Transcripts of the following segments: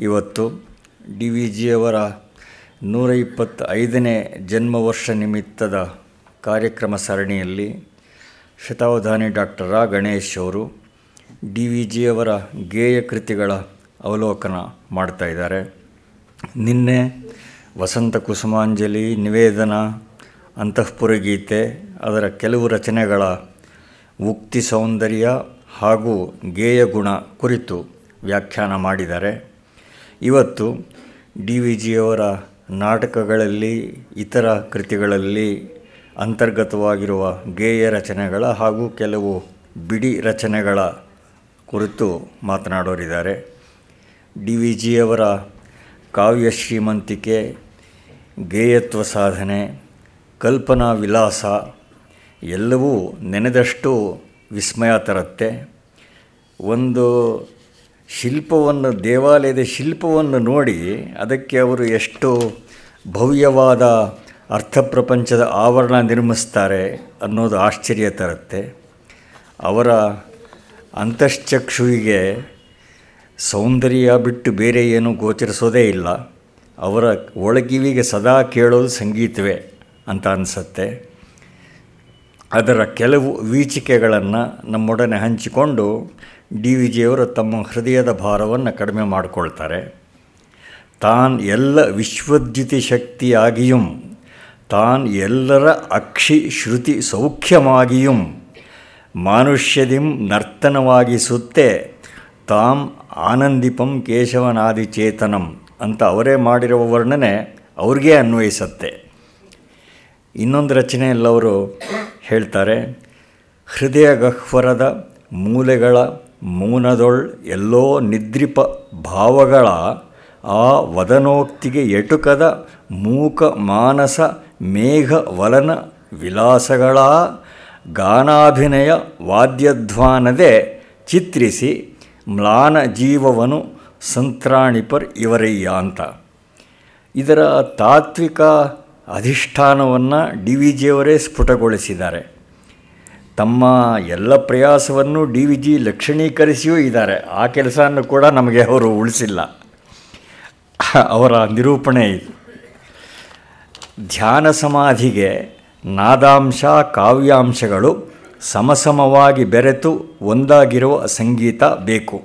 ಇವತ್ತು D V ಜಿಯವರ ನೂರ ಇಪ್ಪತ್ತೈದನೇ ಜನ್ಮವರ್ಷ ನಿಮಿತ್ತದ ಕಾರ್ಯಕ್ರಮ ಸರಣಿಯಲ್ಲಿ ಶತಾವಧಾನಿ ಡಾಕ್ಟರ್ ರಾ ಗಣೇಶ್ ಅವರು ಡಿ ವಿ ಜಿಯವರ ಗೇಯ ಕೃತಿಗಳ ಅವಲೋಕನ ಮಾಡ್ತಾ ಇದ್ದಾರೆ. ನಿನ್ನೆ ವಸಂತ ಕುಸುಮಾಂಜಲಿ, ನಿವೇದನ, ಅಂತಃಪುರ ಗೀತೆ, ಅದರ ಕೆಲವು ರಚನೆಗಳ ಉಕ್ತಿ ಸೌಂದರ್ಯ ಹಾಗೂ ಗೇಯ ಗುಣ ಕುರಿತು ವ್ಯಾಖ್ಯಾನ ಮಾಡಿದ್ದಾರೆ. ಇವತ್ತು ಡಿ ವಿ ಜಿಯವರ ನಾಟಕಗಳಲ್ಲಿ, ಇತರ ಕೃತಿಗಳಲ್ಲಿ ಅಂತರ್ಗತವಾಗಿರುವ ಗೇಯ ರಚನೆಗಳ ಹಾಗೂ ಕೆಲವು ಬಿಡಿ ರಚನೆಗಳ ಕುರಿತು ಮಾತನಾಡೋರಿದ್ದಾರೆ. ಡಿ ವಿ ಜಿಯವರ ಕಾವ್ಯ ಶ್ರೀಮಂತಿಕೆ, ಗೇಯತ್ವ ಸಾಧನೆ, ಕಲ್ಪನಾ ವಿಲಾಸ ಎಲ್ಲವೂ ನೆನೆದಷ್ಟು ವಿಸ್ಮಯ ತರುತ್ತೆ ಒಂದು ಶಿಲ್ಪವನ್ನು, ದೇವಾಲಯದ ಶಿಲ್ಪವನ್ನು ನೋಡಿ ಅದಕ್ಕೆ ಅವರು ಎಷ್ಟು ಭವ್ಯವಾದ ಅರ್ಥಪ್ರಪಂಚದ ಆವರಣ ನಿರ್ಮಿಸ್ತಾರೆ ಅನ್ನೋದು ಆಶ್ಚರ್ಯ ತರುತ್ತೆ. ಅವರ ಅಂತಶ್ಚಕ್ಷುವಿಗೆ ಸೌಂದರ್ಯ ಬಿಟ್ಟು ಬೇರೆ ಏನೂ ಗೋಚರಿಸೋದೇ ಇಲ್ಲ. ಅವರ ಒಳಗಿವಿಗೆ ಸದಾ ಕೇಳೋದು ಸಂಗೀತವೇ ಅಂತ ಅನಿಸುತ್ತೆ. ಅದರ ಕೆಲವು ವೀಚಿಕೆಗಳನ್ನು ನಮ್ಮೊಡನೆ ಹಂಚಿಕೊಂಡು ಡಿ ವಿ ಜಿಯವರು ತಮ್ಮ ಹೃದಯದ ಭಾರವನ್ನು ಕಡಿಮೆ ಮಾಡಿಕೊಳ್ತಾರೆ. ತಾನ್ ಎಲ್ಲ ವಿಶ್ವದ್ಯುತಿ ಶಕ್ತಿಯಾಗಿಯೂ, ತಾನ್ ಎಲ್ಲರ ಅಕ್ಷಿ ಶ್ರುತಿ ಸೌಖ್ಯವಾಗಿಯೂ ಮಾನುಷ್ಯದಿಂ ನರ್ತನವಾಗಿಸುತ್ತೆ, ತಾಂ ಆನಂದಿಪಂ ಕೇಶವನಾದಿ ಚೇತನಂ ಅಂತ ಅವರೇ ಮಾಡಿರುವ ವರ್ಣನೆ ಅವ್ರಿಗೆ ಅನ್ವಯಿಸತ್ತೆ. ಇನ್ನೊಂದು ರಚನೆಯಲ್ಲವರು ಹೇಳ್ತಾರೆ ಹೃದಯ ಗಹ್ವರದ ಮೂಲೆಗಳ ಮೌನದೊಳ್ ಎಲ್ಲೋ ನಿದ್ರಿಪ ಭಾವಗಳ ಆ ವದನೋಕ್ತಿಗೆ ಎಟುಕದ ಮೂಕ ಮಾನಸ ಮೇಘ ವಲನ ವಿಲಾಸಗಳ ಗಾನಾಭಿನಯ ವಾದ್ಯಧ್ವಾನದೆ ಚಿತ್ರಿಸಿ ಮ್ಲಾನ ಜೀವವನು ಸಂತ್ರಾಣಿಪರ್ ಇವರಯ್ಯ ಅಂತ. ಇದರ ತಾತ್ವಿಕ ಅಧಿಷ್ಠಾನವನ್ನು ಡಿ ವಿ ಜಿಯವರೇ ಸ್ಫುಟಗೊಳಿಸಿದ್ದಾರೆ. ತಮ್ಮ ಎಲ್ಲ ಪ್ರಯಾಸವನ್ನು ಡಿ ವಿ ಜಿ ಲಕ್ಷಣೀಕರಿಸಿಯೂ ಇದ್ದಾರೆ. ಆ ಕೆಲಸವನ್ನು ಕೂಡ ನಮಗೆ ಅವರು ಉಳಿಸಿಲ್ಲ. ಅವರ ನಿರೂಪಣೆ ಇದು. ಧ್ಯಾನ ಸಮಾಧಿಗೆ ನಾದಾಂಶ ಕಾವ್ಯಾಂಶಗಳು ಸಮಸಮವಾಗಿ ಬೆರೆತು ಒಂದಾಗಿರುವ ಸಂಗೀತ ಬೇಕು.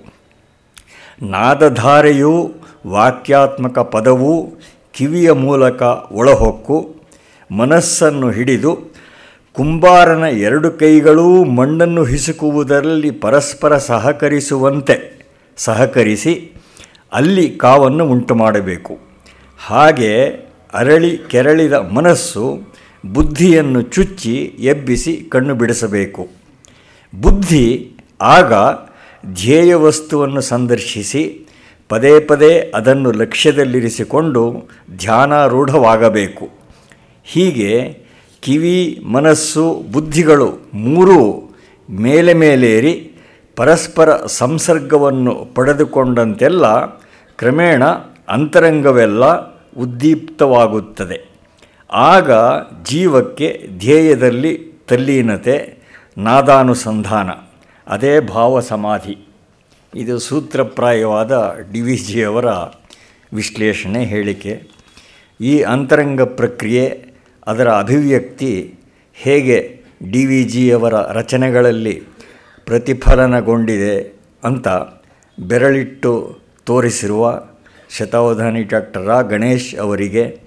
ನಾದಧಾರೆಯೂ ವಾಕ್ಯಾತ್ಮಕ ಪದವು ಕಿವಿಯ ಮೂಲಕ ಒಳಹೊಕ್ಕು, ಮನಸ್ಸನ್ನು ಹಿಡಿದು ಕುಂಬಾರನ ಎರಡು ಕೈಗಳೂ ಮಣ್ಣನ್ನು ಹಿಸುಕುವುದರಲ್ಲಿ ಪರಸ್ಪರ ಸಹಕರಿಸುವಂತೆ, ಸಹಕರಿಸಿ ಅಲ್ಲಿ ಕಾವನ್ನು ಉಂಟು ಮಾಡಬೇಕು ಹಾಗೆ ಅರಳಿ ಕೆರಳಿದ ಮನಸ್ಸು ಬುದ್ಧಿಯನ್ನು ಚುಚ್ಚಿ ಎಬ್ಬಿಸಿ ಕಣ್ಣು ಬಿಡಿಸಬೇಕು. ಬುದ್ಧಿ ಆಗ ಧ್ಯೇಯ ವಸ್ತುವನ್ನು ಸಂದರ್ಶಿಸಿ ಪದೇ ಪದೇ ಅದನ್ನು ಲಕ್ಷ್ಯದಲ್ಲಿರಿಸಿಕೊಂಡು ಧ್ಯಾನಾರೂಢವಾಗಬೇಕು. ಹೀಗೆ ಕಿವಿ, ಮನಸ್ಸು, ಬುದ್ಧಿಗಳು ಮೂರೂ ಮೇಲೆ ಮೇಲೇರಿ ಪರಸ್ಪರ ಸಂಸರ್ಗವನ್ನು ಪಡೆದುಕೊಂಡಂತೆಲ್ಲ ಕ್ರಮೇಣ ಅಂತರಂಗವೆಲ್ಲ ಉದ್ದೀಪ್ತವಾಗುತ್ತದೆ. ಆಗ ಜೀವಕ್ಕೆ ಧ್ಯೇಯದಲ್ಲಿ ತಲ್ಲೀನತೆ, ನಾದಾನುಸಂಧಾನ, ಅದೇ ಭಾವ ಸಮಾಧಿ ಇದು ಸೂತ್ರಪ್ರಾಯವಾದ ಡಿ ವಿ ಜಿಯವರ ವಿಶ್ಲೇಷಣೆ ಹೇಳಿಕೆ. ಈ ಅಂತರಂಗ ಪ್ರಕ್ರಿಯೆ ಅದರ ಅಭಿವ್ಯಕ್ತಿ ಹೇಗೆ ಡಿ ವಿ ಜಿಯವರ ರಚನೆಗಳಲ್ಲಿ ಪ್ರತಿಫಲನಗೊಂಡಿದೆ ಅಂತ ಬೆರಳಿಟ್ಟು ತೋರಿಸಿರುವ ಶತಾವಧಾನಿ ಡಾಕ್ಟರ್ ರಾ. ಗಣೇಶ್ ಅವರಿಗೆ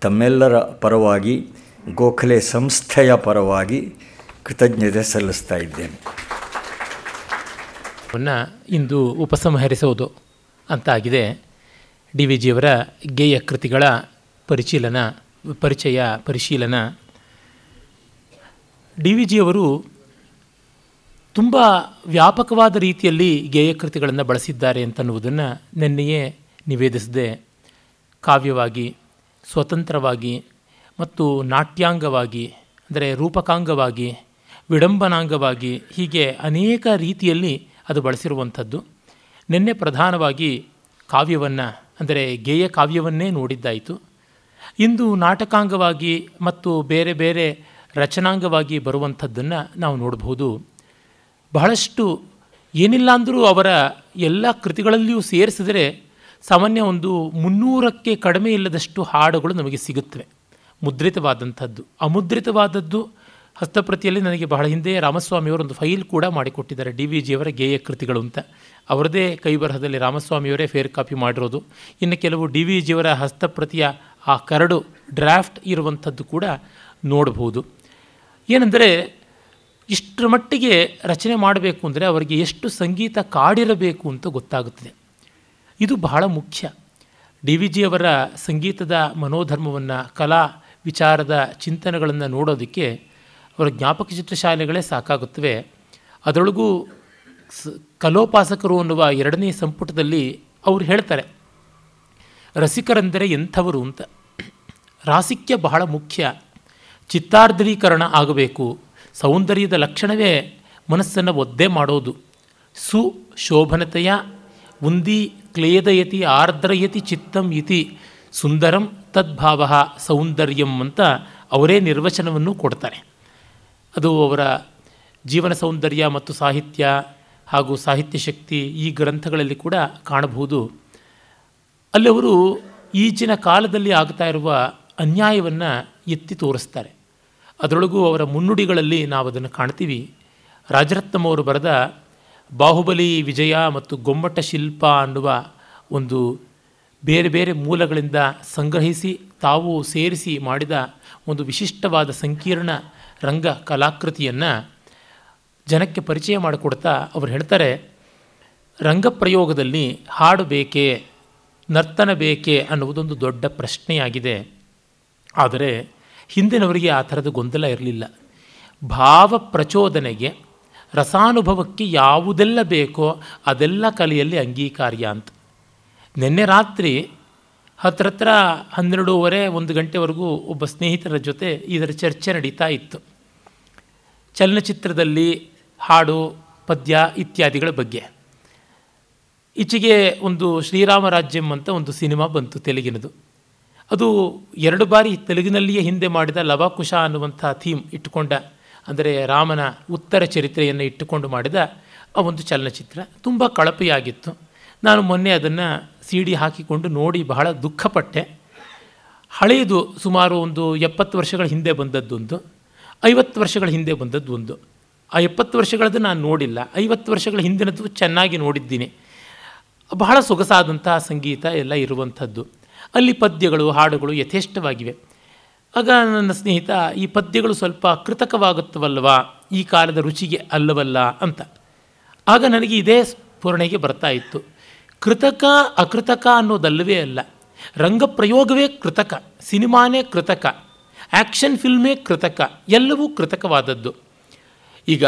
ತಮ್ಮೆಲ್ಲರ ಪರವಾಗಿ, ಗೋಖಲೆ ಸಂಸ್ಥೆಯ ಪರವಾಗಿ ಕೃತಜ್ಞತೆ ಸಲ್ಲಿಸ್ತಾ ಇದ್ದೇನೆ. ಇಂದು ಉಪಸಂಹರಿಸುವುದು ಅಂತಾಗಿದೆ ಡಿ ವಿ ಜಿಯವರ ಗೇಯ ಕೃತಿಗಳ ಪರಿಶೀಲನ ಪರಿಚಯ, ಪರಿಶೀಲನ. ಡಿ ವಿ ಜಿಯವರು ತುಂಬ ವ್ಯಾಪಕವಾದ ರೀತಿಯಲ್ಲಿ ಗೇಯ ಕೃತಿಗಳನ್ನು ಬಳಸಿದ್ದಾರೆ ಅಂತನ್ನುವುದನ್ನು ನಿನ್ನೆಯೇ ನಿವೇದಿಸದೆ. ಕಾವ್ಯವಾಗಿ, ಸ್ವತಂತ್ರವಾಗಿ ಮತ್ತು ನಾಟ್ಯಾಂಗವಾಗಿ, ಅಂದರೆ ರೂಪಕಾಂಗವಾಗಿ, ವಿಡಂಬನಾಂಗವಾಗಿ ಹೀಗೆ ಅನೇಕ ರೀತಿಯಲ್ಲಿ ಅದು ಬಳಸಿರುವಂಥದ್ದು. ನಿನ್ನೆ ಪ್ರಧಾನವಾಗಿ ಕಾವ್ಯವನ್ನು, ಅಂದರೆ ಗೇಯ ಕಾವ್ಯವನ್ನೇ ನೋಡಿದ್ದಾಯಿತು. ಇಂದು ನಾಟಕಾಂಗವಾಗಿ ಮತ್ತು ಬೇರೆ ಬೇರೆ ರಚನಾಂಗವಾಗಿ ಬರುವಂಥದ್ದನ್ನು ನಾವು ನೋಡಬಹುದು. ಬಹಳಷ್ಟು ಏನಿಲ್ಲ ಅಂದರೂ ಅವರ ಎಲ್ಲ ಕೃತಿಗಳಲ್ಲಿಯೂ ಸೇರಿಸಿದರೆ ಸಾಮಾನ್ಯ ಒಂದು ಮುನ್ನೂರಕ್ಕೆ ಕಡಿಮೆ ಇಲ್ಲದಷ್ಟು ಹಾಡುಗಳು ನಮಗೆ ಸಿಗುತ್ತವೆ. ಮುದ್ರಿತವಾದಂಥದ್ದು. ಅಮುದ್ರಿತವಾದದ್ದು ಹಸ್ತಪ್ರತಿಯಲ್ಲಿ ನನಗೆ ಬಹಳ ಹಿಂದೆ ರಾಮಸ್ವಾಮಿಯವರು ಒಂದು ಫೈಲ್ ಕೂಡ ಮಾಡಿಕೊಟ್ಟಿದ್ದಾರೆ. ಡಿ ವಿ ಜಿಯವರ ಗೇಯ ಕೃತಿಗಳು ಅಂತ. ಅವರದೇ ಕೈಬರಹದಲ್ಲಿ ರಾಮಸ್ವಾಮಿಯವರೇ ಫೇರ್ ಕಾಪಿ ಮಾಡಿರೋದು. ಇನ್ನು ಕೆಲವು ಡಿ ವಿ ಜಿಯವರ ಹಸ್ತಪ್ರತಿಯ ಆ ಕರಡು ಡ್ರಾಫ್ಟ್ ಇರುವಂಥದ್ದು ಕೂಡ ನೋಡಬಹುದು ಏನೆಂದರೆ ಇಷ್ಟರ ಮಟ್ಟಿಗೆ ರಚನೆ ಮಾಡಬೇಕು ಅಂದರೆ ಅವರಿಗೆ ಎಷ್ಟು ಸಂಗೀತ ಕಾಡಿರಬೇಕು ಅಂತ ಗೊತ್ತಾಗುತ್ತದೆ. ಇದು ಬಹಳ ಮುಖ್ಯ. ಡಿ ವಿ ಜಿಯವರ ಸಂಗೀತದ ಮನೋಧರ್ಮವನ್ನು, ಕಲಾ ವಿಚಾರದ ಚಿಂತನೆಗಳನ್ನು ನೋಡೋದಕ್ಕೆ ಅವರ ಜ್ಞಾಪಕ ಚಿತ್ರಶಾಲೆಗಳೇ ಸಾಕಾಗುತ್ತವೆ. ಅದರೊಳಗೂ ಕಲೋಪಾಸಕರು ಅನ್ನುವ ಎರಡನೇ ಸಂಪುಟದಲ್ಲಿ ಅವರು ಹೇಳ್ತಾರೆ. ರಸಿಕರೆಂದರೆ ಎಂಥವರು ಅಂತ. ರಾಸಿಕ್ಯ ಬಹಳ ಮುಖ್ಯ. ಚಿತ್ತಾರ್ದ್ರೀಕರಣ ಆಗಬೇಕು. ಸೌಂದರ್ಯದ ಲಕ್ಷಣವೇ ಮನಸ್ಸನ್ನು ಒದ್ದೆ ಮಾಡೋದು. ಸುಶೋಭನತೆಯ, ಉಂದಿ ಕ್ಲೇದಯತಿ ಆರ್ದ್ರಯತಿ ಚಿತ್ತಂ ಇತಿ ಸುಂದರಂ ತದ್ಭಾವ ಸೌಂದರ್ಯಂ ಅಂತ ಅವರೇ ನಿರ್ವಚನವನ್ನು ಕೊಡ್ತಾರೆ. ಅದು ಅವರ ಜೀವನ ಸೌಂದರ್ಯ ಮತ್ತು ಸಾಹಿತ್ಯ ಹಾಗೂ ಸಾಹಿತ್ಯ ಶಕ್ತಿ ಈ ಗ್ರಂಥಗಳಲ್ಲಿ ಕೂಡ ಕಾಣಬಹುದು. ಅಲ್ಲಿ ಅವರು ಈಚಿನ ಕಾಲದಲ್ಲಿ ಆಗ್ತಾ ಇರುವ ಅನ್ಯಾಯವನ್ನು ಎತ್ತಿ ತೋರಿಸ್ತಾರೆ. ಅದರೊಳಗೂ ಅವರ ಮುನ್ನುಡಿಗಳಲ್ಲಿ ನಾವು ಅದನ್ನು ಕಾಣ್ತೀವಿ. ರಾಜರತ್ನಂ ಅವರು ಬರೆದ ಬಾಹುಬಲಿ, ವಿಜಯ ಮತ್ತು ಗೊಮ್ಮಟ ಶಿಲ್ಪ ಅನ್ನುವ ಒಂದು ಬೇರೆ ಬೇರೆ ಮೂಲಗಳಿಂದ ಸಂಗ್ರಹಿಸಿ ತಾವು ಸೇರಿಸಿ ಮಾಡಿದ ಒಂದು ವಿಶಿಷ್ಟವಾದ ಸಂಕೀರ್ಣ ರಂಗ ಕಲಾಕೃತಿಯನ್ನು ಜನಕ್ಕೆ ಪರಿಚಯ ಮಾಡಿಕೊಡ್ತಾ ಅವರು ಹೇಳ್ತಾರೆ ರಂಗಪ್ರಯೋಗದಲ್ಲಿ ಹಾಡು ಬೇಕೇ? ನರ್ತನ ಬೇಕೇ ಅನ್ನುವುದೊಂದು ದೊಡ್ಡ ಪ್ರಶ್ನೆಯಾಗಿದೆ. ಆದರೆ ಹಿಂದಿನವರಿಗೆ ಆ ಥರದ ಗೊಂದಲ ಇರಲಿಲ್ಲ. ಭಾವ ಪ್ರಚೋದನೆಗೆ ರಸಾನುಭವಕ್ಕೆ ಯಾವುದೆಲ್ಲ ಬೇಕೋ ಅದೆಲ್ಲ ಕಲೆಯಲ್ಲಿ ಅಂಗೀಕಾರ್ಯ ಅಂತ. ನಿನ್ನೆ ರಾತ್ರಿ ಹತ್ರ ಹತ್ರ ಹನ್ನೆರಡೂವರೆ ಒಂದು ಗಂಟೆವರೆಗೂ ಒಬ್ಬ ಸ್ನೇಹಿತರ ಜೊತೆ ಇದರ ಚರ್ಚೆ ನಡೀತಾ ಇತ್ತು. ಚಲನಚಿತ್ರದಲ್ಲಿ ಹಾಡು, ಪದ್ಯ ಇತ್ಯಾದಿಗಳ ಬಗ್ಗೆ. ಈಚೆಗೆ ಒಂದು ಶ್ರೀರಾಮರಾಜ್ಯಂ ಅಂತ ಒಂದು ಸಿನಿಮಾ ಬಂತು ತೆಲುಗಿನದು. ಅದು ಎರಡು ಬಾರಿ ತೆಲುಗಿನಲ್ಲಿಯೇ ಹಿಂದೆ ಮಾಡಿದ ಲವಾಕುಶ ಅನ್ನುವಂಥ ಥೀಮ್ ಇಟ್ಟುಕೊಂಡ, ಅಂದರೆ ರಾಮನ ಉತ್ತರ ಚರಿತ್ರೆಯನ್ನು ಇಟ್ಟುಕೊಂಡು ಮಾಡಿದ ಆ ಒಂದು ಚಲನಚಿತ್ರ ತುಂಬ ಕಳಪೆಯಾಗಿತ್ತು. ನಾನು ಮೊನ್ನೆ ಅದನ್ನು ಸಿ ಡಿ ಹಾಕಿಕೊಂಡು ನೋಡಿ ಬಹಳ ದುಃಖಪಟ್ಟೆ. ಹಳೆಯದು ಸುಮಾರು ಒಂದು ಎಪ್ಪತ್ತು ವರ್ಷಗಳ ಹಿಂದೆ ಬಂದದ್ದೊಂದು, ಐವತ್ತು ವರ್ಷಗಳ ಹಿಂದೆ ಬಂದದ್ದು ಒಂದು ಆ ಎಪ್ಪತ್ತು ವರ್ಷಗಳದ್ದು ನಾನು ನೋಡಿಲ್ಲ, ಐವತ್ತು ವರ್ಷಗಳ ಹಿಂದಿನದ್ದು ಚೆನ್ನಾಗಿ ನೋಡಿದ್ದೀನಿ. ಬಹಳ ಸೊಗಸಾದಂತಹ ಸಂಗೀತ ಎಲ್ಲ ಇರುವಂಥದ್ದು. ಅಲ್ಲಿ ಪದ್ಯಗಳು, ಹಾಡುಗಳು ಯಥೇಷ್ಟವಾಗಿವೆ. ಆಗ ನನ್ನ ಸ್ನೇಹಿತ, ಈ ಪದ್ಯಗಳು ಸ್ವಲ್ಪ ಕೃತಕವಾಗುತ್ತವಲ್ವಾ? ಈ ಕಾಲದ ರುಚಿಗೆ ಅಲ್ಲವಲ್ಲ ಅಂತ. ಆಗ ನನಗೆ ಇದೇ ಸ್ಫುರಣೆಗೆ ಬರ್ತಾ ಇತ್ತು. ಕೃತಕ, ಅಕೃತಕ ಅನ್ನೋದಲ್ಲವೇ ಅಲ್ಲ. ರಂಗಪ್ರಯೋಗವೇ ಕೃತಕ, ಸಿನಿಮಾನೇ ಕೃತಕ ಆ್ಯಕ್ಷನ್ ಫಿಲ್ಮೇ ಕೃತಕ, ಎಲ್ಲವೂ ಕೃತಕವಾದದ್ದು. ಈಗ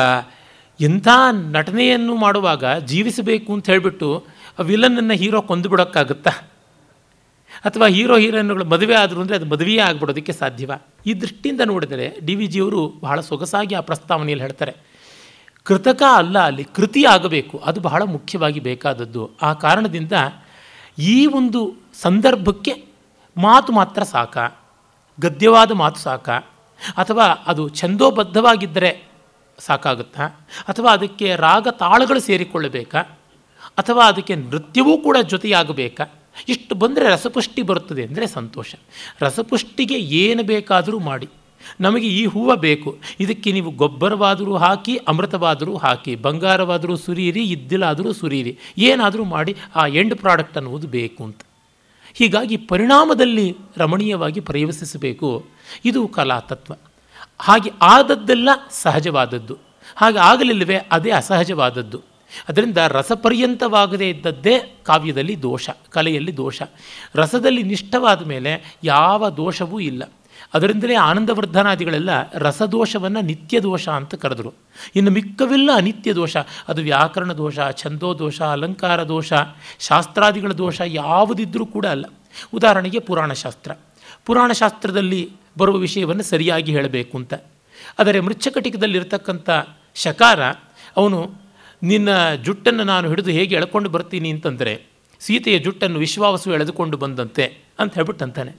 ಎಂಥ ನಟನೆಯನ್ನು ಮಾಡುವಾಗ ಜೀವಿಸಬೇಕು ಅಂತ ಹೇಳಿಬಿಟ್ಟು ವಿಲನನ್ನು ಹೀರೋ ಕೊಂದು ಬಿಡೋಕ್ಕಾಗುತ್ತಾ ಅಥವಾ ಹೀರೋ ಹೀರೋಯಿನ್ಗಳು ಮದುವೆ ಆದರು ಅಂದರೆ ಅದು ಮದುವೆಯೇ ಆಗಿಬಿಡೋದಕ್ಕೆ ಸಾಧ್ಯವ? ಈ ದೃಷ್ಟಿಯಿಂದ ನೋಡಿದರೆ ಡಿ ವಿ ಜಿಯವರು ಬಹಳ ಸೊಗಸಾಗಿ ಆ ಪ್ರಸ್ತಾವನೆಯಲ್ಲಿ ಹೇಳ್ತಾರೆ, ಕೃತಕ ಅಲ್ಲ ಅಲ್ಲಿ ಕೃತಿ ಆಗಬೇಕು, ಅದು ಬಹಳ ಮುಖ್ಯವಾಗಿ ಬೇಕಾದದ್ದು. ಆ ಕಾರಣದಿಂದ ಈ ಒಂದು ಸಂದರ್ಭಕ್ಕೆ ಮಾತು ಮಾತ್ರ ಸಾಕ, ಗದ್ಯವಾದ ಮಾತು ಸಾಕ, ಅಥವಾ ಅದು ಛಂದೋಬದ್ಧವಾಗಿದ್ದರೆ ಸಾಕಾಗುತ್ತಾ? ಅಥವಾ ಅದಕ್ಕೆ ರಾಗ ತಾಳಗಳು ಸೇರಿಕೊಳ್ಳಬೇಕಾ? ಅಥವಾ ಅದಕ್ಕೆ ನೃತ್ಯವೂ ಕೂಡ ಜೊತೆಯಾಗಬೇಕಾ? ಇಷ್ಟು ಬಂದರೆ ರಸಪುಷ್ಟಿ ಬರುತ್ತದೆ ಅಂದರೆ ಸಂತೋಷ. ರಸಪುಷ್ಟಿಗೆ ಏನು ಬೇಕಾದರೂ ಮಾಡಿ. ನಮಗೆ ಈ ಹೂವು ಬೇಕು. ಇದಕ್ಕೆ ನೀವು ಗೊಬ್ಬರವಾದರೂ ಹಾಕಿ, ಅಮೃತವಾದರೂ ಹಾಕಿ, ಬಂಗಾರವಾದರೂ ಸುರೀರಿ ಇದ್ದಿಲಾದರೂ ಸುರಿಯಿರಿ. ಏನಾದರೂ ಮಾಡಿ ಆ ಎಂಡ್ ಪ್ರಾಡಕ್ಟ್ ಅನ್ನುವುದು ಬೇಕು ಅಂತ. ಹೀಗಾಗಿ ಪರಿಣಾಮದಲ್ಲಿ ರಮಣೀಯವಾಗಿ ಪ್ರಯೋಗಿಸಬೇಕು ಇದು ಕಲಾತತ್ವ. ಹಾಗೆ ಆದದ್ದೆಲ್ಲ ಸಹಜವಾದದ್ದು. ಹಾಗೆ ಆಗಲಿಲ್ಲವೇ ಅದೇ ಅಸಹಜವಾದದ್ದು. ಅದರಿಂದ ರಸಪರ್ಯಂತವಾಗದೇ ಇದ್ದದ್ದೇ ಕಾವ್ಯದಲ್ಲಿ ದೋಷ, ಕಲೆಯಲ್ಲಿ ದೋಷ. ರಸದಲ್ಲಿ ನಿಷ್ಠವಾದ ಮೇಲೆ ಯಾವ ದೋಷವೂ ಇಲ್ಲ. ಅದರಿಂದಲೇ ಆನಂದವರ್ಧನಾದಿಗಳೆಲ್ಲ ರಸದೋಷವನ್ನು ನಿತ್ಯ ದೋಷ ಅಂತ ಕರೆದರು. ಇನ್ನು ಮಿಕ್ಕವೆಲ್ಲ ಅನಿತ್ಯ ದೋಷ, ಅದು ವ್ಯಾಕರಣ ದೋಷ, ಛಂದೋ ದೋಷ, ಅಲಂಕಾರ ದೋಷ, ಶಾಸ್ತ್ರಾದಿಗಳ ದೋಷ ಯಾವುದಿದ್ದರೂ ಕೂಡ ಅಲ್ಲ. ಉದಾಹರಣೆಗೆ ಪುರಾಣಶಾಸ್ತ್ರ. ಪುರಾಣಶಾಸ್ತ್ರದಲ್ಲಿ ಬರುವ ವಿಷಯವನ್ನು ಸರಿಯಾಗಿ ಹೇಳಬೇಕು ಅಂತ. ಆದರೆ ಮೃಚ್ಛಕಟಿಕದಲ್ಲಿರ್ತಕ್ಕಂಥ ಶಕಾರ, ಅವನು ನಿನ್ನ ಜುಟ್ಟನ್ನು ನಾನು ಹಿಡಿದು ಹೇಗೆ ಎಳ್ಕೊಂಡು ಬರ್ತೀನಿ ಅಂತಂದರೆ, ಸೀತೆಯ ಜುಟ್ಟನ್ನು ವಿಶ್ವಾವಸು ಎಳೆದುಕೊಂಡು ಬಂದಂತೆ ಅಂತ ಹೇಳ್ಬಿಟ್ಟಂತಾನೆ.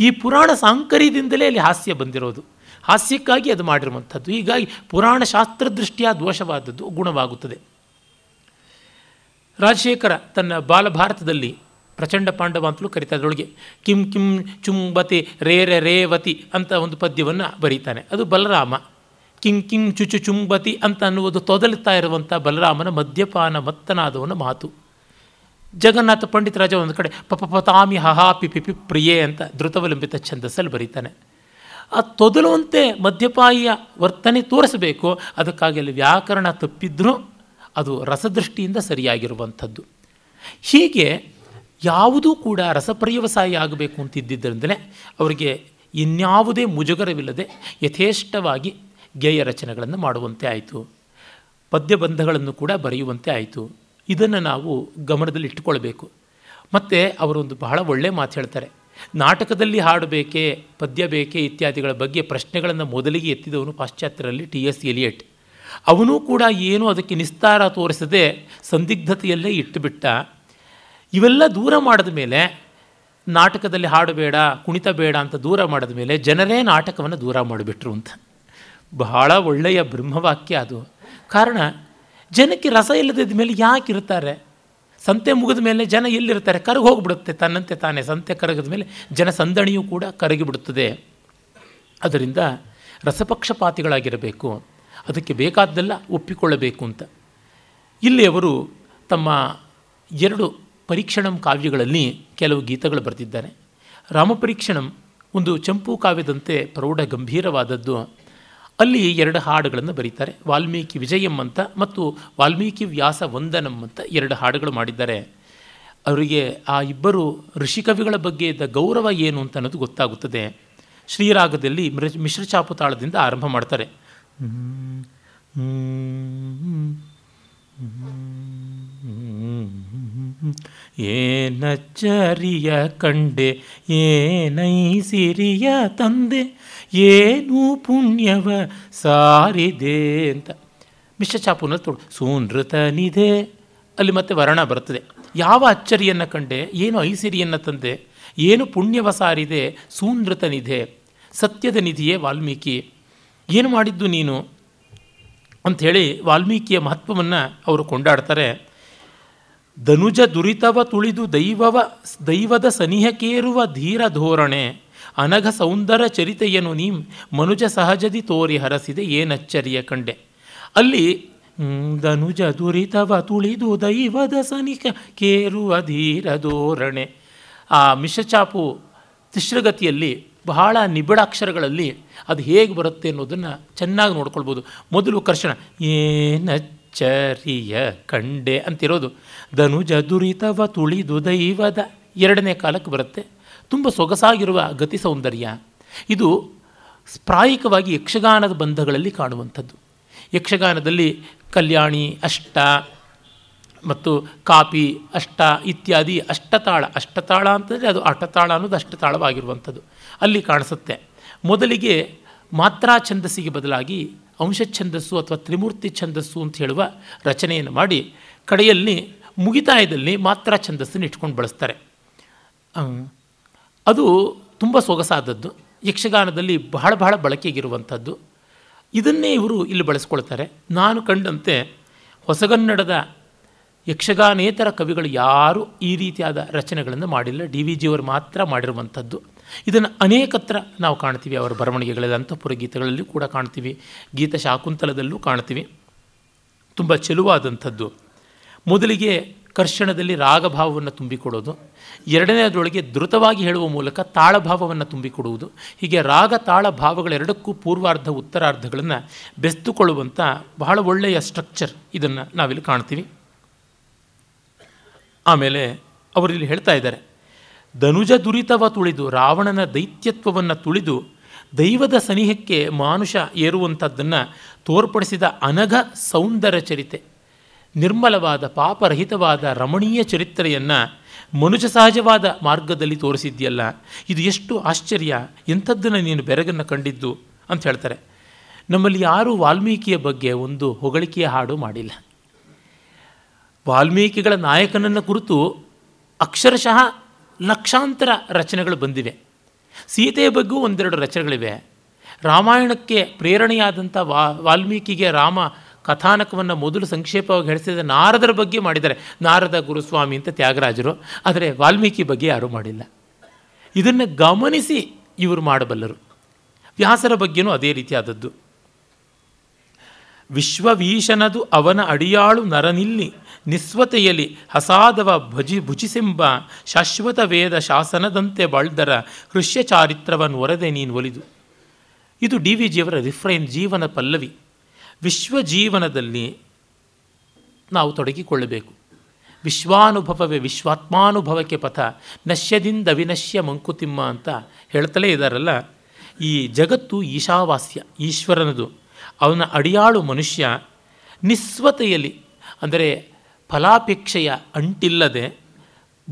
ಈ ಪುರಾಣ ಸಾಂಕರ್ಯದಿಂದಲೇ ಅಲ್ಲಿ ಹಾಸ್ಯ ಬಂದಿರೋದು. ಹಾಸ್ಯಕ್ಕಾಗಿ ಅದು ಮಾಡಿರುವಂಥದ್ದು. ಹೀಗಾಗಿ ಪುರಾಣ ಶಾಸ್ತ್ರ ದೃಷ್ಟಿಯ ದೋಷವಾದದ್ದು ಗುಣವಾಗುತ್ತದೆ. ರಾಜಶೇಖರ ತನ್ನ ಬಾಲಭಾರತದಲ್ಲಿ ಪ್ರಚಂಡ ಪಾಂಡವ ಅಂತಲೂ ಕರೀತಾ ಅದರೊಳಗೆ ಕಿಂ ಕಿಂ ಚುಂಬತಿ ರೇ ರೇ ರೇವತಿ ಅಂತ ಒಂದು ಪದ್ಯವನ್ನು ಬರೀತಾನೆ. ಅದು ಬಲರಾಮ. ಕಿಂ ಕಿಂ ಚುಚು ಚುಂಬತಿ ಅಂತ ಅನ್ನುವುದು ತೊದಲುತ್ತಾ ಇರುವಂಥ ಬಲರಾಮನ ಮದ್ಯಪಾನ ಮತ್ತನಾದವನ ಮಾತು. ಜಗನ್ನಾಥ ಪಂಡಿತರಾಜ ಒಂದು ಕಡೆ ಪಪ ಪತಾಮಿ ಹಹಾ ಪಿ ಪಿ ಪ್ರಿಯೆ ಅಂತ ಧೃತವಲಂಬಿತ ಛಂದಸ್ಸಲ್ಲಿ ಬರೀತಾನೆ. ಆ ತೊದಲುವಂತೆ ಮದ್ಯಪಾಯಿಯ ವರ್ತನೆ ತೋರಿಸಬೇಕು, ಅದಕ್ಕಾಗಿ ಅಲ್ಲಿ ವ್ಯಾಕರಣ ತಪ್ಪಿದ್ರೂ ಅದು ರಸದೃಷ್ಟಿಯಿಂದ ಸರಿಯಾಗಿರುವಂಥದ್ದು. ಹೀಗೆ ಯಾವುದೂ ಕೂಡ ರಸಪ್ರಯವಸಾಯಿ ಆಗಬೇಕು ಅಂತಿದ್ದರಿಂದಲೇ ಅವರಿಗೆ ಇನ್ಯಾವುದೇ ಮುಜುಗರವಿಲ್ಲದೆ ಯಥೇಷ್ಟವಾಗಿ ಗೇಯ ರಚನೆಗಳನ್ನು ಮಾಡುವಂತೆ ಆಯಿತು. ಪದ್ಯಬಂಧಗಳನ್ನು ಕೂಡ ಬರೆಯುವಂತೆ ಆಯಿತು. ಇದನ್ನು ನಾವು ಗಮನದಲ್ಲಿ ಇಟ್ಟುಕೊಳ್ಬೇಕು. ಮತ್ತು ಅವರೊಂದು ಬಹಳ ಒಳ್ಳೆಯ ಮಾತು ಹೇಳ್ತಾರೆ. ನಾಟಕದಲ್ಲಿ ಹಾಡು ಬೇಕೇ, ಪದ್ಯ ಬೇಕೇ ಇತ್ಯಾದಿಗಳ ಬಗ್ಗೆ ಪ್ರಶ್ನೆಗಳನ್ನು ಮೊದಲಿಗೆ ಎತ್ತಿದವನು ಪಾಶ್ಚಾತ್ಯರಲ್ಲಿ ಟಿ ಎಸ್ ಎಲಿಯಟ್. ಅವನೂ ಕೂಡ ಏನು ಅದಕ್ಕೆ ನಿಸ್ತಾರ ತೋರಿಸದೆ ಸಂದಿಗ್ಧತೆಯಲ್ಲೇ ಇಟ್ಟುಬಿಟ್ಟ. ಇವೆಲ್ಲ ದೂರ ಮಾಡಿದ ಮೇಲೆ, ನಾಟಕದಲ್ಲಿ ಹಾಡು ಬೇಡ, ಕುಣಿತ ಬೇಡ ಅಂತ ದೂರ ಮಾಡಿದ ಮೇಲೆ ಜನರೇ ನಾಟಕವನ್ನು ದೂರ ಮಾಡಿಬಿಟ್ರು ಅಂತ. ಬಹಳ ಒಳ್ಳೆಯ ಬ್ರಹ್ಮವಾಕ್ಯ ಅದು. ಕಾರಣ, ಜನಕ್ಕೆ ರಸ ಇಲ್ಲದಿದ್ದ ಮೇಲೆ ಯಾಕೆ ಇರ್ತಾರೆ? ಸಂತೆ ಮುಗಿದ ಮೇಲೆ ಜನ ಎಲ್ಲಿರ್ತಾರೆ? ಕರಗಿ ಹೋಗಿಬಿಡುತ್ತೆ ತನ್ನಂತೆ ತಾನೇ. ಸಂತೆ ಕರಗಿದ ಮೇಲೆ ಜನ ಸಂದಣಿಯೂ ಕೂಡ ಕರಗಿಬಿಡುತ್ತದೆ ಅದರಿಂದ ರಸಪಕ್ಷಪಾತಿಗಳಾಗಿರಬೇಕು. ಅದಕ್ಕೆ ಬೇಕಾದ್ದೆಲ್ಲ ಒಪ್ಪಿಕೊಳ್ಳಬೇಕು ಅಂತ. ಇಲ್ಲಿ ಅವರು ತಮ್ಮ ಎರಡು ಪರೀಕ್ಷಣಂ ಕಾವ್ಯಗಳಲ್ಲಿ ಕೆಲವು ಗೀತಗಳು ಬರೆದಿದ್ದಾರೆ. ರಾಮಪರೀಕ್ಷಣಂ ಒಂದು ಚಂಪು ಕಾವ್ಯದಂತೆ ಪ್ರೌಢ ಗಂಭೀರವಾದದ್ದು. ಅಲ್ಲಿ ಎರಡು ಹಾಡುಗಳನ್ನು ಬರೀತಾರೆ. ವಾಲ್ಮೀಕಿ ವಿಜಯಂ ಅಂತ ಮತ್ತು ವಾಲ್ಮೀಕಿ ವ್ಯಾಸ ವಂದನಂ ಅಂತ ಎರಡು ಹಾಡುಗಳು ಮಾಡಿದ್ದಾರೆ. ಅವರಿಗೆ ಆ ಇಬ್ಬರು ಋಷಿಕವಿಗಳ ಬಗ್ಗೆ ಇದ್ದ ಗೌರವ ಏನು ಅಂತ ಅನ್ನೋದು ಗೊತ್ತಾಗುತ್ತದೆ. ಶ್ರೀರಾಗದಲ್ಲಿ ಮಿಶ್ರ ಮಿಶ್ರಚಾಪುತಾಳದಿಂದ ಆರಂಭ ಮಾಡ್ತಾರೆ. ಏನಚ್ಚರಿಯ ಕಂಡೆ, ಏನೈ ಸಿರಿಯ ತಂದೆ ಏನು ಪುಣ್ಯವ ಸಾರಿದೆ ಅಂತ. ಮಿಶ್ರಚಾಪುನಲ್ಲಿ ತೋಡು. ಸೂನೃತನಿದೆ. ಅಲ್ಲಿ ಮತ್ತೆ ವರ್ಣ ಬರ್ತದೆ ಯಾವ ಅಚ್ಚರಿಯನ್ನು ಕಂಡೆ, ಏನು ಐಸಿರಿಯನ್ನು ತಂದೆ, ಏನು ಪುಣ್ಯವ ಸಾರಿದೆ, ಸೂನೃತನಿದೆ. ಸತ್ಯದ ನಿಧಿಯೇ ವಾಲ್ಮೀಕಿ. ಏನು ಮಾಡಿದ್ದು ನೀನು? ಅಂಥೇಳಿ ವಾಲ್ಮೀಕಿಯ ಮಹತ್ವವನ್ನು ಅವರು ಕೊಂಡಾಡ್ತಾರೆ. ಧನುಜ ದುರಿತವ ತುಳಿದು ದೈವವ, ದೈವದ ಸನಿಹಕೇರುವ ಧೀರ ಧೋರಣೆ. ಅನಘ ಸೌಂದರ ಚರಿತೆಯನ್ನು ನೀ ಮನುಜ ಸಹಜದಿ ತೋರಿ ಹರಸಿದೆ ಏನಚ್ಚರಿಯ ಕಂಡೆ. ಅಲ್ಲಿ ಧನುಜ ದುರಿತವ ತುಳಿದು ದೈವದ ಸನಿಕ ಕೇರುವ ಧೀರ ಧೋರಣೆ. ಆ ಮಿಷಚಾಪು ತಿಶ್ರಗತಿಯಲ್ಲಿ ಬಹಳ ನಿಬಿಡಾಕ್ಷರಗಳಲ್ಲಿ ಅದು ಹೇಗೆ ಬರುತ್ತೆ ಅನ್ನೋದನ್ನು ಚೆನ್ನಾಗಿ ನೋಡ್ಕೊಳ್ಬೋದು. ಮೊದಲು ಕರ್ಷಣ ಏನಚ್ಚರಿಯ ಕಂಡೆ ಅಂತಿರೋದು. ಧನುಜ ದುರಿತವ ತುಳಿದು ದೈವದ ಎರಡನೇ ಕಾಲಕ್ಕೆ ಬರುತ್ತೆ. ತುಂಬ ಸೊಗಸಾಗಿರುವ ಗತಿ ಸೌಂದರ್ಯ. ಇದು ಪ್ರಾಯಿಕವಾಗಿ ಯಕ್ಷಗಾನದ ಬಂಧಗಳಲ್ಲಿ ಕಾಣುವಂಥದ್ದು. ಯಕ್ಷಗಾನದಲ್ಲಿ ಕಲ್ಯಾಣಿ, ಅಷ್ಟ ಮತ್ತು ಕಾಪಿ, ಅಷ್ಟ ಇತ್ಯಾದಿ ಅಷ್ಟತಾಳ. ಅಷ್ಟತಾಳ ಅಂತಂದರೆ ಅದು ಅಷ್ಟತಾಳ ಅನ್ನೋದು ಅಷ್ಟತಾಳವಾಗಿರುವಂಥದ್ದು. ಅಲ್ಲಿ ಕಾಣಿಸುತ್ತೆ. ಮೊದಲಿಗೆ ಮಾತ್ರ ಛಂದಸ್ಸಿಗೆ ಬದಲಾಗಿ ಅಂಶ ಛಂದಸ್ಸು ಅಥವಾ ತ್ರಿಮೂರ್ತಿ ಛಂದಸ್ಸು ಅಂತ ಹೇಳುವ ರಚನೆಯನ್ನು ಮಾಡಿ ಕಡೆಯಲ್ಲಿ ಮುಗಿತಾಯದಲ್ಲಿ ಮಾತ್ರ ಛಂದಸ್ಸನ್ನು ಇಟ್ಕೊಂಡು ಬಳಸ್ತಾರೆ. ಅದು ತುಂಬ ಸೊಗಸಾದದ್ದು. ಯಕ್ಷಗಾನದಲ್ಲಿ ಬಹಳ ಬಹಳ ಬಳಕೆಗಿರುವಂಥದ್ದು. ಇದನ್ನೇ ಇವರು ಇಲ್ಲಿ ಬಳಸ್ಕೊಳ್ತಾರೆ. ನಾನು ಕಂಡಂತೆ ಹೊಸಗನ್ನಡದ ಯಕ್ಷಗಾನೇತರ ಕವಿಗಳು ಯಾರೂ ಈ ರೀತಿಯಾದ ರಚನೆಗಳನ್ನು ಮಾಡಿಲ್ಲ. ಡಿ ವಿ ಜಿಯವರು ಮಾತ್ರ ಮಾಡಿರುವಂಥದ್ದು. ಇದನ್ನು ಅನೇಕತ್ರ ನಾವು ಕಾಣ್ತೀವಿ. ಅವರ ಬರವಣಿಗೆಗಳಲ್ಲಿ ಅಂತಃಪುರ ಗೀತೆಗಳಲ್ಲಿ ಕೂಡ ಕಾಣ್ತೀವಿ. ಗೀತ ಶಾಕುಂತಲದಲ್ಲೂ ಕಾಣ್ತೀವಿ. ತುಂಬ ಚೆಲುವಾದಂಥದ್ದು. ಮೊದಲಿಗೆ ಕರ್ಷಣದಲ್ಲಿ ರಾಗಭಾವವನ್ನು ತುಂಬಿಕೊಡೋದು. ಎರಡನೇದರೊಳಗೆ ಧೃತವಾಗಿ ಹೇಳುವ ಮೂಲಕ ತಾಳಭಾವವನ್ನು ತುಂಬಿಕೊಡುವುದು. ಹೀಗೆ ರಾಗ, ತಾಳ ಭಾವಗಳೆರಡಕ್ಕೂ ಪೂರ್ವಾರ್ಧ ಉತ್ತರಾರ್ಧಗಳನ್ನು ಬೆಸ್ತುಕೊಳ್ಳುವಂಥ ಬಹಳ ಒಳ್ಳೆಯ ಸ್ಟ್ರಕ್ಚರ್ ಇದನ್ನು ನಾವಿಲ್ಲಿ ಕಾಣ್ತೀವಿ. ಆಮೇಲೆ ಅವರಿಲ್ಲಿ ಹೇಳ್ತಾ ಇದ್ದಾರೆ, ಧನುಜ ದುರಿತವ ತುಳಿದು, ರಾವಣನ ದೈತ್ಯತ್ವವನ್ನು ತುಳಿದು, ದೈವದ ಸನಿಹಕ್ಕೆ ಮಾನುಷ ಏರುವಂಥದ್ದನ್ನು ತೋರ್ಪಡಿಸಿದ ಅನಘ ಸೌಂದರ್ಯ ಚರಿತೆ. ನಿರ್ಮಲವಾದ, ಪಾಪರಹಿತವಾದ, ರಮಣೀಯ ಚರಿತ್ರೆಯನ್ನು ಮನುಷ್ಯ ಸಹಜವಾದ ಮಾರ್ಗದಲ್ಲಿ ತೋರಿಸಿದ್ಯಲ್ಲ, ಇದು ಎಷ್ಟು ಆಶ್ಚರ್ಯ, ಎಂಥದ್ದನ್ನು ನೀನು ಬೆರಗನ್ನು ಕಂಡಿದ್ದು ಅಂತ ಹೇಳ್ತಾರೆ. ನಮ್ಮಲ್ಲಿ ಯಾರೂ ವಾಲ್ಮೀಕಿಯ ಬಗ್ಗೆ ಒಂದು ಹೊಗಳಿಕೆಯ ಹಾಡು ಮಾಡಿಲ್ಲ. ವಾಲ್ಮೀಕಿಗಳ ನಾಯಕನನ್ನು ಕುರಿತು ಅಕ್ಷರಶಃ ಲಕ್ಷಾಂತರ ರಚನೆಗಳು ಬಂದಿವೆ. ಸೀತೆಯ ಬಗ್ಗೂ ಒಂದೆರಡು ರಚನೆಗಳಿವೆ. ರಾಮಾಯಣಕ್ಕೆ ಪ್ರೇರಣೆಯಾದಂಥ ವಾಲ್ಮೀಕಿಗೆ ರಾಮ ಕಥಾನಕವನ್ನು ಮೊದಲು ಸಂಕ್ಷೇಪವಾಗಿ ಹೇಳಿಸಿದ ನಾರದರ ಬಗ್ಗೆ ಮಾಡಿದ್ದಾರೆ. ನಾರದ ಗುರುಸ್ವಾಮಿ ಅಂತ ತ್ಯಾಗರಾಜರು. ಆದರೆ ವಾಲ್ಮೀಕಿ ಬಗ್ಗೆ ಯಾರೂ ಮಾಡಿಲ್ಲ. ಇದನ್ನು ಗಮನಿಸಿ ಇವರು ಮಾಡಬಲ್ಲರು. ವ್ಯಾಸರ ಬಗ್ಗೆನೂ ಅದೇ ರೀತಿಯಾದದ್ದು. ವಿಶ್ವವೀಶನದು ಅವನ ಅಡಿಯಾಳು ನರನಿಲ್ಲಿ, ನಿಸ್ವತೆಯಲ್ಲಿ ಹಸಾದವ ಭಜಿ ಭುಜಿಸೆಂಬ ಶಾಶ್ವತ ವೇದ ಶಾಸನದಂತೆ ಬಾಳ್ದರ ಹೃಷ್ಯ ಚಾರಿತ್ರವನ್ನು ಒರೆದೆ ನೀನು ಒಲಿದು. ಇದು ಡಿ ವಿ ಜಿಯವರ ರಿಫ್ರೈನ್ ಜೀವನ ಪಲ್ಲವಿ. ವಿಶ್ವ ಜೀವನದಲ್ಲಿ ನಾವು ತೊಡಗಿಕೊಳ್ಳಬೇಕು. ವಿಶ್ವಾನುಭವವೇ ವಿಶ್ವಾತ್ಮಾನುಭವಕ್ಕೆ ಪಥ, ನಶ್ಯದಿಂದ ವಿನಶ್ಯ ಮಂಕುತಿಮ್ಮ ಅಂತ ಹೇಳ್ತಲೇ ಇದ್ದಾರಲ್ಲ ಈ ಜಗತ್ತು ಈಶಾವಾಸ್ಯ, ಈಶ್ವರನದು. ಅವನ ಅಡಿಯಾಳು ಮನುಷ್ಯ ನಿಸ್ವತೆಯಲ್ಲಿ, ಅಂದರೆ ಫಲಾಪೇಕ್ಷೆಯ ಅಂಟಿಲ್ಲದೆ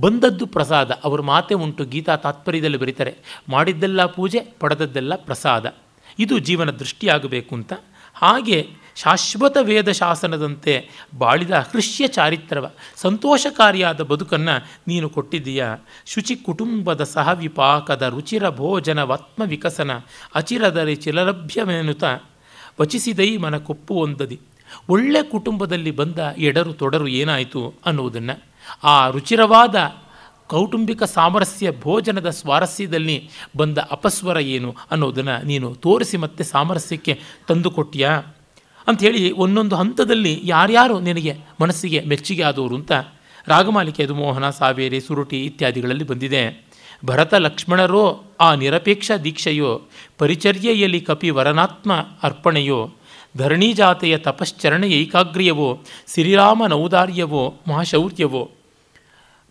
ಬಂದದ್ದು ಪ್ರಸಾದ. ಅವರ ಮಾತೆ ಉಂಟು, ಗೀತಾ ತಾತ್ಪರ್ಯದಲ್ಲಿ ಬರೀತಾರೆ, ಮಾಡಿದ್ದೆಲ್ಲ ಪೂಜೆ, ಪಡೆದದ್ದೆಲ್ಲ ಪ್ರಸಾದ. ಇದು ಜೀವನ ದೃಷ್ಟಿಯಾಗಬೇಕು ಅಂತ. ಹಾಗೆ ಶಾಶ್ವತ ವೇದ ಶಾಸನದಂತೆ ಬಾಳಿದ ಹೃಷ್ಯ ಚಾರಿತ್ರವ, ಸಂತೋಷಕಾರಿಯಾದ ಬದುಕನ್ನು ನೀನು ಕೊಟ್ಟಿದ್ದೀಯ. ಶುಚಿ ಕುಟುಂಬದ ಸಹವಿಪಾಕದ ರುಚಿರ ಭೋಜನವಾತ್ಮ ವಿಕಸನ ಅಚಿರದರಿ ಚಿಲಲಭ್ಯಮೆನುತ ವಚಿಸಿದೈ ಮನ ಕೊಪ್ಪು ಒಂದದಿ. ಒಳ್ಳೆ ಕುಟುಂಬದಲ್ಲಿ ಬಂದ ಎಡರು ತೊಡರು ಏನಾಯಿತು ಅನ್ನುವುದನ್ನು, ಆ ರುಚಿರವಾದ ಕೌಟುಂಬಿಕ ಸಾಮರಸ್ಯ ಭೋಜನದ ಸ್ವಾರಸ್ಯದಲ್ಲಿ ಬಂದ ಅಪಸ್ವರ ಏನು ಅನ್ನೋದನ್ನು ನೀನು ತೋರಿಸಿ ಮತ್ತೆ ಸಾಮರಸ್ಯಕ್ಕೆ ತಂದುಕೊಟ್ಟಿಯಾ? ಅಂಥೇಳಿ ಒಂದೊಂದು ಹಂತದಲ್ಲಿ ಯಾರ್ಯಾರು ನಿನಗೆ ಮನಸ್ಸಿಗೆ ಮೆಚ್ಚುಗೆ ಆದವರು ಅಂತ ರಾಗಮಾಲಿಕೆ ಅದು ಮೋಹನ ಸಾವೇರಿ, ಸುರುಟಿ ಇತ್ಯಾದಿಗಳಲ್ಲಿ ಬಂದಿದೆ. ಭರತ, ಲಕ್ಷ್ಮಣರೋ ಆ ನಿರಪೇಕ್ಷ ದೀಕ್ಷೆಯೋ, ಪರಿಚರ್ಯೆಯಲ್ಲಿ ಕಪಿ ವರನಾತ್ಮ ಅರ್ಪಣೆಯೋ ಧರಣೀಜಾತೆಯ ತಪಶ್ಚರಣ ಏಕಾಗ್ರ್ಯವೋ ಸಿರಿರಾಮನ ನೌದಾರ್ಯವೋ ಮಹಾಶೌರ್ಯವೋ.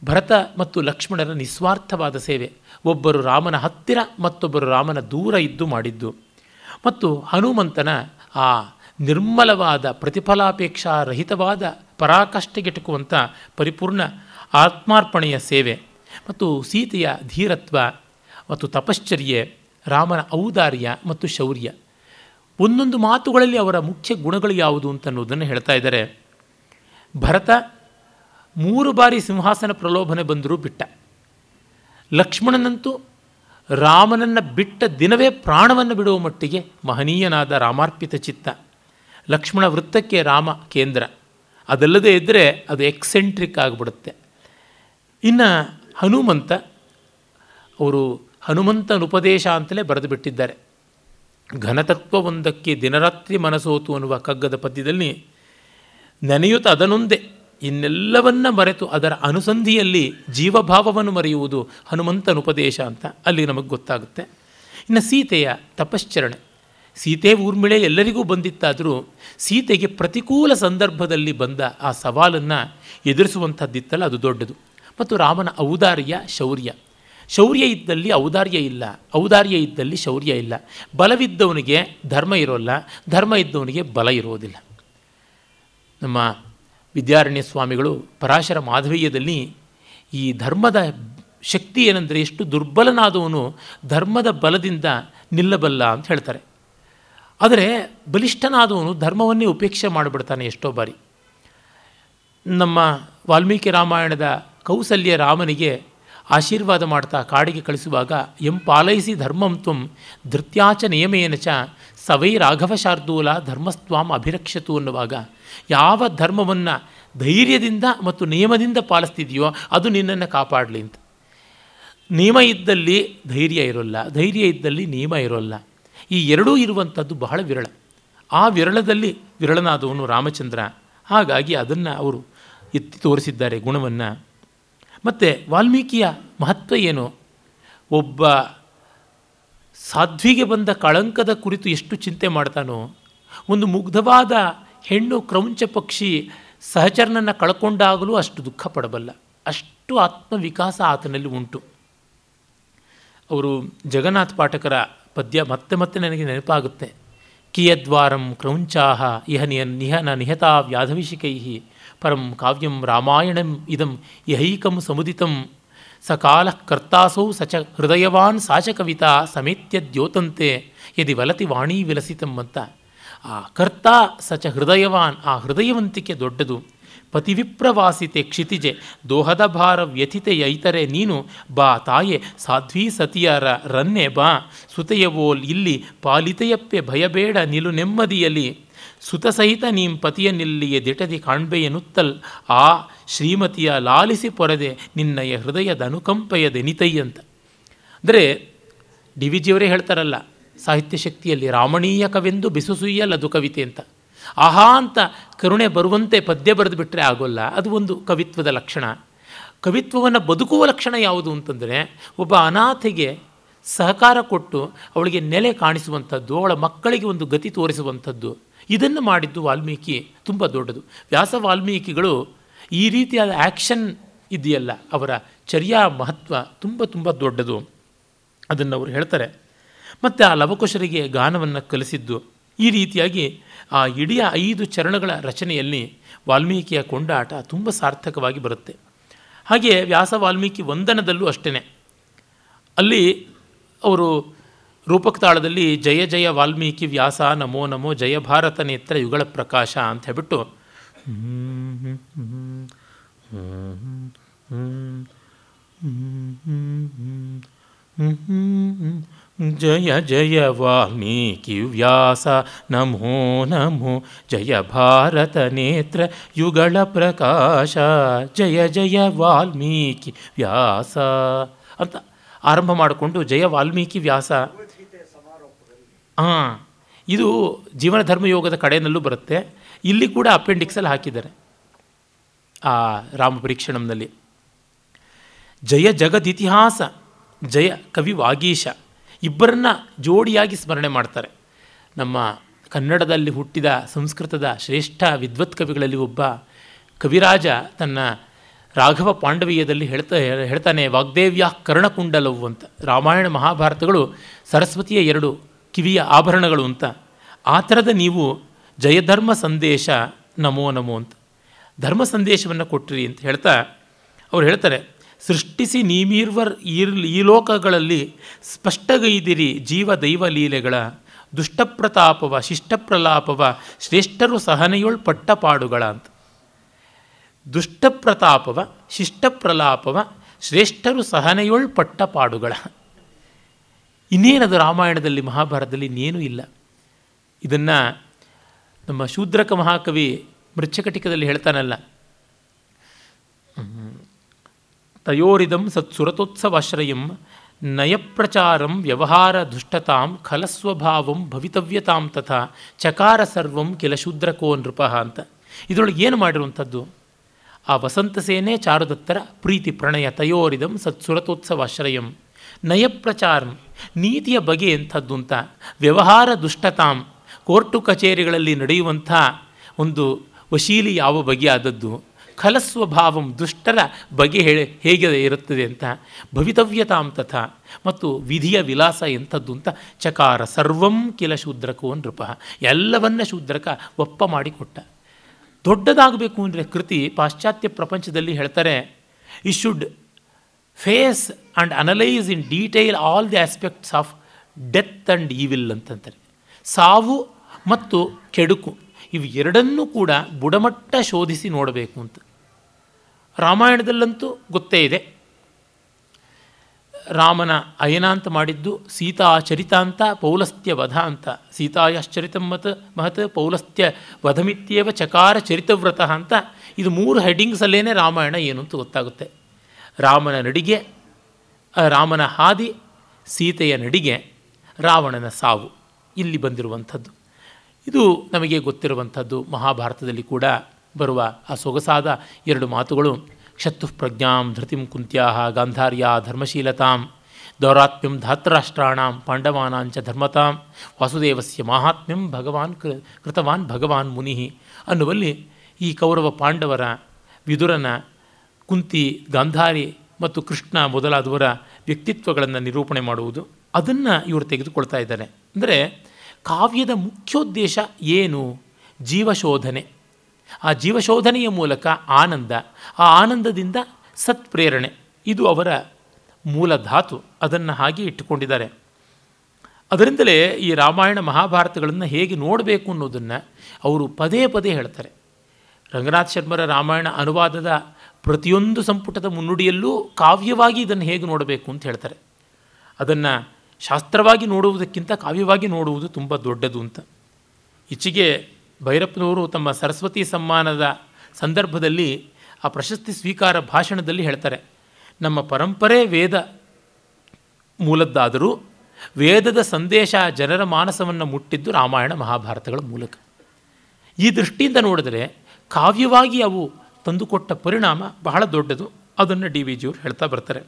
ಭರತ ಮತ್ತು ಲಕ್ಷ್ಮಣರ ನಿಸ್ವಾರ್ಥವಾದ ಸೇವೆ. ಒಬ್ಬರು ರಾಮನ ಹತ್ತಿರ, ಮತ್ತೊಬ್ಬರು ರಾಮನ ದೂರ ಇದ್ದು ಮಾಡಿದ್ದು. ಮತ್ತು ಹನುಮಂತನ ಆ ನಿರ್ಮಲವಾದ ಪ್ರತಿಫಲಾಪೇಕ್ಷಾ ರಹಿತವಾದ ಪರಾಕಾಷ್ಠೆಗೆಟುಕುವಂಥ ಪರಿಪೂರ್ಣ ಆತ್ಮಾರ್ಪಣೆಯ ಸೇವೆ ಮತ್ತು ಸೀತೆಯ ಧೀರತ್ವ ಮತ್ತು ತಪಶ್ಚರ್ಯೆ, ರಾಮನ ಔದಾರ್ಯ ಮತ್ತು ಶೌರ್ಯ. ಒಂದೊಂದು ಮಾತುಗಳಲ್ಲಿ ಅವರ ಮುಖ್ಯ ಗುಣಗಳು ಯಾವುದು ಅಂತ ಅನ್ನೋದನ್ನು ಹೇಳ್ತಾ ಇದ್ದಾರೆ. ಭರತ ಮೂರು ಬಾರಿ ಸಿಂಹಾಸನ ಪ್ರಲೋಭನೆ ಬಂದರೂ ಬಿಟ್ಟ. ಲಕ್ಷ್ಮಣನಂತೂ ರಾಮನನ್ನು ಬಿಟ್ಟ ದಿನವೇ ಪ್ರಾಣವನ್ನು ಬಿಡುವ ಮಟ್ಟಿಗೆ ಮಹನೀಯನಾದ ರಾಮಾರ್ಪಿತ ಚಿತ್ತ. ಲಕ್ಷ್ಮಣ ವೃತ್ತಕ್ಕೆ ರಾಮ ಕೇಂದ್ರ. ಅದಲ್ಲದೆ ಇದ್ದರೆ ಅದು ಎಕ್ಸೆಂಟ್ರಿಕ್ ಆಗಿಬಿಡುತ್ತೆ. ಇನ್ನು ಹನುಮಂತ, ಅವರು ಹನುಮಂತನ ಉಪದೇಶ ಅಂತಲೇ ಬರೆದು ಬಿಟ್ಟಿದ್ದಾರೆ ಘನತತ್ವವೊಂದಕ್ಕೆ ದಿನರಾತ್ರಿ ಮನಸೋತು ಅನ್ನುವ ಕಗ್ಗದ ಪದ್ಯದಲ್ಲಿ, ನೆನೆಯುತ್ತ ಅದನೊಂದೇ, ಇನ್ನೆಲ್ಲವನ್ನ ಮರೆತು ಅದರ ಅನುಸಂಧಿಯಲ್ಲಿ ಜೀವಭಾವವನ್ನು ಮರೆಯುವುದು ಹನುಮಂತನ ಉಪದೇಶ ಅಂತ ಅಲ್ಲಿ ನಮಗೆ ಗೊತ್ತಾಗುತ್ತೆ. ಇನ್ನು ಸೀತೆಯ ತಪಶ್ಚರಣೆ. ಸೀತೆ ಊರ್ಮಿಳೆ ಎಲ್ಲರಿಗೂ ಬಂದಿತ್ತಾದರೂ ಸೀತೆಗೆ ಪ್ರತಿಕೂಲ ಸಂದರ್ಭದಲ್ಲಿ ಬಂದ ಆ ಸವಾಲನ್ನು ಎದುರಿಸುವಂಥದ್ದಿತ್ತಲ್ಲ, ಅದು ದೊಡ್ಡದು. ಮತ್ತು ರಾಮನ ಔದಾರ್ಯ ಶೌರ್ಯ. ಶೌರ್ಯ ಇದ್ದಲ್ಲಿ ಔದಾರ್ಯ ಇಲ್ಲ, ಔದಾರ್ಯ ಇದ್ದಲ್ಲಿ ಶೌರ್ಯ ಇಲ್ಲ. ಬಲವಿದ್ದವನಿಗೆ ಧರ್ಮ ಇರೋಲ್ಲ, ಧರ್ಮ ಇದ್ದವನಿಗೆ ಬಲ ಇರೋದಿಲ್ಲ. ನಮ್ಮ ವಿದ್ಯಾರಣ್ಯ ಸ್ವಾಮಿಗಳು ಪರಾಶರ ಮಾಧವೀಯದಲ್ಲಿ ಈ ಧರ್ಮದ ಶಕ್ತಿ ಏನೆಂದರೆ ಎಷ್ಟು ದುರ್ಬಲನಾದವನು ಧರ್ಮದ ಬಲದಿಂದ ನಿಲ್ಲಬಲ್ಲ ಅಂತ ಹೇಳ್ತಾರೆ. ಆದರೆ ಬಲಿಷ್ಠನಾದವನು ಧರ್ಮವನ್ನೇ ಉಪೇಕ್ಷೆ ಮಾಡಿಬಿಡ್ತಾನೆ ಎಷ್ಟೋ ಬಾರಿ. ನಮ್ಮ ವಾಲ್ಮೀಕಿ ರಾಮಾಯಣದ ಕೌಸಲ್ಯ ರಾಮನಿಗೆ ಆಶೀರ್ವಾದ ಮಾಡ್ತಾ ಕಾಡಿಗೆ ಕಳಿಸುವಾಗ, ಎಂ ಪಾಲಯಿಸಿ ಧರ್ಮಂ ತ್ವಂ ಧೃತ್ಯಾಚ ನಿಯಮೇನ ಚ ಸವೈ ರಾಘವ ಶಾರ್ದೂಲ ಧರ್ಮಸ್ತ್ವಾಂ ಅಭಿರಕ್ಷತು ಅನ್ನುವಾಗ, ಯಾವ ಧರ್ಮವನ್ನು ಧೈರ್ಯದಿಂದ ಮತ್ತು ನಿಯಮದಿಂದ ಪಾಲಿಸ್ತಿದೆಯೋ ಅದು ನಿನ್ನನ್ನು ಕಾಪಾಡಲಿ ಅಂತ. ನಿಯಮ ಇದ್ದಲ್ಲಿ ಧೈರ್ಯ ಇರೋಲ್ಲ, ಧೈರ್ಯ ಇದ್ದಲ್ಲಿ ನಿಯಮ ಇರೋಲ್ಲ. ಈ ಎರಡೂ ಇರುವಂಥದ್ದು ಬಹಳ ವಿರಳ. ಆ ವಿರಳದಲ್ಲಿ ವಿರಳನಾದವನು ರಾಮಚಂದ್ರ. ಹಾಗಾಗಿ ಅದನ್ನು ಅವರು ಎತ್ತಿ ತೋರಿಸಿದ್ದಾರೆ ಗುಣವನ್ನು. ಮತ್ತು ವಾಲ್ಮೀಕಿಯ ಮಹತ್ವ ಏನು? ಒಬ್ಬ ಸಾಧ್ವಿಗೆ ಬಂದ ಕಳಂಕದ ಕುರಿತು ಎಷ್ಟು ಚಿಂತೆ ಮಾಡ್ತಾನೋ, ಒಂದು ಮುಗ್ಧವಾದ ಹೆಣ್ಣು ಕ್ರೌಂಚ ಪಕ್ಷಿ ಸಹಚರನನ್ನು ಕಳ್ಕೊಂಡಾಗಲೂ ಅಷ್ಟು ದುಃಖ ಪಡಬಲ್ಲ. ಅಷ್ಟು ಆತ್ಮವಿಕಾಸ ಆತನಲ್ಲಿ ಉಂಟು. ಅವರು ಜಗನ್ನಾಥ್ ಪಾಠಕರ ಪದ್ಯ ಮತ್ತೆ ಮತ್ತೆ ನನಗೆ ನೆನಪಾಗುತ್ತೆ. ಕಿಯದ್ವಾರಂ ಕ್ರೌಂಚಾಹ ಇಹ ನಿಹ ನಿಹನ ನಿಹತಾ ವ್ಯಾಧವಿಷಿಕೈ ಪರಂ ಕಾವ್ಯಂ ರಾಮಾಯಣಂ ಇದಂ ಯಹೈಕಂ ಸಮುದಿತಂ ಸಕಾಲ ಕರ್ತಾಸೌ ಸಚ ಹೃದಯವಾನ್ ಸಾಚ ಕವಿತಾ ಸಮೇತ್ಯ ದ್ಯೋತಂತೆ ಯದಿ ವಲತಿ ವಾಣಿ ವಿಲಸಿತಂ ಅಂತ. ಆ ಕರ್ತ ಸಚ ಹೃದಯವಾನ್ ಆ ಹೃದಯವಂತಿಕೆ ದೊಡ್ಡದು. ಪತಿವಿಪ್ರವಾಸಿತೆ ಕ್ಷಿತಿಜೆ, ದೋಹದ ಭಾರ ವ್ಯಥಿತೆ ಯೈತರೆ ನೀನು, ಬಾ ತಾಯೆ, ಸಾಧ್ವೀ ಸತಿಯರ ರನ್ನೆ ಬಾ, ಸುತೆಯವೋಲ್ ಇಲ್ಲಿ ಪಾಲಿತೆಯಪ್ಪೆ ಭಯಬೇಡ ನಿಲು ನೆಮ್ಮದಿಯಲ್ಲಿ. ಸುತಸಹಿತ ನೀಂ ಪತಿಯ ನಿಲ್ಲಿಯ ದಿಟದಿ ಕಾಣ್ಬೆಯನುತ್ತಲ್ ಆ ಶ್ರೀಮತಿಯ ಲಾಲಿಸಿ ಪೊರೆದೆ ನಿನ್ನಯ ಹೃದಯದ ಅನುಕಂಪಯದೆನಿತೈಯಂತ ಅಂದರೆ ಡಿ ವಿ ಜಿಯವರೇ ಹೇಳ್ತಾರಲ್ಲ, ಸಾಹಿತ್ಯ ಶಕ್ತಿಯಲ್ಲಿ ರಾಮಣೀಯ ಕವೆಂದು ಬಿಸುಸುಯ್ಯಲ್ಲದು ಕವಿತೆ ಅಂತ. ಆಹಾ ಅಂತ ಕರುಣೆ ಬರುವಂತೆ ಪದ್ಯ ಬರೆದು ಬಿಟ್ಟರೆ ಆಗೋಲ್ಲ. ಅದು ಒಂದು ಕವಿತ್ವದ ಲಕ್ಷಣ. ಕವಿತ್ವವನ್ನು ಬದುಕುವ ಲಕ್ಷಣ ಯಾವುದು ಅಂತಂದರೆ, ಒಬ್ಬ ಅನಾಥೆಗೆ ಸಹಕಾರ ಕೊಟ್ಟು ಅವಳಿಗೆ ನೆಲೆ ಕಾಣಿಸುವಂಥದ್ದು, ಅವಳ ಮಕ್ಕಳಿಗೆ ಒಂದು ಗತಿ ತೋರಿಸುವಂಥದ್ದು. ಇದನ್ನು ಮಾಡಿದ್ದು ವಾಲ್ಮೀಕಿ. ತುಂಬ ದೊಡ್ಡದು. ವ್ಯಾಸ ವಾಲ್ಮೀಕಿಗಳು ಈ ರೀತಿಯಾದ ಆ್ಯಕ್ಷನ್ ಇದೆಯಲ್ಲ, ಅವರ ಚರ್ಯಾ ಮಹತ್ವ ತುಂಬ ತುಂಬ ದೊಡ್ಡದು. ಅದನ್ನು ಅವರು ಹೇಳ್ತಾರೆ. ಮತ್ತು ಆ ಲವಕುಶರಿಗೆ ಗಾನವನ್ನು ಕಲಿಸಿದ್ದು. ಈ ರೀತಿಯಾಗಿ ಆ ಇಡೀ ಐದು ಚರಣಗಳ ರಚನೆಯಲ್ಲಿ ವಾಲ್ಮೀಕಿಯ ಕೊಂಡಾಟ ತುಂಬ ಸಾರ್ಥಕವಾಗಿ ಬರುತ್ತೆ. ಹಾಗೆ ವ್ಯಾಸ ವಾಲ್ಮೀಕಿ ವಂದನದಲ್ಲೂ ಅಷ್ಟೇ ಅಲ್ಲಿ ಅವರು ರೂಪಕ ತಾಳದಲ್ಲಿ ಜಯ ಜಯ ವಾಲ್ಮೀಕಿ ವ್ಯಾಸ ನಮೋ ನಮೋ ಜಯ ಭಾರತ ನೇತ್ರ ಯುಗಳ ಪ್ರಕಾಶ ಅಂತ ಹೇಳ್ಬಿಟ್ಟು ಜಯ ಜಯ ವಾಲ್ಮೀಕಿ ವ್ಯಾಸ, ನಮೋ ನಮೋ. ಜಯ ಭಾರತ ನೇತ್ರ, ಯುಗಳ ಪ್ರಕಾಶ. ಜಯ ಜಯ ವಾಲ್ಮೀಕಿ ವ್ಯಾಸ. ಅಂತ ಆರಂಭ ಮಾಡಿಕೊಂಡು ಜಯ ವಾಲ್ಮೀಕಿ ವ್ಯಾಸ. ಹಾಂ ಇದು ಜೀವನ ಧರ್ಮಯೋಗದ ಕಡೆಯಲ್ಲೂ ಬರುತ್ತೆ. ಇಲ್ಲಿ ಕೂಡ ಅಪೆಂಡಿಕ್ಸಲ್ಲಿ ಹಾಕಿದ್ದಾರೆ. ಆ ರಾಮಪರೀಕ್ಷಣಂನಲ್ಲಿ ಜಯ ಜಗದಿತಿಹಾಸ ಜಯ ಕವಿ ವಾಗೀಶ. ಇಬ್ಬರನ್ನ ಜೋಡಿಯಾಗಿ ಸ್ಮರಣೆ ಮಾಡ್ತಾರೆ. ನಮ್ಮ ಕನ್ನಡದಲ್ಲಿ ಹುಟ್ಟಿದ ಸಂಸ್ಕೃತದ ಶ್ರೇಷ್ಠ ವಿದ್ವತ್ ಕವಿಗಳಲ್ಲಿ ಒಬ್ಬ ಕವಿರಾಜ ತನ್ನ ರಾಘವ ಪಾಂಡವೀಯದಲ್ಲಿ ಹೇಳ್ತಾ, ಹೇಳ್ತಾನೆ, ವಾಗ್ದೇವ್ಯ ಕರ್ಣಕುಂಡಲವು ಅಂತ. ರಾಮಾಯಣ ಮಹಾಭಾರತಗಳು ಸರಸ್ವತಿಯ ಎರಡು ಕಿವಿಯ ಆಭರಣಗಳು ಅಂತ. ಆ ಥರದ ನೀವು ಜಯಧರ್ಮ ಸಂದೇಶ ನಮೋ ನಮೋ ಅಂತ. ಧರ್ಮ ಸಂದೇಶವನ್ನು ಕೊಟ್ಟಿರಿ ಅಂತ ಹೇಳ್ತಾ, ಅವ್ರು ಹೇಳ್ತಾರೆ ಸೃಷ್ಟಿಸಿ ನೀಮೀರ್ವರ್ ಈ ಲೋಕಗಳಲ್ಲಿ ಸ್ಪಷ್ಟಗೈದಿರಿ ಜೀವ ದೈವ ಲೀಲೆಗಳ. ದುಷ್ಟಪ್ರತಾಪವ, ಶಿಷ್ಟಪ್ರಲಾಪವ, ಶ್ರೇಷ್ಠರು ಸಹನೆಯೊಳ್ ಪಟ್ಟಪಾಡುಗಳ ಅಂತ. ದುಷ್ಟಪ್ರತಾಪವ, ಶಿಷ್ಟಪ್ರಲಾಪವ, ಶ್ರೇಷ್ಠರು ಸಹನೆಯೊಳ್ ಪಟ್ಟಪಾಡುಗಳ. ಇನ್ನೇನದು ರಾಮಾಯಣದಲ್ಲಿ, ಮಹಾಭಾರತದಲ್ಲಿ ಇನ್ನೇನೂ ಇಲ್ಲ. ಇದನ್ನು ನಮ್ಮ ಶೂದ್ರಕ ಮಹಾಕವಿ ಮೃಚ್ಛಕಟಿಕದಲ್ಲಿ ಹೇಳ್ತಾನಲ್ಲ ತಯೋರಿದಂ ಸತ್ಸುರತೋತ್ಸವಾಶ್ರಯಂ ನಯಪ್ರಚಾರಂ ವ್ಯವಹಾರ ದುಷ್ಟತಾಂ ಖಲಸ್ವಭಾವಂ ಭವಿತವ್ಯತಾಂ ತಥಾ ಚಕಾರ ಸರ್ವಂ ಕೆಲ ಶೂದ್ರಕೋ ನೃಪ ಅಂತ. ಇದರೊಳಗೆ ಏನು ಮಾಡಿರುವಂಥದ್ದು? ಆ ವಸಂತ ಸೇನೆ ಚಾರುದತ್ತರ ಪ್ರೀತಿ ಪ್ರಣಯ ತಯೋರಿದಂ ಸತ್ಸುರತೋತ್ಸವಾಶ್ರಯಂ ನಯಪ್ರಚಾರಂ ನೀತಿಯ ಬಗೆ ಎಂಥದ್ದು ಅಂತ. ವ್ಯವಹಾರ ದುಷ್ಟತಾಂ ಕೋರ್ಟು ಕಚೇರಿಗಳಲ್ಲಿ ನಡೆಯುವಂಥ ಒಂದು ವಶೀಲಿ ಯಾವ ಬಗೆಯಾದದ್ದು? ಖಲಸ್ವಭಾವಂ ದುಷ್ಟರ ಬಗೆ ಹೇಳಿ ಹೇಗೆ ಇರುತ್ತದೆ ಅಂತ. ಭವಿತವ್ಯತಾಂ ತಥಾ. ಮತ್ತು ವಿಧಿಯ ವಿಲಾಸ ಎಂಥದ್ದು ಅಂತ ಚಕಾರ ಸರ್ವಂ ಕಿಲ ಶೂದ್ರಕೋ ನೃಪ. ಎಲ್ಲವನ್ನ ಶೂದ್ರಕ ಒಪ್ಪ ಮಾಡಿಕೊಟ್ಟ. ದೊಡ್ಡದಾಗಬೇಕು ಅಂದರೆ ಕೃತಿ ಪಾಶ್ಚಾತ್ಯ ಪ್ರಪಂಚದಲ್ಲಿ ಹೇಳ್ತಾರೆ ಈ should face and analyse in detail all the aspects of death and evil ಅಂತಂತಾರೆ. ಸಾವು ಮತ್ತು ಕೆಡುಕು, ಇವು ಎರಡನ್ನೂ ಕೂಡ ಬುಡಮಟ್ಟ ಶೋಧಿಸಿ ನೋಡಬೇಕು ಅಂತ. ರಾಮಾಯಣದಲ್ಲಂತೂ ಗೊತ್ತೇ ಇದೆ. ರಾಮನ ಅಯನ ಅಂತ ಮಾಡಿದ್ದು ಸೀತಾ ಚರಿತ ಅಂತ, ಪೌಲಸ್ತ್ಯ ವಧ ಅಂತ. ಸೀತಾಯಶ್ಚರಿತಂ ಮತ ಮಹತ್, ಪೌಲಸ್ತ್ಯ ವಧಮಿತ್ಯೇವ ಚಕಾರ ಚರಿತವ್ರತ ಅಂತ. ಇದು ಮೂರು ಹೆಡ್ಡಿಂಗ್ಸಲ್ಲೇ ರಾಮಾಯಣ ಏನು ಅಂತ ಗೊತ್ತಾಗುತ್ತೆ. ರಾಮನ ನಡಿಗೆ ರಾಮನ ಹಾದಿ, ಸೀತೆಯ ನಡಿಗೆ, ರಾವಣನ ಸಾವು. ಇಲ್ಲಿ ಬಂದಿರುವಂಥದ್ದು. ಇದು ನಮಗೆ ಗೊತ್ತಿರುವಂಥದ್ದು ಮಹಾಭಾರತದಲ್ಲಿ ಕೂಡ. ಬರುವ ಆ ಸೊಗಸಾದ ಎರಡು ಮಾತುಗಳು. ಕ್ಷತ್ತು ಪ್ರಜ್ಞಾಂ ಧೃತಿಂ ಕುಂತ್ಯಾಹ ಗಾಂಧಾರ್ಯ ಧರ್ಮಶೀಲತಾಂ. ದೌರಾತ್ಮ್ಯಂ ಧಾತರಾಷ್ಟ್ರಾಣಾಂ ಪಾಂಡವಾನಾಂಚ ಧರ್ಮತಾಂ. ವಾಸುದೇವಸ್ಯ ಮಹಾತ್ಮ್ಯಂ ಭಗವಾನ್ ಕೃ, ಕೃತವಾನ್ ಭಗವಾನ್ ಮುನಿ. ಅನ್ನುವಲ್ಲಿ ಈ ಕೌರವ ಪಾಂಡವರ ವಿದುರನ ಕುಂತಿ ಗಾಂಧಾರಿ ಮತ್ತು ಕೃಷ್ಣ ಮೊದಲಾದವರ ವ್ಯಕ್ತಿತ್ವಗಳನ್ನು ನಿರೂಪಣೆ ಮಾಡುವುದು. ಅದನ್ನು ಇವರು ತೆಗೆದುಕೊಳ್ತಾ ಇದ್ದಾರೆ. ಅಂದರೆ ಕಾವ್ಯದ ಮುಖ್ಯೋದ್ದೇಶ ಏನು? ಜೀವಶೋಧನೆ. ಆ ಜೀವಶೋಧನೆಯ ಮೂಲಕ ಆನಂದ, ಆ ಆನಂದದಿಂದ ಸತ್ಪ್ರೇರಣೆ. ಇದು ಅವರ ಮೂಲ ಧಾತು. ಅದನ್ನು ಹಾಗೆ ಇಟ್ಟುಕೊಂಡಿದ್ದಾರೆ. ಅದರಿಂದಲೇ ಈ ರಾಮಾಯಣ ಮಹಾಭಾರತಗಳನ್ನು ಹೇಗೆ ನೋಡಬೇಕು ಅನ್ನೋದನ್ನು ಅವರು ಪದೇ ಪದೇ ಹೇಳ್ತಾರೆ. ರಂಗನಾಥ್ ಶರ್ಮರ ರಾಮಾಯಣ ಅನುವಾದದ ಪ್ರತಿಯೊಂದು ಸಂಪುಟದ ಮುನ್ನುಡಿಯಲ್ಲೂ ಕಾವ್ಯವಾಗಿ ಇದನ್ನು ಹೇಗೆ ನೋಡಬೇಕು ಅಂತ ಹೇಳ್ತಾರೆ. ಅದನ್ನು ಶಾಸ್ತ್ರವಾಗಿ ನೋಡುವುದಕ್ಕಿಂತ ಕಾವ್ಯವಾಗಿ ನೋಡುವುದು ತುಂಬ ದೊಡ್ಡದು ಅಂತ. ಈಚೆಗೆ ಭೈರಪ್ಪನವರು ತಮ್ಮ ಸರಸ್ವತಿ ಸಮ್ಮಾನದ ಸಂದರ್ಭದಲ್ಲಿ ಆ ಪ್ರಶಸ್ತಿ ಸ್ವೀಕಾರ ಭಾಷಣದಲ್ಲಿ ಹೇಳ್ತಾರೆ. ನಮ್ಮ ಪರಂಪರೆ ವೇದ ಮೂಲದ್ದಾದರೂ ವೇದದ ಸಂದೇಶ ಜನರ ಮಾನಸವನ್ನು ಮುಟ್ಟಿದ್ದು ರಾಮಾಯಣ ಮಹಾಭಾರತಗಳ ಮೂಲಕ. ಈ ದೃಷ್ಟಿಯಿಂದ ನೋಡಿದರೆ ಕಾವ್ಯವಾಗಿ ಅವು ತಂದುಕೊಟ್ಟ ಪರಿಣಾಮ ಬಹಳ ದೊಡ್ಡದು. ಅದನ್ನು ಡಿ ವಿ ಜಿಯವರು ಹೇಳ್ತಾ ಬರ್ತಾರೆ.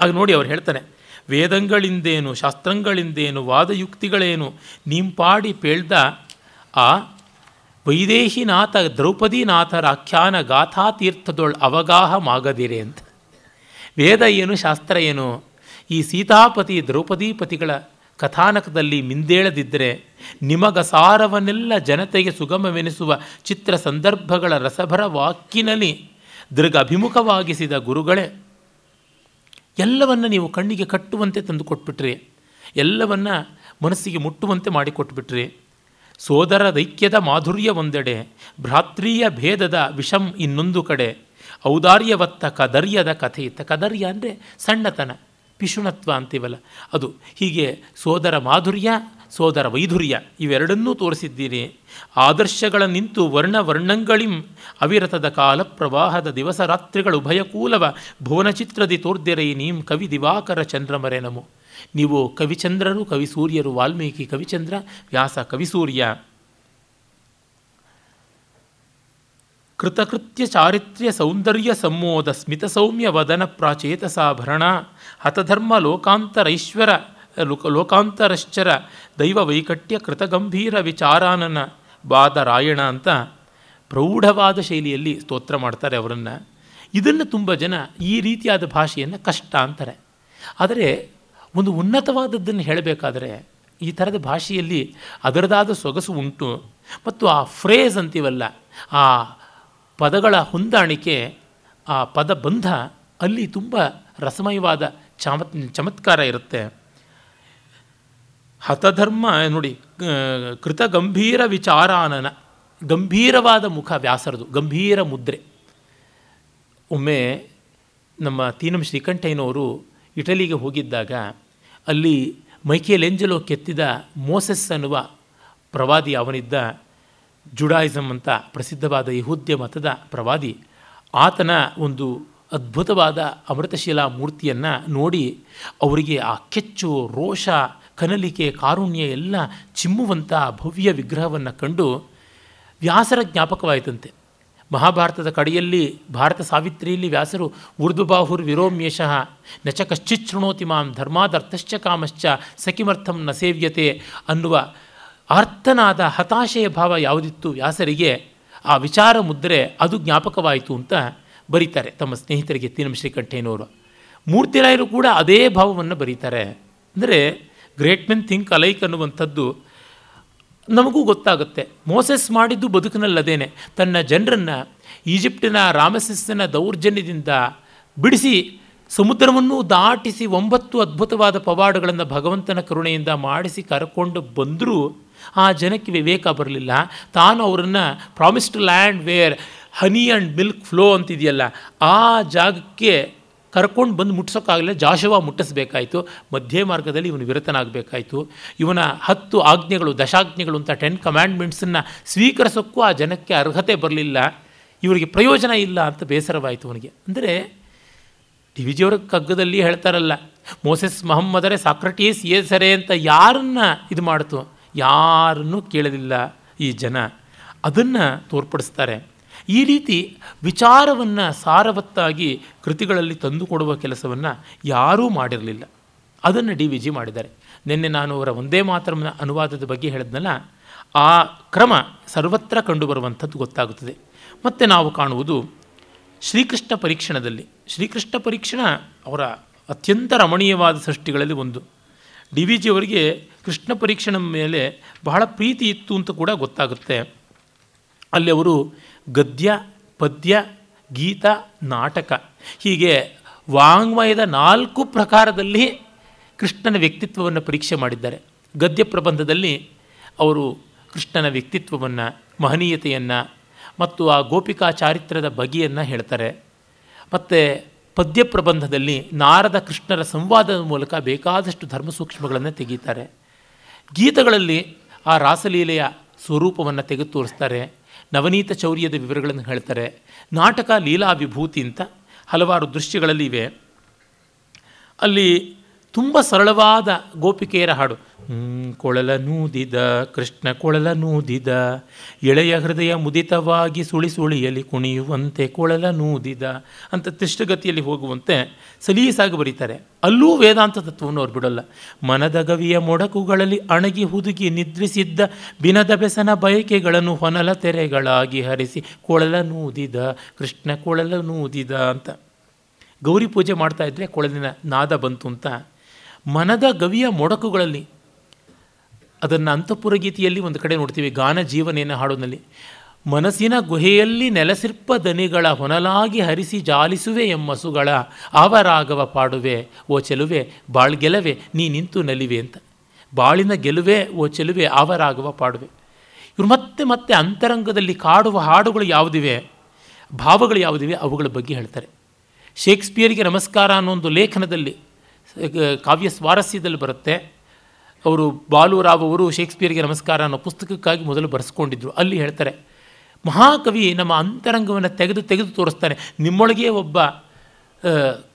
ಆಗ ನೋಡಿ ಅವ್ರು ಹೇಳ್ತಾನೆ ವೇದಂಗಳಿಂದೇನು, ಶಾಸ್ತ್ರಗಳಿಂದೇನು, ವಾದಯುಕ್ತಿಗಳೇನು, ನಿಂಪಾಡಿ ಪೇಳ್ದ ಆ ವೈದೇಹಿನಾಥ ದ್ರೌಪದಿನಾಥರ ಆಖ್ಯಾನ ಗಾಥಾ ತೀರ್ಥದೊಳ ಅವಗಾಹ ಮಾಗದಿರೆ ಅಂತ. ವೇದ ಏನು, ಶಾಸ್ತ್ರ ಏನು, ಈ ಸೀತಾಪತಿ ದ್ರೌಪದೀಪತಿಗಳ ಕಥಾನಕದಲ್ಲಿ ಮಿಂದೇಳದಿದ್ದರೆ ನಿಮಗಸಾರವನ್ನೆಲ್ಲ ಜನತೆಗೆ ಸುಗಮವೆನಿಸುವ ಚಿತ್ರ ಸಂದರ್ಭಗಳ ರಸಭರ ವಾಕಿನಲ್ಲಿ ದೃಗ ಅಭಿಮುಖವಾಗಿಸಿದ ಗುರುಗಳೇ, ಎಲ್ಲವನ್ನು ನೀವು ಕಣ್ಣಿಗೆ ಕಟ್ಟುವಂತೆ ತಂದು ಕೊಟ್ಬಿಟ್ರಿ ಎಲ್ಲವನ್ನ ಮನಸ್ಸಿಗೆ ಮುಟ್ಟುವಂತೆ ಮಾಡಿಕೊಟ್ಬಿಟ್ರಿ. ಸೋದರ ದೈಕ್ಯದ ಮಾಧುರ್ಯ ಒಂದೆಡೆ, ಭ್ರಾತೃಯ ಭೇದದ ವಿಷಂ ಇನ್ನೊಂದು ಕಡೆ. ಔದಾರ್ಯವತ್ತ ಕದರ್ಯದ ಕಥೆ ಇತ್ತ. ಕದರ್ಯ ಅಂದರೆ ಸಣ್ಣತನ, ಪಿಶುಣತ್ವ ಅಂತೀವಲ್ಲ. ಅದು ಹೀಗೆ ಸೋದರ ಮಾಧುರ್ಯ, ಸೋದರ ವೈಧುರ್ಯ ಇವೆರಡನ್ನೂ ತೋರಿಸಿದ್ದೀರಿ. ಆದರ್ಶಗಳ ನಿಂತು ವರ್ಣ ವರ್ಣಂಗಳಿಂ, ಅವಿರತದ ಕಾಲ ಪ್ರವಾಹದ ದಿವಸ ರಾತ್ರಿಗಳು ಭಯಕೂಲವ, ಭುವನಚಿತ್ರದಿ ತೋರ್ದಿರೈ ನೀಂ ಕವಿ ದಿವಾಕರ ಚಂದ್ರಮರೆ ನಮು. ನೀವು ಕವಿಚಂದ್ರರು, ಕವಿ ಸೂರ್ಯರು, ವಾಲ್ಮೀಕಿ, ಕವಿಚಂದ್ರ, ವ್ಯಾಸ ಕವಿಸೂರ್ಯ ಕೃತಕೃತ್ಯ ಚಾರಿತ್ರ್ಯ ಸೌಂದರ್ಯ ಸಂಮೋದ ಸ್ಮಿತ ಸೌಮ್ಯ ವದನ ಪ್ರಾಚೇತಸಾಭರಣ ಹತಧರ್ಮ ಲೋಕಾಂತರೈಶ್ವರ, ಲೋಕ, ಲೋಕಾಂತರಶ್ಚರ, ದೈವ ವೈಕಟ್ಯ ಕೃತಗಂಭೀರ ವಿಚಾರಾನನ ಬಾದರಾಯಣ ಅಂತ ಪ್ರೌಢವಾದ ಶೈಲಿಯಲ್ಲಿ ಸ್ತೋತ್ರ ಮಾಡ್ತಾರೆ ಅವರನ್ನು. ಇದನ್ನು ತುಂಬ ಜನ ಈ ರೀತಿಯಾದ ಭಾಷೆಯನ್ನು ಕಷ್ಟ ಅಂತಾರೆ. ಆದರೆ ಒಂದು ಉನ್ನತವಾದದ್ದನ್ನು ಹೇಳಬೇಕಾದರೆ ಈ ಥರದ ಭಾಷೆಯಲ್ಲಿ ಅದರದಾದ ಸೊಗಸು ಉಂಟು. ಮತ್ತು ಆ ಫ್ರೇಸ್ ಅಂತೀವಲ್ಲ, ಆ ಪದಗಳ ಹೊಂದಾಣಿಕೆ, ಆ ಪದ ಬಂಧ ಅಲ್ಲಿ ತುಂಬ ರಸಮಯವಾದ ಚಮತ್, ಚಮತ್ಕಾರ ಇರುತ್ತೆ. ಹತಧರ್ಮ, ನೋಡಿ ಕೃತ ಗಂಭೀರ ವಿಚಾರಾನನ, ಗಂಭೀರವಾದ ಮುಖ ವ್ಯಾಸರದು, ಗಂಭೀರ ಮುದ್ರೆ. ಒಮ್ಮೆ ನಮ್ಮ ತೀನಂ ಶ್ರೀಕಂಠಯ್ಯನವರು ಇಟಲಿಗೆ ಹೋಗಿದ್ದಾಗ ಅಲ್ಲಿ ಮೈಕೇಲೆಂಜಲೋ ಕೆತ್ತಿದ ಮೋಸೆಸ್ ಅನ್ನುವ ಪ್ರವಾದಿ ಅವನಿದ್ದ ಜುಡಾಯಿಸಮ್ ಅಂತ ಪ್ರಸಿದ್ಧವಾದ ಯಹೂದ್ಯ ಮತದ ಪ್ರವಾದಿ, ಆತನ ಒಂದು ಅದ್ಭುತವಾದ ಅಮೃತಶಿಲಾ ಮೂರ್ತಿಯನ್ನು ನೋಡಿ ಅವರಿಗೆ ಆ ಕೆಚ್ಚು, ರೋಷ, ಕನಲಿಕೆ, ಕಾರುಣ್ಯ ಎಲ್ಲ ಚಿಮ್ಮುವಂಥ ಭವ್ಯ ವಿಗ್ರಹವನ್ನು ಕಂಡು ವ್ಯಾಸರ ಜ್ಞಾಪಕವಾಯಿತಂತೆ. ಮಹಾಭಾರತದ ಕಡೆಯಲ್ಲಿ ಭಾರತ ಸಾವಿತ್ರಿಯಲ್ಲಿ ವ್ಯಾಸರು ಉರ್ದುಬಾಹುರ್ ವಿರೋಮ್ಯೇಶಃ ನಚ ಕಶ್ಚಿತ್ ಶೃಣೋತಿ ಮಾಂ ಧರ್ಮಾದರ್ಥಶ್ಚ ಕಾಮಶ್ಚ ಸಕಿಮರ್ಥಂ ನ ಸೇವ್ಯತೆ ಅನ್ನುವ ಅರ್ಥನಾದ ಹತಾಶೆಯ ಭಾವ ಯಾವುದಿತ್ತು ವ್ಯಾಸರಿಗೆ, ಆ ವಿಚಾರ ಮುದ್ರೆ ಅದು ಜ್ಞಾಪಕವಾಯಿತು ಅಂತ ಬರೀತಾರೆ ತಮ್ಮ ಸ್ನೇಹಿತರಿಗೆ ತೀನಂ ಶ್ರೀಕಂಠೇನವರು ಮೂರ್ತಿರಾಯರು ಕೂಡ ಅದೇ ಭಾವವನ್ನು ಬರೀತಾರೆ. ಅಂದರೆ ಗ್ರೇಟ್ ಮೆನ್ ಥಿಂಕ್ ಅಲೈಕ್ ಅನ್ನುವಂಥದ್ದು ನಮಗೂ ಗೊತ್ತಾಗುತ್ತೆ. ಮೋಸೆಸ್ ಮಾಡಿದ್ದು ಬದುಕಿನಲ್ಲದೇನೆ. ತನ್ನ ಜನರನ್ನು, ಈಜಿಪ್ಟಿನ ರಾಮಸೆಸ್ಸಿನ ದೌರ್ಜನ್ಯದಿಂದ ಬಿಡಿಸಿ, ಸಮುದ್ರವನ್ನು ದಾಟಿಸಿ ಒಂಬತ್ತು ಅದ್ಭುತವಾದ ಪವಾಡಗಳನ್ನು ಭಗವಂತನ ಕರುಣೆಯಿಂದ ಮಾಡಿಸಿ ಕರ್ಕೊಂಡು ಬಂದರೂ ಆ ಜನಕ್ಕೆ ವಿವೇಕ ಬರಲಿಲ್ಲ. ತಾನು ಅವರನ್ನು promised land where honey and milk flow ಅಂತಿದೆಯಲ್ಲ, ಆ ಜಾಗಕ್ಕೆ ಕರ್ಕೊಂಡು ಬಂದು ಮುಟ್ಸೋಕ್ಕಾಗಲಿಲ್ಲ ಜಾಶವ ಮುಟ್ಟಿಸ್ಬೇಕಾಯಿತು. ಮಧ್ಯೆ ಮಾರ್ಗದಲ್ಲಿ ಇವನು ವಿರತನಾಗಬೇಕಾಯಿತು. ಇವನ ಹತ್ತು ಆಜ್ಞೆಗಳು, ದಶಾಜ್ಞೆಗಳು ಅಂತ ಟೆನ್ ಕಮ್ಯಾಂಡ್ಮೆಂಟ್ಸನ್ನು ಸ್ವೀಕರಿಸೋಕ್ಕೂ ಆ ಜನಕ್ಕೆ ಅರ್ಹತೆ ಬರಲಿಲ್ಲ. ಇವರಿಗೆ ಪ್ರಯೋಜನ ಇಲ್ಲ ಅಂತ ಬೇಸರವಾಯಿತು ಅವನಿಗೆ. ಅಂದರೆ ಡಿ ವಿ ಜಿಯವರ ಕಗ್ಗದಲ್ಲಿ ಹೇಳ್ತಾರಲ್ಲ, ಮೋಸೆಸ್ ಮೊಹಮ್ಮದರೇ ಸಾಕ್ರಟೀಸ್ ಸರೇ ಅಂತ ಯಾರನ್ನ ಇದು ಮಾಡ್ತು? ಯಾರನ್ನೂ ಕೇಳಲಿಲ್ಲ ಈ ಜನ. ಅದನ್ನು ತೋರ್ಪಡಿಸ್ತಾರೆ. ಈ ರೀತಿ ವಿಚಾರವನ್ನು ಸಾರವತ್ತಾಗಿ ಕೃತಿಗಳಲ್ಲಿ ತಂದುಕೊಡುವ ಕೆಲಸವನ್ನು ಯಾರೂ ಮಾಡಿರಲಿಲ್ಲ. ಅದನ್ನು ಡಿ ವಿ ಜಿ ಮಾಡಿದ್ದಾರೆ. ನಿನ್ನೆ ನಾನು ಅವರ ಒಂದೇ ಮಾತರನ ಅನುವಾದದ ಬಗ್ಗೆ ಹೇಳಿದ್ನಲ್ಲ, ಆ ಕ್ರಮ ಸರ್ವತ್ರ ಕಂಡುಬರುವಂಥದ್ದು ಗೊತ್ತಾಗುತ್ತದೆ. ಮತ್ತು ನಾವು ಕಾಣುವುದು ಶ್ರೀಕೃಷ್ಣ ಪರೀಕ್ಷಣದಲ್ಲಿ. ಶ್ರೀಕೃಷ್ಣ ಪರೀಕ್ಷಣ ಅವರ ಅತ್ಯಂತ ರಮಣೀಯವಾದ ಸೃಷ್ಟಿಗಳಲ್ಲಿ ಒಂದು. ಡಿ ವಿ ಜಿ ಅವರಿಗೆ ಕೃಷ್ಣ ಪರೀಕ್ಷಣ ಮೇಲೆ ಬಹಳ ಪ್ರೀತಿ ಇತ್ತು ಅಂತ ಕೂಡ ಗೊತ್ತಾಗುತ್ತೆ. ಅಲ್ಲಿ ಅವರು ಗದ್ಯ, ಪದ್ಯ, ಗೀತ, ನಾಟಕ. ಹೀಗೆ ವಾಂಗ್ಮಯದ ನಾಲ್ಕು ಪ್ರಕಾರದಲ್ಲಿ ಕೃಷ್ಣನ ವ್ಯಕ್ತಿತ್ವವನ್ನು ಪರೀಕ್ಷೆ ಮಾಡಿದ್ದಾರೆ. ಗದ್ಯ ಪ್ರಬಂಧದಲ್ಲಿ ಅವರು ಕೃಷ್ಣನ ವ್ಯಕ್ತಿತ್ವವನ್ನು, ಮಹನೀಯತೆಯನ್ನು ಮತ್ತು ಆ ಗೋಪಿಕಾ ಚಾರಿತ್ರ್ಯದ ಬಗೆಯನ್ನು ಹೇಳ್ತಾರೆ. ಮತ್ತು ಪದ್ಯ ಪ್ರಬಂಧದಲ್ಲಿ ನಾರದ ಕೃಷ್ಣರ ಸಂವಾದದ ಮೂಲಕ ಬೇಕಾದಷ್ಟು ಧರ್ಮ ಸೂಕ್ಷ್ಮಗಳನ್ನು ತೆಗೀತಾರೆ. ಗೀತಗಳಲ್ಲಿ ಆ ರಾಸಲೀಲೆಯ ಸ್ವರೂಪವನ್ನು ತೆಗೆದು ತೋರಿಸ್ತಾರೆ. ನವನೀತ ಚೌರ್ಯದ ವಿವರಗಳನ್ನು ಹೇಳ್ತಾರೆ. ನಾಟಕ ಲೀಲಾ ವಿಭೂತಿ ಅಂತ ಹಲವಾರು ದೃಶ್ಯಗಳಲ್ಲಿ ಇವೆ. ಅಲ್ಲಿ ತುಂಬ ಸರಳವಾದ ಗೋಪಿಕೆಯರ ಹಾಡು. ಕೊಳಲ ನೂದಿದ, ಕೃಷ್ಣ ಕೊಳಲ ನೂದಿದ, ಎಳೆಯ ಹೃದಯ ಮುದಿತವಾಗಿ ಸುಳಿ ಸುಳಿಯಲ್ಲಿ ಕುಣಿಯುವಂತೆ ಕೊಳಲ ನೂದಿದ ಅಂತ ತಿಷ್ಟಗತಿಯಲ್ಲಿ ಹೋಗುವಂತೆ ಸಲೀಸಾಗಿ ಬರೀತಾರೆ. ಅಲ್ಲೂ ವೇದಾಂತ ತತ್ವವನ್ನು ಅವ್ರು ಬಿಡಲ್ಲ. ಮನದ ಗವಿಯ ಮೊಡಕುಗಳಲ್ಲಿ ಅಣಗಿ ಹುದುಗಿ ನಿದ್ರಿಸಿದ್ದ ಬಿನದ ಬೆಸನ ಬಯಕೆಗಳನ್ನು ಹೊನಲ ತೆರೆಗಳಾಗಿ ಹರಿಸಿ ಕೊಳಲ ನೂದಿದ, ಕೃಷ್ಣ ಕೊಳಲ ನೂದಿದ ಅಂತ ಗೌರಿ ಪೂಜೆ ಮಾಡ್ತಾ ಇದ್ದರೆ ಕೊಳಲಿನ ನಾದ ಬಂತು ಅಂತ ಮನದ ಗವಿಯ ಮೊಡಕುಗಳಲ್ಲಿ. ಅದನ್ನು ಅಂತಃಪುರ ಗೀತೆಯಲ್ಲಿ ಒಂದು ಕಡೆ ನೋಡ್ತೀವಿ, ಗಾನ ಜೀವನೇನ ಹಾಡೋದಲ್ಲಿ ಮನಸ್ಸಿನ ಗುಹೆಯಲ್ಲಿ ನೆಲಸಿರ್ಪ ದನಿಗಳ ಹೊನಲಾಗಿ ಹರಿಸಿ ಜಾಲಿಸುವೆ ಎಂಬಸುಗಳ ಆವರಾಗವ ಪಾಡುವೆ, ಓ ಚೆಲುವೆ ಬಾಳ್ಗೆಲವೆ ನೀ ನಿಂತು ನಲಿವೆ ಅಂತ. ಬಾಳಿನ ಗೆಲುವೆ, ಓ ಚೆಲುವೆ, ಆವರಾಗವ ಪಾಡುವೆ. ಇವರು ಮತ್ತೆ ಮತ್ತೆ ಅಂತರಂಗದಲ್ಲಿ ಕಾಡುವ ಹಾಡುಗಳು ಯಾವುದಿವೆ? ಭಾವಗಳು ಯಾವುದಿವೆ? ಅವುಗಳ ಬಗ್ಗೆ ಹೇಳ್ತಾರೆ. ಶೇಕ್ಸ್ಪಿಯರಿಗೆ ನಮಸ್ಕಾರ ಅನ್ನೋ ಒಂದು ಲೇಖನದಲ್ಲಿ ಕಾವ್ಯ ಸ್ವಾರಸ್ಯದಲ್ಲಿ ಬರುತ್ತೆ. ಅವರು ಬಾಲುರಾವ್ ಅವರು ಶೇಕ್ಸ್ಪಿಯರ್ಗೆ ನಮಸ್ಕಾರ ಅನ್ನೋ ಪುಸ್ತಕಕ್ಕಾಗಿ ಮೊದಲು ಬರೆಸ್ಕೊಂಡಿದ್ರು. ಅಲ್ಲಿ ಹೇಳ್ತಾರೆ, ಮಹಾಕವಿ ನಮ್ಮ ಅಂತರಂಗವನ್ನು ತೆಗೆದು ತೆಗೆದು ತೋರಿಸ್ತಾನೆ. ನಿಮ್ಮೊಳಗೆ ಒಬ್ಬ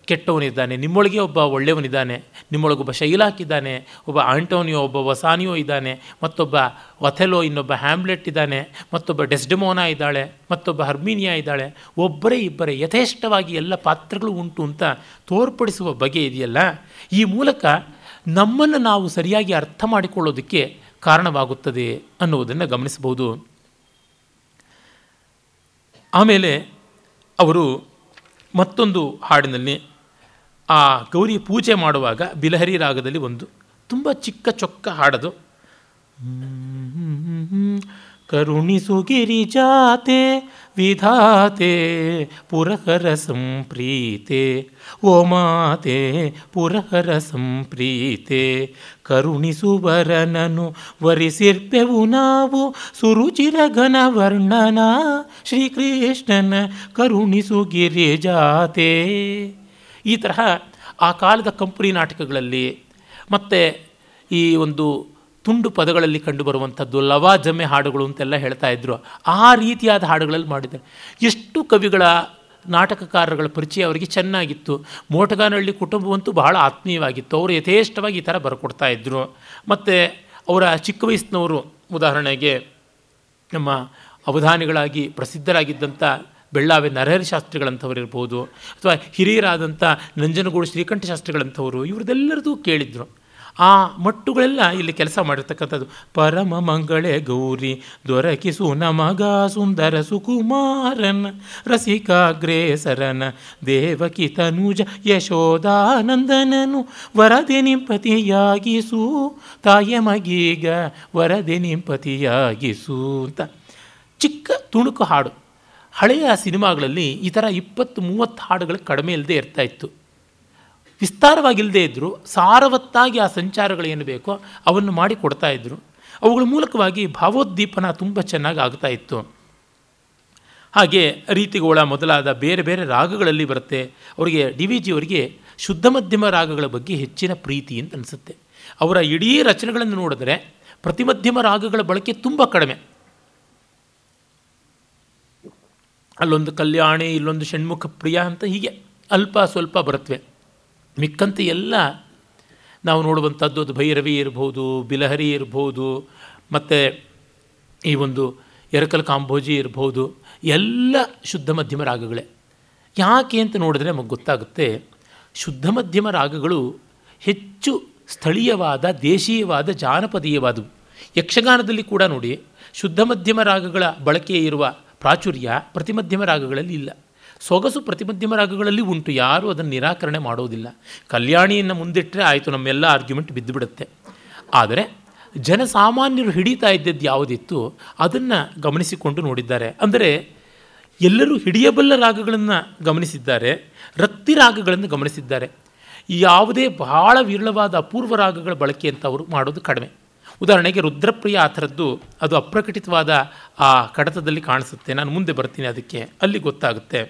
ಕೆಟ್ಟವನಿದ್ದಾನೆ, ನಿಮ್ಮೊಳಗೆ ಒಬ್ಬ ಒಳ್ಳೆಯವನಿದ್ದಾನೆ, ನಿಮ್ಮೊಳಗೊಬ್ಬ ಶೈಲಾಕ್ ಇದ್ದಾನೆ ಒಬ್ಬ ಆಂಟೋನಿಯೋ, ಒಬ್ಬ ವಸಾನಿಯೋ ಇದ್ದಾನೆ, ಮತ್ತೊಬ್ಬ ವಥೆಲೋ ಇನ್ನೊಬ್ಬ ಹ್ಯಾಮ್ಲೆಟ್ ಇದ್ದಾನೆ, ಮತ್ತೊಬ್ಬ ಡೆಸ್ಡೆಮೋನಾ ಇದ್ದಾಳೆ, ಮತ್ತೊಬ್ಬ ಹರ್ಮೀನಿಯಾ ಇದ್ದಾಳೆ, ಒಬ್ಬರೇ ಇಬ್ಬರೇ ಯಥೇಷ್ಟವಾಗಿ ಎಲ್ಲ ಪಾತ್ರಗಳು ಉಂಟು ಅಂತ ತೋರ್ಪಡಿಸುವ ಬಗೆ ಇದೆಯಲ್ಲ? ಈ ಮೂಲಕ ನಮ್ಮನ್ನು ನಾವು ಸರಿಯಾಗಿ ಅರ್ಥ ಮಾಡಿಕೊಳ್ಳೋದಕ್ಕೆ ಕಾರಣವಾಗುತ್ತದೆ ಅನ್ನುವುದನ್ನು ಗಮನಿಸಬಹುದು. ಆಮೇಲೆ ಅವರು ಮತ್ತೊಂದು ಹಾಡಿನಲ್ಲಿ ಆ ಗೌರಿ ಪೂಜೆ ಮಾಡುವಾಗ ಬಿಲಹರಿ ರಾಗದಲ್ಲಿ ಒಂದು ತುಂಬ ಚಿಕ್ಕ ಚೊಕ್ಕ ಹಾಡದು. ಕರುಣಿಸು ಗಿರಿಜಾತೆ ವಿಧಾತೆ, ಪುರಹರ ಸಂಪ್ರೀತೆ, ಓ ಮಾತೆ, ಪುರಹರ ಸಂಪ್ರೀತೆ ಕರುಣಿಸುವರನನು ವರಿಸಿರ್ಪೆವು ನಾವು ಸುರುಚಿರ ಘನ ವರ್ಣನ, ಶ್ರೀಕೃಷ್ಣನ ಕರುಣಿಸು ಗಿರಿಜಾತೆ ಈ ತರಹ ಆ ಕಾಲದ ಕಂಪನಿ ನಾಟಕಗಳಲ್ಲಿ ಮತ್ತು ಈ ಒಂದು ತುಂಡು ಪದಗಳಲ್ಲಿ ಕಂಡುಬರುವಂಥದ್ದು ಜಮ್ಮೆ ಹಾಡುಗಳು ಅಂತೆಲ್ಲ ಹೇಳ್ತಾ ಇದ್ರು. ಆ ರೀತಿಯಾದ ಹಾಡುಗಳಲ್ಲಿ ಮಾಡಿದ್ದಾರೆ. ಎಷ್ಟು ಕವಿಗಳ ನಾಟಕಕಾರಗಳ ಪರಿಚಯ ಅವರಿಗೆ ಚೆನ್ನಾಗಿತ್ತು. ಮೋಟಗಾನಹಳ್ಳಿ ಕುಟುಂಬವಂತೂ ಬಹಳ ಆತ್ಮೀಯವಾಗಿತ್ತು. ಅವರು ಯಥೇಷ್ಟವಾಗಿ ಈ ಥರ ಬರ್ಕೊಡ್ತಾ ಇದ್ದರು ಮತ್ತು ಅವರ ಚಿಕ್ಕ ವಯಸ್ಸಿನವರು ಉದಾಹರಣೆಗೆ ನಮ್ಮ ಅವಧಾನಿಗಳಾಗಿ ಪ್ರಸಿದ್ಧರಾಗಿದ್ದಂಥ ಬೆಳ್ಳಾವೆ ನರಹರಿ ಶಾಸ್ತ್ರಿಗಳಂಥವ್ರು ಇರ್ಬೋದು, ಅಥವಾ ಹಿರಿಯರಾದಂಥ ನಂಜನಗೂಡು ಶ್ರೀಕಂಠ ಶಾಸ್ತ್ರಿಗಳಂಥವರು ಇವ್ರದ್ದೆಲ್ಲರದು ಕೇಳಿದ್ರು. ಆ ಮಟ್ಟುಗಳೆಲ್ಲ ಇಲ್ಲಿ ಕೆಲಸ ಮಾಡಿರ್ತಕ್ಕಂಥದ್ದು. ಪರಮ ಮಂಗಳೇ ಗೌರಿ, ದೊರಕಿಸು ನಮಗ ಸುಂದರ ಸುಕುಮಾರನ ರಸಿಕಾಗ್ರೇಸರನ ದೇವಕಿ ತನುಜ ಯಶೋದಾನಂದನನು, ವರದೆ ನಿಂಪತಿಯಾಗಿಸು, ತಾಯ ಮಗೀಗ ವರದೆ ನಿಂಪತಿಯಾಗಿಸು ಅಂತ. ಚಿಕ್ಕ ತುಣುಕು ಹಾಡು. ಹಳೆಯ ಸಿನಿಮಾಗಳಲ್ಲಿ ಈ ಥರ ಇಪ್ಪತ್ತು ಮೂವತ್ತು ಹಾಡುಗಳು ಕಡಿಮೆ ಇಲ್ಲದೆ ಇರ್ತಾ ಇತ್ತು. ವಿಸ್ತಾರವಾಗಿಲ್ಲದೆ ಇದ್ದರೂ ಸಾರವತ್ತಾಗಿ ಆ ಸಂಚಾರಗಳೇನು ಬೇಕೋ ಅವನ್ನು ಮಾಡಿ ಕೊಡ್ತಾ ಇದ್ದರು ಅವುಗಳ ಮೂಲಕವಾಗಿ ಭಾವೋದ್ದೀಪನ ತುಂಬ ಚೆನ್ನಾಗಿ ಆಗ್ತಾ ಇತ್ತು. ಹಾಗೆ ರೀತಿಗೋಳ ಮೊದಲಾದ ಬೇರೆ ಬೇರೆ ರಾಗಗಳಲ್ಲಿ ಬರುತ್ತೆ. ಅವರಿಗೆ ಡಿ ವಿ ಜಿ ಅವರಿಗೆ ಶುದ್ಧ ಮಧ್ಯಮ ರಾಗಗಳ ಬಗ್ಗೆ ಹೆಚ್ಚಿನ ಪ್ರೀತಿ ಅಂತ ಅನಿಸುತ್ತೆ. ಅವರ ಇಡೀ ರಚನೆಗಳನ್ನು ನೋಡಿದ್ರೆ ಪ್ರತಿಮಧ್ಯಮ ರಾಗಗಳ ಬಳಕೆ ತುಂಬ ಕಡಿಮೆ. ಅಲ್ಲೊಂದು ಕಲ್ಯಾಣಿ, ಇಲ್ಲೊಂದು ಷಣ್ಮುಖ ಪ್ರಿಯ ಅಂತ ಹೀಗೆ ಅಲ್ಪ ಸ್ವಲ್ಪ ಬರುತ್ತವೆ ಮಿಕ್ಕಂತೆ ಎಲ್ಲ ನಾವು ನೋಡುವಂಥದ್ದು ಅದು ಭೈರವಿ ಇರ್ಬೋದು, ಬಿಲಹರಿ ಇರ್ಬೋದು, ಮತ್ತು ಈ ಒಂದು ಎರಕಲ್ ಕಾಂಬೋಜಿ ಇರ್ಬೋದು, ಎಲ್ಲ ಶುದ್ಧ ಮಧ್ಯಮ ರಾಗಗಳೇ. ಯಾಕೆ ಅಂತ ನೋಡಿದ್ರೆ ನಮಗೆ ಗೊತ್ತಾಗುತ್ತೆ, ಶುದ್ಧ ಮಧ್ಯಮ ರಾಗಗಳು ಹೆಚ್ಚು ಸ್ಥಳೀಯವಾದ, ದೇಶೀಯವಾದ, ಜಾನಪದೀಯವಾದವು. ಯಕ್ಷಗಾನದಲ್ಲಿ ಕೂಡ ನೋಡಿ, ಶುದ್ಧ ಮಧ್ಯಮ ರಾಗಗಳ ಬಳಕೆ ಇರುವ ಪ್ರಾಚುರ್ಯ ಪ್ರತಿಮಧ್ಯಮ ರಾಗಗಳಲ್ಲಿ ಇಲ್ಲ. ಸೊಗಸು ಪ್ರತಿಮಧ್ಯಮ ರಾಗಗಳಲ್ಲಿ ಉಂಟು. ಯಾರೂ ಅದನ್ನು ನಿರಾಕರಣೆ ಮಾಡೋದಿಲ್ಲ. ಕಲ್ಯಾಣಿಯನ್ನು ಮುಂದಿಟ್ಟರೆ ಆಯಿತು, ನಮ್ಮೆಲ್ಲ ಆರ್ಗ್ಯುಮೆಂಟ್ ಬಿದ್ದುಬಿಡುತ್ತೆ. ಆದರೆ ಜನಸಾಮಾನ್ಯರು ಹಿಡಿತಾ ಇದ್ದದ್ದು ಯಾವುದಿತ್ತು? ಅದನ್ನು ಗಮನಿಸಿಕೊಂಡು ನೋಡಿದ್ದಾರೆ. ಅಂದರೆ ಎಲ್ಲರೂ ಹಿಡಿಯಬಲ್ಲ ರಾಗಗಳನ್ನು ಗಮನಿಸಿದ್ದಾರೆ ರಕ್ತಿ ರಾಗಗಳನ್ನು ಗಮನಿಸಿದ್ದಾರೆ. ಯಾವುದೇ ಬಹಳ ವಿರಳವಾದ ಅಪೂರ್ವ ರಾಗಗಳ ಬಳಕೆ ಅಂತ ಅವರು ಮಾಡೋದು ಕಡಿಮೆ. ಉದಾಹರಣೆಗೆ ರುದ್ರಪ್ರಿಯ ಆ ಥರದ್ದು ಅದು ಅಪ್ರಕಟಿತವಾದ ಆ ಕಡತದಲ್ಲಿ ಕಾಣಿಸುತ್ತೆ. ನಾನು ಮುಂದೆ ಬರ್ತೀನಿ ಅದಕ್ಕೆ. ಅಲ್ಲಿ ಗೊತ್ತಾಗುತ್ತೆ.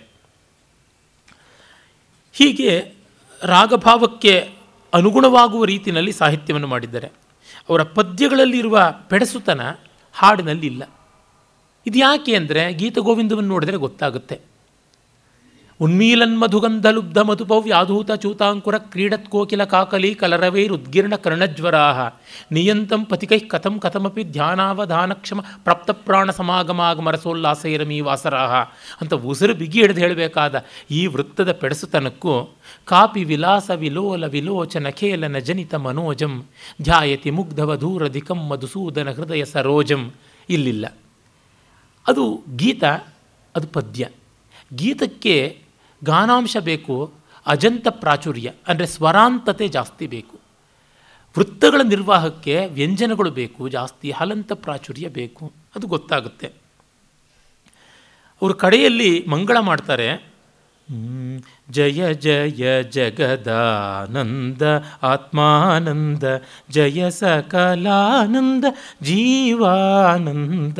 ಹೀಗೆ ರಾಗಭಾವಕ್ಕೆ ಅನುಗುಣವಾಗುವ ರೀತಿಯಲ್ಲಿ ಸಾಹಿತ್ಯವನ್ನು ಮಾಡಿದ್ದಾರೆ. ಅವರ ಪದ್ಯಗಳಲ್ಲಿರುವ ಪೆಡಸುತನ ಹಾಡಿನಲ್ಲಿ ಇಲ್ಲ ಇದು ಯಾಕೆ ಅಂದರೆ ಗೀತಗೋವಿಂದವನ್ನು ನೋಡಿದರೆ ಗೊತ್ತಾಗುತ್ತೆ. ಉನ್ಮೀಲನ್ ಮಧುಗಂಧ ಲುಬ್ಧ ಮಧುಪೌ ಯಾಧೂತ ಚೂತಾಂಕುರ ಕ್ರೀಡತ್ ಕೋಕಿಲ ಕಲರವೈರುದ್ಗೀರ್ಣ ಕರ್ಣಜ್ವರಾ ನಿಯಂತಂ ಪತಿಕೈ ಕಥಂ ಕಥಮಪಿ ಧ್ಯಾನಾವಧಾನಕ್ಷಮ ಪ್ರಾಪ್ತ ಪ್ರಾಣ ಸಮಾಗಮಾಗಮರಸೋಲ್ಲಾಸೈರಮೀ ವಾಸರಾಹ. ಅಂತ ಉಸಿರು ಬಿಗಿ ಹಿಡಿದು ಹೇಳಬೇಕಾದ ಈ ವೃತ್ತದ ಪೆಡಸುತನಕ್ಕೂ ಕಾಪಿ ವಿಲಾಸ ವಿಲೋಲ ವಿಲೋಚನ ಖೇಲನ ಜನಿತ ಮನೋಜಂ, ಧ್ಯಾಯತಿ ಮುಗ್ಧವಧೂರಧಿಕಂ ಮಧುಸೂದನ ಹೃದಯ ಸರೋಜಂ. ಇಲ್ಲಿಲ್ಲ. ಅದು ಗೀತ, ಅದು ಪದ್ಯ. ಗೀತಕ್ಕೆ ಗಾನಾಂಶ ಬೇಕು, ಅಜಂತ ಪ್ರಾಚುರ್ಯ, ಅಂದರೆ ಸ್ವರಾಂತತೆ ಜಾಸ್ತಿ ಬೇಕು ವೃತ್ತಗಳ ನಿರ್ವಾಹಕ್ಕೆ ವ್ಯಂಜನಗಳು ಬೇಕು, ಜಾಸ್ತಿ ಹಲಂತ ಪ್ರಾಚುರ್ಯ ಬೇಕು, ಅದು ಗೊತ್ತಾಗುತ್ತೆ ಅವರು ಕಡೆಯಲ್ಲಿ ಮಂಗಳ ಮಾಡ್ತಾರೆ. ಜಯ ಜಯ ಜಗದಾನಂದ ಆತ್ಮಾನಂದ, ಜಯ ಸಕಲಾನಂದ ಜೀವಾನಂದ,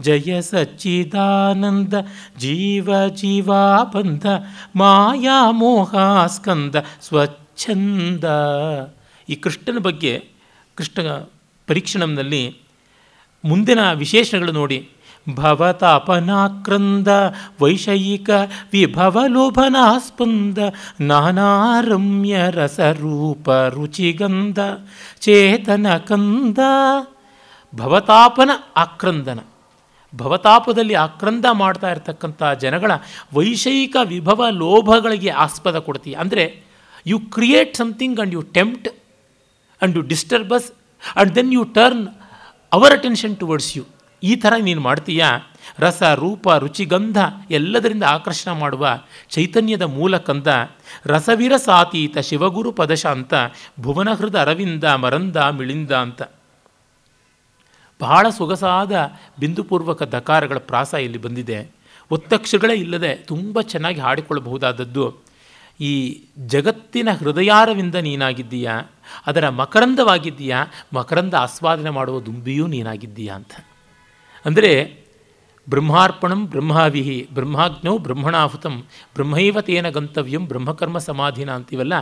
ಜಯ ಸಚ್ಚಿದಾನಂದ ಜೀವ ಜೀವಾಬಂಧ, ಮಾಯಾ ಮೋಹಾಸ್ಕಂದ ಸ್ವಚ್ಛಂದ. ಈ ಕೃಷ್ಣನ ಬಗ್ಗೆ ಕೃಷ್ಣ ಪರೀಕ್ಷಣಂನಲ್ಲಿ ಮುಂದಿನ ವಿಶೇಷಗಳು ನೋಡಿ. ಭವತಾಪನಾಕ್ರಂದ, ವೈಷಯಿಕ ವಿಭವಲೋಭನಾಸ್ಪಂದ, ನಾನಾರಮ್ಯ ರಸರೂಪ ರುಚಿಗಂಧ ಚೇತನ ಕಂದ ಭವತಾಪನ ಆಕ್ರಂದನ. ಭವತಾಪದಲ್ಲಿ ಆಕ್ರಂದ ಮಾಡ್ತಾ ಇರತಕ್ಕಂಥ ಜನಗಳ ವೈಷಯಿಕ ವಿಭವ ಲೋಭಗಳಿಗೆ ಆಸ್ಪದ ಕೊಡ್ತೀಯ. ಅಂದರೆ you create something and you tempt and you disturbs and then you turn our attention towards you ಈ ಥರ ನೀನು ಮಾಡ್ತೀಯ? ರಸ, ರೂಪ ರುಚಿಗಂಧ ಎಲ್ಲದರಿಂದ ಆಕರ್ಷಣ ಮಾಡುವ ಚೈತನ್ಯದ ಮೂಲಕಂದ ರಸವಿರಸಾತೀತ ಶಿವಗುರು ಪದಶಾಂತ ಭುವನಹೃದ ಅರವಿಂದ ಮರಂದ ಮಿಳಿಂದ ಅಂತ. ಬಹಳ ಸೊಗಸಾದ ಬಿಂದುಪೂರ್ವಕ ದಕಾರಗಳ ಪ್ರಾಸ ಇಲ್ಲಿ ಬಂದಿದೆ. ಒತ್ತಕ್ಷರಗಳೇ ಇಲ್ಲದೆ ತುಂಬ ಚೆನ್ನಾಗಿ ಹಾಡಿಕೊಳ್ಳಬಹುದಾದದ್ದು. ಈ ಜಗತ್ತಿನ ಹೃದಯಾರವಿಂದ ನೀನಾಗಿದ್ದೀಯಾ? ಅದರ ಮಕರಂದವಾಗಿದ್ದೀಯಾ? ಮಕರಂದ ಆಸ್ವಾದನೆ ಮಾಡುವ ದುಂಬಿಯೂ ನೀನಾಗಿದ್ದೀಯಾ ಅಂತ. ಅಂದರೆ ಬ್ರಹ್ಮಾರ್ಪಣಂ ಬ್ರಹ್ಮಾವಿಹಿ, ಬ್ರಹ್ಮಾಜ್ಞೌ ಬ್ರಹ್ಮಣಾಹುತಂ ಬ್ರಹ್ಮೈವ ತೇನ ಗಂತವ್ಯಂ ಬ್ರಹ್ಮಕರ್ಮ ಸಮಾಧಿನ ಅಂತೀವಲ್ಲ,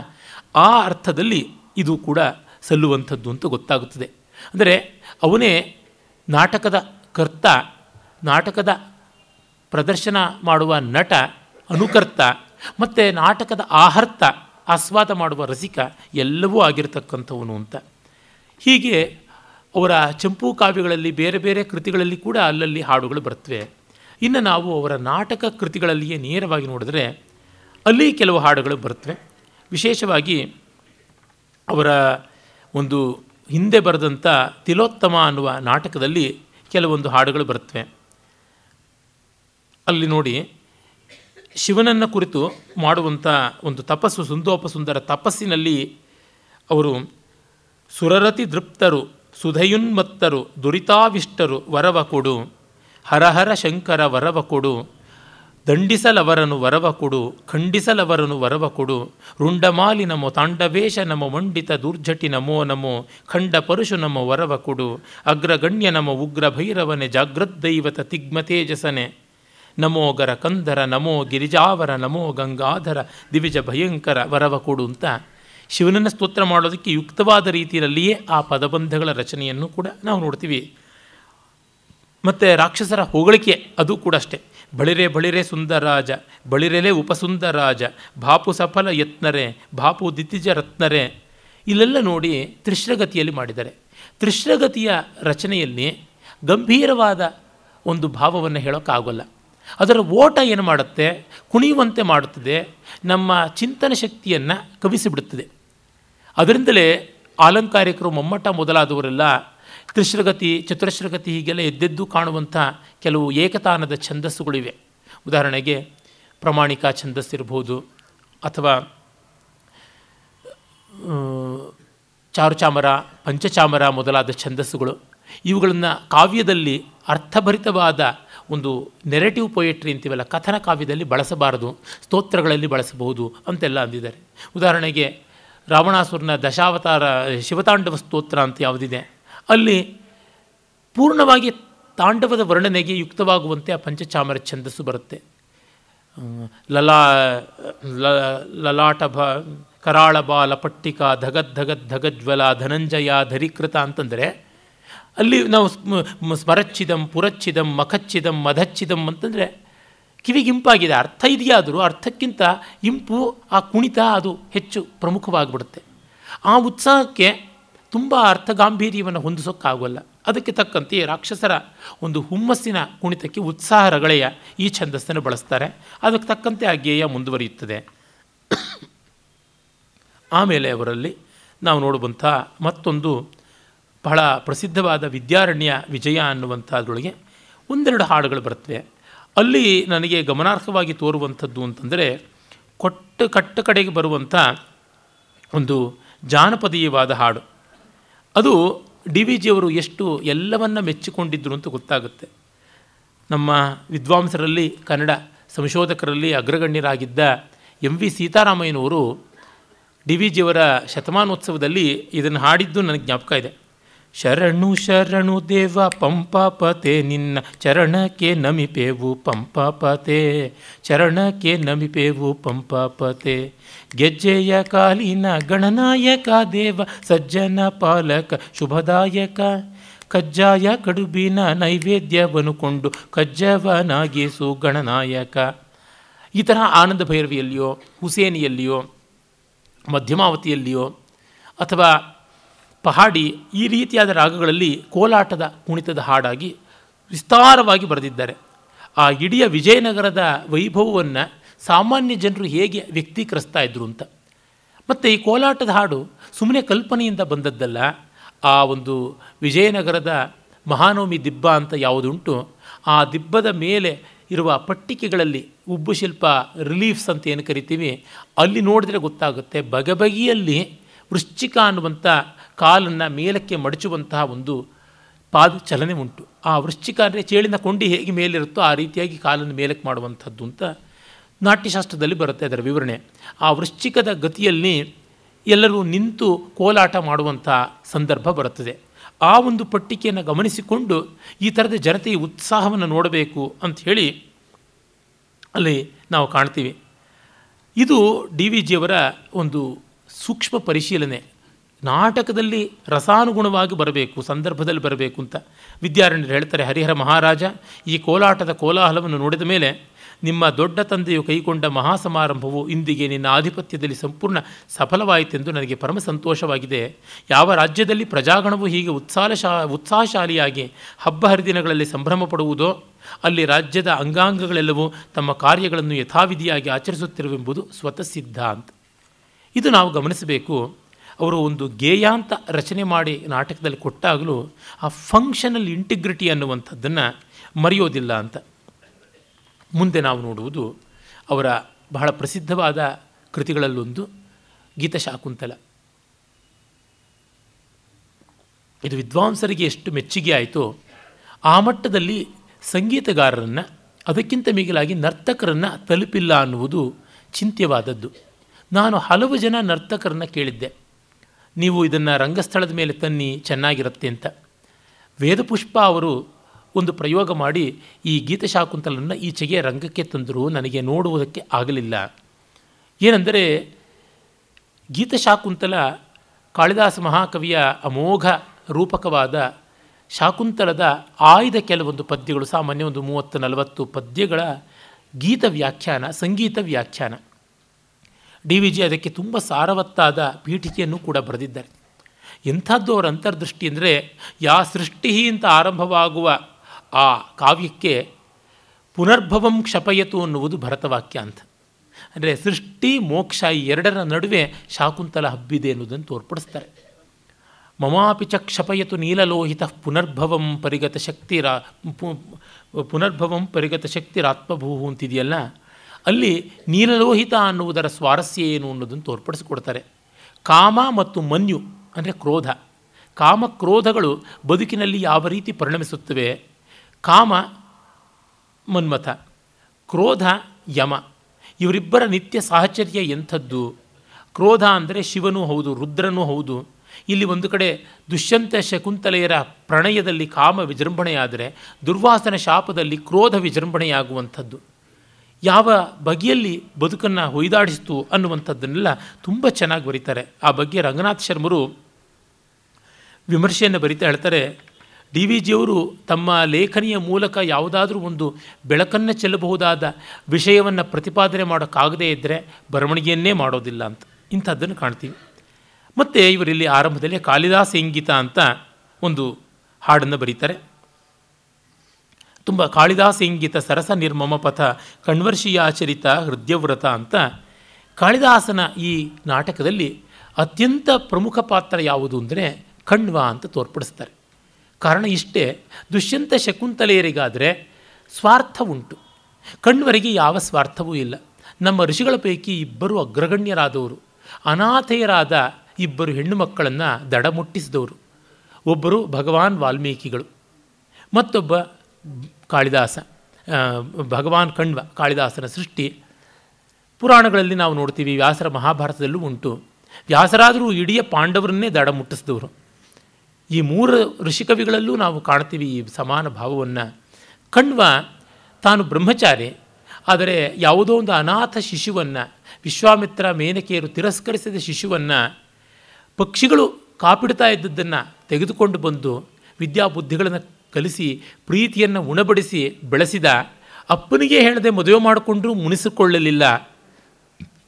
ಆ ಅರ್ಥದಲ್ಲಿ ಇದು ಕೂಡ ಸಲ್ಲುವಂಥದ್ದು ಅಂತ ಗೊತ್ತಾಗುತ್ತದೆ. ಅಂದರೆ ಅವನೇ ನಾಟಕದ ಕರ್ತ, ನಾಟಕದ ಪ್ರದರ್ಶನ ಮಾಡುವ ನಟ, ಅನುಕರ್ತ, ಮತ್ತು ನಾಟಕದ ಆಹರ್ತ, ಆಸ್ವಾದ ಮಾಡುವ ರಸಿಕ ಎಲ್ಲವೂ ಆಗಿರತಕ್ಕಂಥವನು ಅಂತ. ಹೀಗೆ ಅವರ ಚಂಪು ಕಾವ್ಯಗಳಲ್ಲಿ ಬೇರೆ ಬೇರೆ ಕೃತಿಗಳಲ್ಲಿ ಕೂಡ ಅಲ್ಲಲ್ಲಿ ಹಾಡುಗಳು ಬರ್ತವೆ ಇನ್ನು ನಾವು ಅವರ ನಾಟಕ ಕೃತಿಗಳಲ್ಲಿಯೇ ನೇರವಾಗಿ ನೋಡಿದ್ರೆ ಅಲ್ಲಿ ಕೆಲವು ಹಾಡುಗಳು ಬರ್ತವೆ ವಿಶೇಷವಾಗಿ ಅವರ ಒಂದು ಹಿಂದೆ ಬರೆದಂಥ ತಿಲೋತ್ತಮ ಅನ್ನುವ ನಾಟಕದಲ್ಲಿ ಕೆಲವೊಂದು ಹಾಡುಗಳು ಬರ್ತವೆ ಅಲ್ಲಿ ನೋಡಿ ಶಿವನನ್ನು ಕುರಿತು ಮಾಡುವಂಥ ಒಂದು ತಪಸ್ಸು ಸುಂದೋಪ ಸುಂದರ ತಪಸ್ಸಿನಲ್ಲಿ ಅವರು ಸುರರತಿ ದೃಪ್ತರು ಸುಧಯುನ್ಮತ್ತರು ದುರಿತಾವಿಷ್ಟರು ವರವ ಕೊಡು. ಹರಹರ ಶಂಕರ ವರವ ಕೊಡು. ದಂಡಿಸಲವರನು ವರವ ಕೊಡು. ಖಂಡಿಸಲವರನು ವರವ ಕೊಡು. ರುಂಡಮಾಲಿ ನಮೋ ತಾಂಡವೇಶ ನಮೋ ಮಂಡಿತ ದುರ್ಜಟಿ ನಮೋ ನಮೋ ಖಂಡ ಪರಶು ನಮೋ ವರವ ಕೊಡು. ಅಗ್ರಗಣ್ಯ ನಮೋ ಉಗ್ರ ಭೈರವನೆ ಜಾಗ್ರದ್ದೈವತ ತಿಗ್ಮತೇಜಸನೆ ನಮೋ ಗರ ಕಂದರ ನಮೋ ಗಿರಿಜಾವರ ನಮೋ ಗಂಗಾಧರ ದಿವಿಜ ಭಯಂಕರ ವರವ ಕೊಡು ಅಂತ ಶಿವನನ್ನು ಸ್ತೋತ್ರ ಮಾಡೋದಕ್ಕೆ ಯುಕ್ತವಾದ ರೀತಿಯಲ್ಲಿಯೇ ಆ ಪದಬಂಧಗಳ ರಚನೆಯನ್ನು ಕೂಡ ನಾವು ನೋಡ್ತೀವಿ. ಮತ್ತು ರಾಕ್ಷಸರ ಹೊಗಳಿಕೆ ಅದು ಕೂಡ ಅಷ್ಟೇ. ಬಳಿರೆ ಬಳಿರೆ ಸುಂದರಾಜ ಬಳಿರೆಲೆ ಉಪಸುಂದರಾಜ ಭಾಪು ಸಫಲ ಯತ್ನರೆ ಭಾಪು ದಿತಿಜ ರತ್ನರೆ ಇಲ್ಲೆಲ್ಲ ನೋಡಿ ತ್ರಿಶ್ರಗತಿಯಲ್ಲಿ ಮಾಡಿದ್ದಾರೆ. ತ್ರಿಶ್ರಗತಿಯ ರಚನೆಯಲ್ಲಿ ಗಂಭೀರವಾದ ಒಂದು ಭಾವವನ್ನು ಹೇಳೋಕ್ಕಾಗೋಲ್ಲ. ಅದರ ಓಟ ಏನು ಮಾಡುತ್ತೆ, ಕುಣಿಯುವಂತೆ ಮಾಡುತ್ತದೆ, ನಮ್ಮ ಚಿಂತನ ಶಕ್ತಿಯನ್ನು ಕವಿಸಿಬಿಡುತ್ತದೆ. ಅದರಿಂದಲೇ ಆಲಂಕಾರಿಕರು, ಮೊಮ್ಮಟ ಮೊದಲಾದವರೆಲ್ಲ ತ್ರಿಶ್ರಗತಿ ಚತುರಶ್ರಗತಿ ಹೀಗೆಲ್ಲ ಎದ್ದೆದ್ದು ಕಾಣುವಂಥ ಕೆಲವು ಏಕತಾನದ ಛಂದಸ್ಸುಗಳಿವೆ. ಉದಾಹರಣೆಗೆ ಪ್ರಮಾಣಿಕ ಛಂದಸ್ಸಿರ್ಬೋದು ಅಥವಾ ಚಾರುಚಾಮರ, ಪಂಚಚಾಮರ ಮೊದಲಾದ ಛಂದಸ್ಸುಗಳು. ಇವುಗಳನ್ನು ಕಾವ್ಯದಲ್ಲಿ ಅರ್ಥಭರಿತವಾದ ಒಂದು ನೆರೆಟಿವ್ ಪೊಯೆಟ್ರಿ ಅಂತೀವಲ್ಲ, ಕಥನ ಕಾವ್ಯದಲ್ಲಿ ಬಳಸಬಾರದು, ಸ್ತೋತ್ರಗಳಲ್ಲಿ ಬಳಸಬಹುದು ಅಂತೆಲ್ಲ ಅಂದಿದ್ದಾರೆ. ಉದಾಹರಣೆಗೆ ರಾವಣಾಸುರನ ದಶಾವತಾರ, ಶಿವತಾಂಡವ ಸ್ತೋತ್ರ ಅಂತ ಯಾವುದಿದೆ, ಅಲ್ಲಿ ಪೂರ್ಣವಾಗಿ ತಾಂಡವದ ವರ್ಣನೆಗೆ ಯುಕ್ತವಾಗುವಂತೆ ಆ ಪಂಚಚಾಮರ ಛಂದಸ್ಸು ಬರುತ್ತೆ. ಲಲಾ, ಲ- ಲಲಾಟ ಭ, ಕರಾಳ ಬಾಲ ಪಟ್ಟಿಕ, ಧಗದ್ ಧಗದ್ ಧಗಜ್ವಲ ಧನಂಜಯ, ಧರಿಕೃತ ಅಂತಂದರೆ, ಅಲ್ಲಿ ನಾವು ಸ್ಮ- ಮ- ಸ್ಮರಚ್ಚಿದಂ ಪುರಚ್ಚಿದಂ ಮಖಚ್ಚಿದಂ ಮಧಚ್ಚಿದಂ ಅಂತಂದರೆ ಕಿವಿಗೆ ಇಂಪಾಗಿದೆ ಅರ್ಥ ಇದೆಯಾದರೂ ಅರ್ಥಕ್ಕಿಂತ ಇಂಪು, ಆ ಕುಣಿತ ಅದು ಹೆಚ್ಚು ಪ್ರಮುಖವಾಗಿಬಿಡುತ್ತೆ. ಆ ಉತ್ಸಾಹಕ್ಕೆ ತುಂಬ ಅರ್ಥ ಗಾಂಭೀರ್ಯವನ್ನು ಹೊಂದಿಸೋಕ್ಕಾಗೋಲ್ಲ. ಅದಕ್ಕೆ ತಕ್ಕಂತೆ ರಾಕ್ಷಸರ ಒಂದು ಹುಮ್ಮಸ್ಸಿನ ಕುಣಿತಕ್ಕೆ ಉತ್ಸಾಹ ರಗಳೆಯ ಈ ಛಂದಸ್ಸನ್ನು ಬಳಸ್ತಾರೆ. ಅದಕ್ಕೆ ತಕ್ಕಂತೆ ಆ ಗೇಯ ಮುಂದುವರಿಯುತ್ತದೆ. ಆಮೇಲೆ ಅವರಲ್ಲಿ ನಾವು ನೋಡುವಂಥ ಮತ್ತೊಂದು ಬಹಳ ಪ್ರಸಿದ್ಧವಾದ ವಿದ್ಯಾರಣ್ಯ ವಿಜಯ ಅನ್ನುವಂಥದ್ರೊಳಗೆ ಒಂದೆರಡು ಹಾಡುಗಳು ಬರ್ತವೆ ಅಲ್ಲಿ ನನಗೆ ಗಮನಾರ್ಹವಾಗಿ ತೋರುವಂಥದ್ದು ಅಂತಂದರೆ ಕೊಟ್ಟ ಕಟ್ಟ ಕಡೆಗೆ ಬರುವಂಥ ಒಂದು ಜಾನಪದೀಯವಾದ ಹಾಡು. ಅದು ಡಿ ವಿ ಜಿಯವರು ಎಷ್ಟು ಎಲ್ಲವನ್ನ ಮೆಚ್ಚಿಕೊಂಡಿದ್ದರು ಅಂತ ಗೊತ್ತಾಗುತ್ತೆ. ನಮ್ಮ ವಿದ್ವಾಂಸರಲ್ಲಿ, ಕನ್ನಡ ಸಂಶೋಧಕರಲ್ಲಿ ಅಗ್ರಗಣ್ಯರಾಗಿದ್ದ ಎಂ ವಿ ಸೀತಾರಾಮಯ್ಯನವರು ಡಿ ವಿ ಜಿಯವರ ಶತಮಾನೋತ್ಸವದಲ್ಲಿ ಇದನ್ನು ಹಾಡಿದ್ದು ನನಗೆ ಜ್ಞಾಪಕ ಇದೆ. ಶರಣು ಶರಣು ದೇವ ಪಂಪಾಪತೆ, ನಿನ್ನ ಚರಣಕ್ಕೆ ನಮಿಪೇವು ಪಂಪಾಪತೆ, ಚರಣಕ್ಕೆ ನಮಿಪೇವು ಪಂಪಾಪತೆ. ಗೆಜ್ಜೆಯ ಕಾಲಿನ ಗಣನಾಯಕ ದೇವ, ಸಜ್ಜನ ಪಾಲಕ, ಶುಭದಾಯಕ. ಕಜ್ಜಾಯ ಕಡುಬಿನ ನೈವೇದ್ಯವನ್ನು ಕೊಂಡು ಕಜ್ಜವನಾಗಿಸು ಗಣನಾಯಕ. ಈ ತರಹ ಆನಂದ ಭೈರವಿಯಲ್ಲಿಯೋ, ಹುಸೇನಿಯಲ್ಲಿಯೋ, ಮಧ್ಯಮಾವತಿಯಲ್ಲಿಯೋ ಅಥವಾ ಪಹಾಡಿ ಈ ರೀತಿಯಾದ ರಾಗಗಳಲ್ಲಿ ಕೋಲಾಟದ ಕುಣಿತದ ಹಾಡಾಗಿ ವಿಸ್ತಾರವಾಗಿ ಬರೆದಿದ್ದಾರೆ. ಆ ಇಡೀ ವಿಜಯನಗರದ ವೈಭವವನ್ನು ಸಾಮಾನ್ಯ ಜನರು ಹೇಗೆ ವ್ಯಕ್ತೀಕರಿಸ್ತಾ ಇದ್ರು ಅಂತ. ಮತ್ತು ಈ ಕೋಲಾಟದ ಹಾಡು ಸುಮ್ಮನೆ ಕಲ್ಪನೆಯಿಂದ ಬಂದದ್ದಲ್ಲ. ಆ ಒಂದು ವಿಜಯನಗರದ ಮಹಾನವಮಿ ದಿಬ್ಬ ಅಂತ ಯಾವುದುಂಟು, ಆ ದಿಬ್ಬದ ಮೇಲೆ ಇರುವ ಪಟ್ಟಿಕೆಗಳಲ್ಲಿ ಉಬ್ಬು ಶಿಲ್ಪ ರಿಲೀಫ್ಸ್ ಅಂತ ಏನು ಕರಿತೀವಿ, ಅಲ್ಲಿ ನೋಡಿದ್ರೆ ಗೊತ್ತಾಗುತ್ತೆ ಬಗೆಬಗೆಯಲ್ಲಿ ವೃಶ್ಚಿಕ ಅನ್ನುವಂಥ ಕಾಲನ್ನು ಮೇಲಕ್ಕೆ ಮಡಚುವಂತಹ ಒಂದು ಪಾದ ಚಲನೆ ಉಂಟು. ಆ ವೃಶ್ಚಿಕ ಅಂದರೆ ಚೇಳಿನ ಕೊಂಡಿ ಹೇಗೆ ಮೇಲಿರುತ್ತೋ ಆ ರೀತಿಯಾಗಿ ಕಾಲನ್ನು ಮೇಲಕ್ಕೆ ಮಾಡುವಂಥದ್ದು ಅಂತ ನಾಟ್ಯಶಾಸ್ತ್ರದಲ್ಲಿ ಬರುತ್ತೆ ಅದರ ವಿವರಣೆ. ಆ ವೃಶ್ಚಿಕದ ಗತಿಯಲ್ಲಿ ಎಲ್ಲರೂ ನಿಂತು ಕೋಲಾಟ ಮಾಡುವಂಥ ಸಂದರ್ಭ ಬರುತ್ತದೆ. ಆ ಒಂದು ಪಟ್ಟಿಕೆಯನ್ನು ಗಮನಿಸಿಕೊಂಡು ಈ ಥರದ ಜನತೆಯ ಉತ್ಸಾಹವನ್ನು ನೋಡಬೇಕು ಅಂಥೇಳಿ ಅಲ್ಲಿ ನಾವು ಕಾಣ್ತೀವಿ. ಇದು ಡಿ ವಿ ಜಿಯವರ ಒಂದು ಸೂಕ್ಷ್ಮ ಪರಿಶೀಲನೆ. ನಾಟಕದಲ್ಲಿ ರಸಾನುಗುಣವಾಗಿ ಬರಬೇಕು, ಸಂದರ್ಭದಲ್ಲಿ ಬರಬೇಕು ಅಂತ ವಿದ್ಯಾರಣ್ಯರು ಹೇಳ್ತಾರೆ. ಹರಿಹರ ಮಹಾರಾಜ, ಈ ಕೋಲಾಟದ ಕೋಲಾಹಲವನ್ನು ನೋಡಿದ ಮೇಲೆ ನಿಮ್ಮ ದೊಡ್ಡ ತಂದೆಯು ಕೈಗೊಂಡ ಮಹಾಸಮಾರಂಭವು ಇಂದಿಗೆ ನಿನ್ನ ಆಧಿಪತ್ಯದಲ್ಲಿ ಸಂಪೂರ್ಣ ಸಫಲವಾಯಿತೆಂದು ನನಗೆ ಪರಮ ಸಂತೋಷವಾಗಿದೆ. ಯಾವ ರಾಜ್ಯದಲ್ಲಿ ಪ್ರಜಾಗಣವು ಹೀಗೆ ಉತ್ಸಾಹಶಾ ಉತ್ಸಾಹಶಾಲಿಯಾಗಿ ಹಬ್ಬ ಹರಿದಿನಗಳಲ್ಲಿ ಸಂಭ್ರಮ ಪಡುವುದೋ, ಅಲ್ಲಿ ರಾಜ್ಯದ ಅಂಗಾಂಗಗಳೆಲ್ಲವೂ ತಮ್ಮ ಕಾರ್ಯಗಳನ್ನು ಯಥಾವಿಧಿಯಾಗಿ ಆಚರಿಸುತ್ತಿರುವೆಂಬುದು ಸ್ವತಃ ಸಿದ್ಧ ಅಂತ ಇದು ನಾವು ಗಮನಿಸಬೇಕು. ಅವರು ಒಂದು ಗೇಯಾಂತ ರಚನೆ ಮಾಡಿ ನಾಟಕದಲ್ಲಿ ಕೊಟ್ಟಾಗಲೂ ಆ ಫಂಕ್ಷನಲ್ ಇಂಟಿಗ್ರಿಟಿ ಅನ್ನುವಂಥದ್ದನ್ನು ಮರೆಯೋದಿಲ್ಲ ಅಂತ. ಮುಂದೆ ನಾವು ನೋಡುವುದು ಅವರ ಬಹಳ ಪ್ರಸಿದ್ಧವಾದ ಕೃತಿಗಳಲ್ಲೊಂದು ಗೀತಶಾಕುಂತಲ ಇದು ವಿದ್ವಾಂಸರಿಗೆ ಎಷ್ಟು ಮೆಚ್ಚುಗೆ ಆಯಿತೋ ಆ ಮಟ್ಟದಲ್ಲಿ ಸಂಗೀತಗಾರರನ್ನು, ಅದಕ್ಕಿಂತ ಮಿಗಿಲಾಗಿ ನರ್ತಕರನ್ನು ತಲುಪಿಲ್ಲ ಅನ್ನುವುದು ಚಿಂತ್ಯವಾದದ್ದು. ನಾನು ಹಲವು ಜನ ನರ್ತಕರನ್ನು ಕೇಳಿದ್ದೆ. ನೀವು ಇದನ್ನು ರಂಗಸ್ಥಳದ ಮೇಲೆ ತನ್ನಿ, ಚೆನ್ನಾಗಿರುತ್ತೆ ಅಂತ. ವೇದಪುಷ್ಪ ಅವರು ಒಂದು ಪ್ರಯೋಗ ಮಾಡಿ ಈ ಗೀತಶಾಕುಂತಲನ್ನು ಈಚೆಗೆ ರಂಗಕ್ಕೆ ತಂದರು, ನನಗೆ ನೋಡುವುದಕ್ಕೆ ಆಗಲಿಲ್ಲ. ಏನೆಂದರೆ ಗೀತಶಾಕುಂತಲ ಕಾಳಿದಾಸ ಮಹಾಕವಿಯ ಅಮೋಘ ರೂಪಕವಾದ ಶಾಕುಂತಲದ ಆಯ್ದ ಕೆಲವೊಂದು ಪದ್ಯಗಳು, ಸಾಮಾನ್ಯ ಒಂದು ಮೂವತ್ತು ನಲವತ್ತು ಪದ್ಯಗಳ ಗೀತ ವ್ಯಾಖ್ಯಾನ, ಸಂಗೀತ ವ್ಯಾಖ್ಯಾನ. ಡಿ ವಿ ಜಿ ಅದಕ್ಕೆ ತುಂಬ ಸಾರವತ್ತಾದ ಪೀಠಿಕೆಯನ್ನು ಕೂಡ ಬರೆದಿದ್ದಾರೆ. ಎಂಥದ್ದು ಅವರ ಅಂತರ್ದೃಷ್ಟಿ ಅಂದರೆ, ಯಾ ಸೃಷ್ಟಿ ಅಂತ ಆರಂಭವಾಗುವ ಆ ಕಾವ್ಯಕ್ಕೆ ಪುನರ್ಭವಂ ಕ್ಷಪಯತು ಅನ್ನುವುದು ಭರತವಾಕ್ಯ ಅಂತ. ಅಂದರೆ ಸೃಷ್ಟಿ, ಮೋಕ್ಷ ಈ ಎರಡರ ನಡುವೆ ಶಾಕುಂತಲ ಹಬ್ಬಿದೆ ಅನ್ನೋದನ್ನು ತೋರ್ಪಡಿಸ್ತಾರೆ. ಮಮಾಪಿ ಚ ಕ್ಷಪಯತು ನೀಲಲೋಹಿತ ಪುನರ್ಭವಂ ಪರಿಗತ ಶಕ್ತಿರ ಪುನರ್ಭವಂ ಪರಿಗತ ಶಕ್ತಿರಾತ್ಮಭೂ ಅಂತಿದೆಯಲ್ಲ ಅಲ್ಲಿ ನೀಲಲೋಹಿತ ಅನ್ನುವುದರ ಸ್ವಾರಸ್ಯ ಏನು ಅನ್ನೋದನ್ನು ತೋರ್ಪಡಿಸಿಕೊಡ್ತಾರೆ. ಕಾಮ ಮತ್ತು ಮನ್ಯು ಅಂದರೆ ಕ್ರೋಧ. ಕಾಮ ಕ್ರೋಧಗಳು ಬದುಕಿನಲ್ಲಿ ಯಾವ ರೀತಿ ಪರಿಣಮಿಸುತ್ತವೆ? ಕಾಮ ಮನ್ಮಥ, ಕ್ರೋಧ ಯಮ. ಇವರಿಬ್ಬರ ನಿತ್ಯ ಸಾಹಚರ್ಯ ಎಂಥದ್ದು? ಕ್ರೋಧ ಅಂದರೆ ಶಿವನೂ ಹೌದು, ರುದ್ರನೂ ಹೌದು. ಇಲ್ಲಿ ಒಂದು ಕಡೆ ದುಷ್ಯಂತ ಶಕುಂತಲೆಯರ ಪ್ರಣಯದಲ್ಲಿ ಕಾಮ ವಿಜೃಂಭಣೆಯಾದರೆ ದುರ್ವಾಸನ ಶಾಪದಲ್ಲಿ ಕ್ರೋಧ ವಿಜೃಂಭಣೆಯಾಗುವಂಥದ್ದು. ಯಾವ ಬಗೆಯಲ್ಲಿ ಬದುಕನ್ನು ಹೊಯ್ದಾಡಿಸ್ತು ಅನ್ನುವಂಥದ್ದನ್ನೆಲ್ಲ ತುಂಬ ಚೆನ್ನಾಗಿ ಬರೀತಾರೆ. ಆ ಬಗ್ಗೆ ರಂಗನಾಥ್ ಶರ್ಮರು ವಿಮರ್ಶೆಯನ್ನು ಬರಿತಾ ಹೇಳ್ತಾರೆ, ಡಿ ವಿ ಜಿಯವರು ತಮ್ಮ ಲೇಖನಿಯ ಮೂಲಕ ಯಾವುದಾದ್ರೂ ಒಂದು ಬೆಳಕನ್ನು ಚೆಲ್ಲಬಹುದಾದ ವಿಷಯವನ್ನು ಪ್ರತಿಪಾದನೆ ಮಾಡೋಕ್ಕಾಗದೇ ಇದ್ದರೆ ಬರವಣಿಗೆಯನ್ನೇ ಮಾಡೋದಿಲ್ಲ ಅಂತ. ಇಂಥದ್ದನ್ನು ಕಾಣ್ತೀವಿ. ಮತ್ತು ಇವರಿಲ್ಲಿ ಆರಂಭದಲ್ಲಿ ಕಾಳಿದಾಸ ಇಂಗಿತ ಅಂತ ಒಂದು ಹಾಡನ್ನು ಬರೀತಾರೆ. ತುಂಬ ಕಾಳಿದಾಸ ಇಂಗಿತ ಸರಸ ನಿರ್ಮಮ ಪಥ ಕಣ್ವರ್ಷಿಯಾಚರಿತ ಹೃದಯವ್ರತ ಅಂತ. ಕಾಳಿದಾಸನ ಈ ನಾಟಕದಲ್ಲಿ ಅತ್ಯಂತ ಪ್ರಮುಖ ಪಾತ್ರ ಯಾವುದು ಅಂದರೆ ಕಣ್ವ ಅಂತ ತೋರ್ಪಡಿಸ್ತಾರೆ. ಕಾರಣ ಇಷ್ಟೇ, ದುಷ್ಯಂತ ಶಕುಂತಲೆಯರಿಗಾದರೆ ಸ್ವಾರ್ಥ ಉಂಟು. ಕಣ್ವರಿಗೆ ಯಾವ ಸ್ವಾರ್ಥವೂ ಇಲ್ಲ. ನಮ್ಮ ಋಷಿಗಳ ಪೈಕಿ ಇಬ್ಬರು ಅಗ್ರಗಣ್ಯರಾದವರು. ಅನಾಥೆಯರಾದ ಇಬ್ಬರು ಹೆಣ್ಣು ಮಕ್ಕಳನ್ನು ದಡ ಮುಟ್ಟಿಸಿದವರು ಒಬ್ಬರು ಭಗವಾನ್ ವಾಲ್ಮೀಕಿಗಳು. ಮತ್ತೊಬ್ಬ ಕಾಳಿದಾಸ ಭಗವಾನ್ ಕಣ್ವ ಕಾಳಿದಾಸನ ಸೃಷ್ಟಿ. ಪುರಾಣಗಳಲ್ಲಿ ನಾವು ನೋಡ್ತೀವಿ, ವ್ಯಾಸರ ಮಹಾಭಾರತದಲ್ಲೂ ಉಂಟು. ವ್ಯಾಸರಾದರೂ ಇಡೀ ಪಾಂಡವರನ್ನೇ ದಡ ಮುಟ್ಟಿಸಿದವರು. ಈ ಮೂರು ಋಷಿಕವಿಗಳಲ್ಲೂ ನಾವು ಕಾಣ್ತೀವಿ ಈ ಸಮಾನ ಭಾವವನ್ನು. ಕಣ್ವ ತಾನು ಬ್ರಹ್ಮಚಾರಿ, ಆದರೆ ಯಾವುದೋ ಒಂದು ಅನಾಥ ಶಿಶುವನ್ನು, ವಿಶ್ವಾಮಿತ್ರ ಮೇನಕೆಯರು ತಿರಸ್ಕರಿಸಿದ ಶಿಶುವನ್ನು ಪಕ್ಷಿಗಳು ಕಾಪಿಡ್ತಾ ಇದ್ದದ್ದನ್ನು ತೆಗೆದುಕೊಂಡು ಬಂದು ವಿದ್ಯಾಬುದ್ಧಿಗಳನ್ನು ಕಲಿಸಿ, ಪ್ರೀತಿಯನ್ನು ಉಣಬಡಿಸಿ ಬೆಳೆಸಿದ, ಅಪ್ಪನಿಗೆ ಹೇಳದೆ ಮದುವೆ ಮಾಡಿಕೊಂಡರೂ ಮುನಿಸಿಕೊಳ್ಳಲಿಲ್ಲ.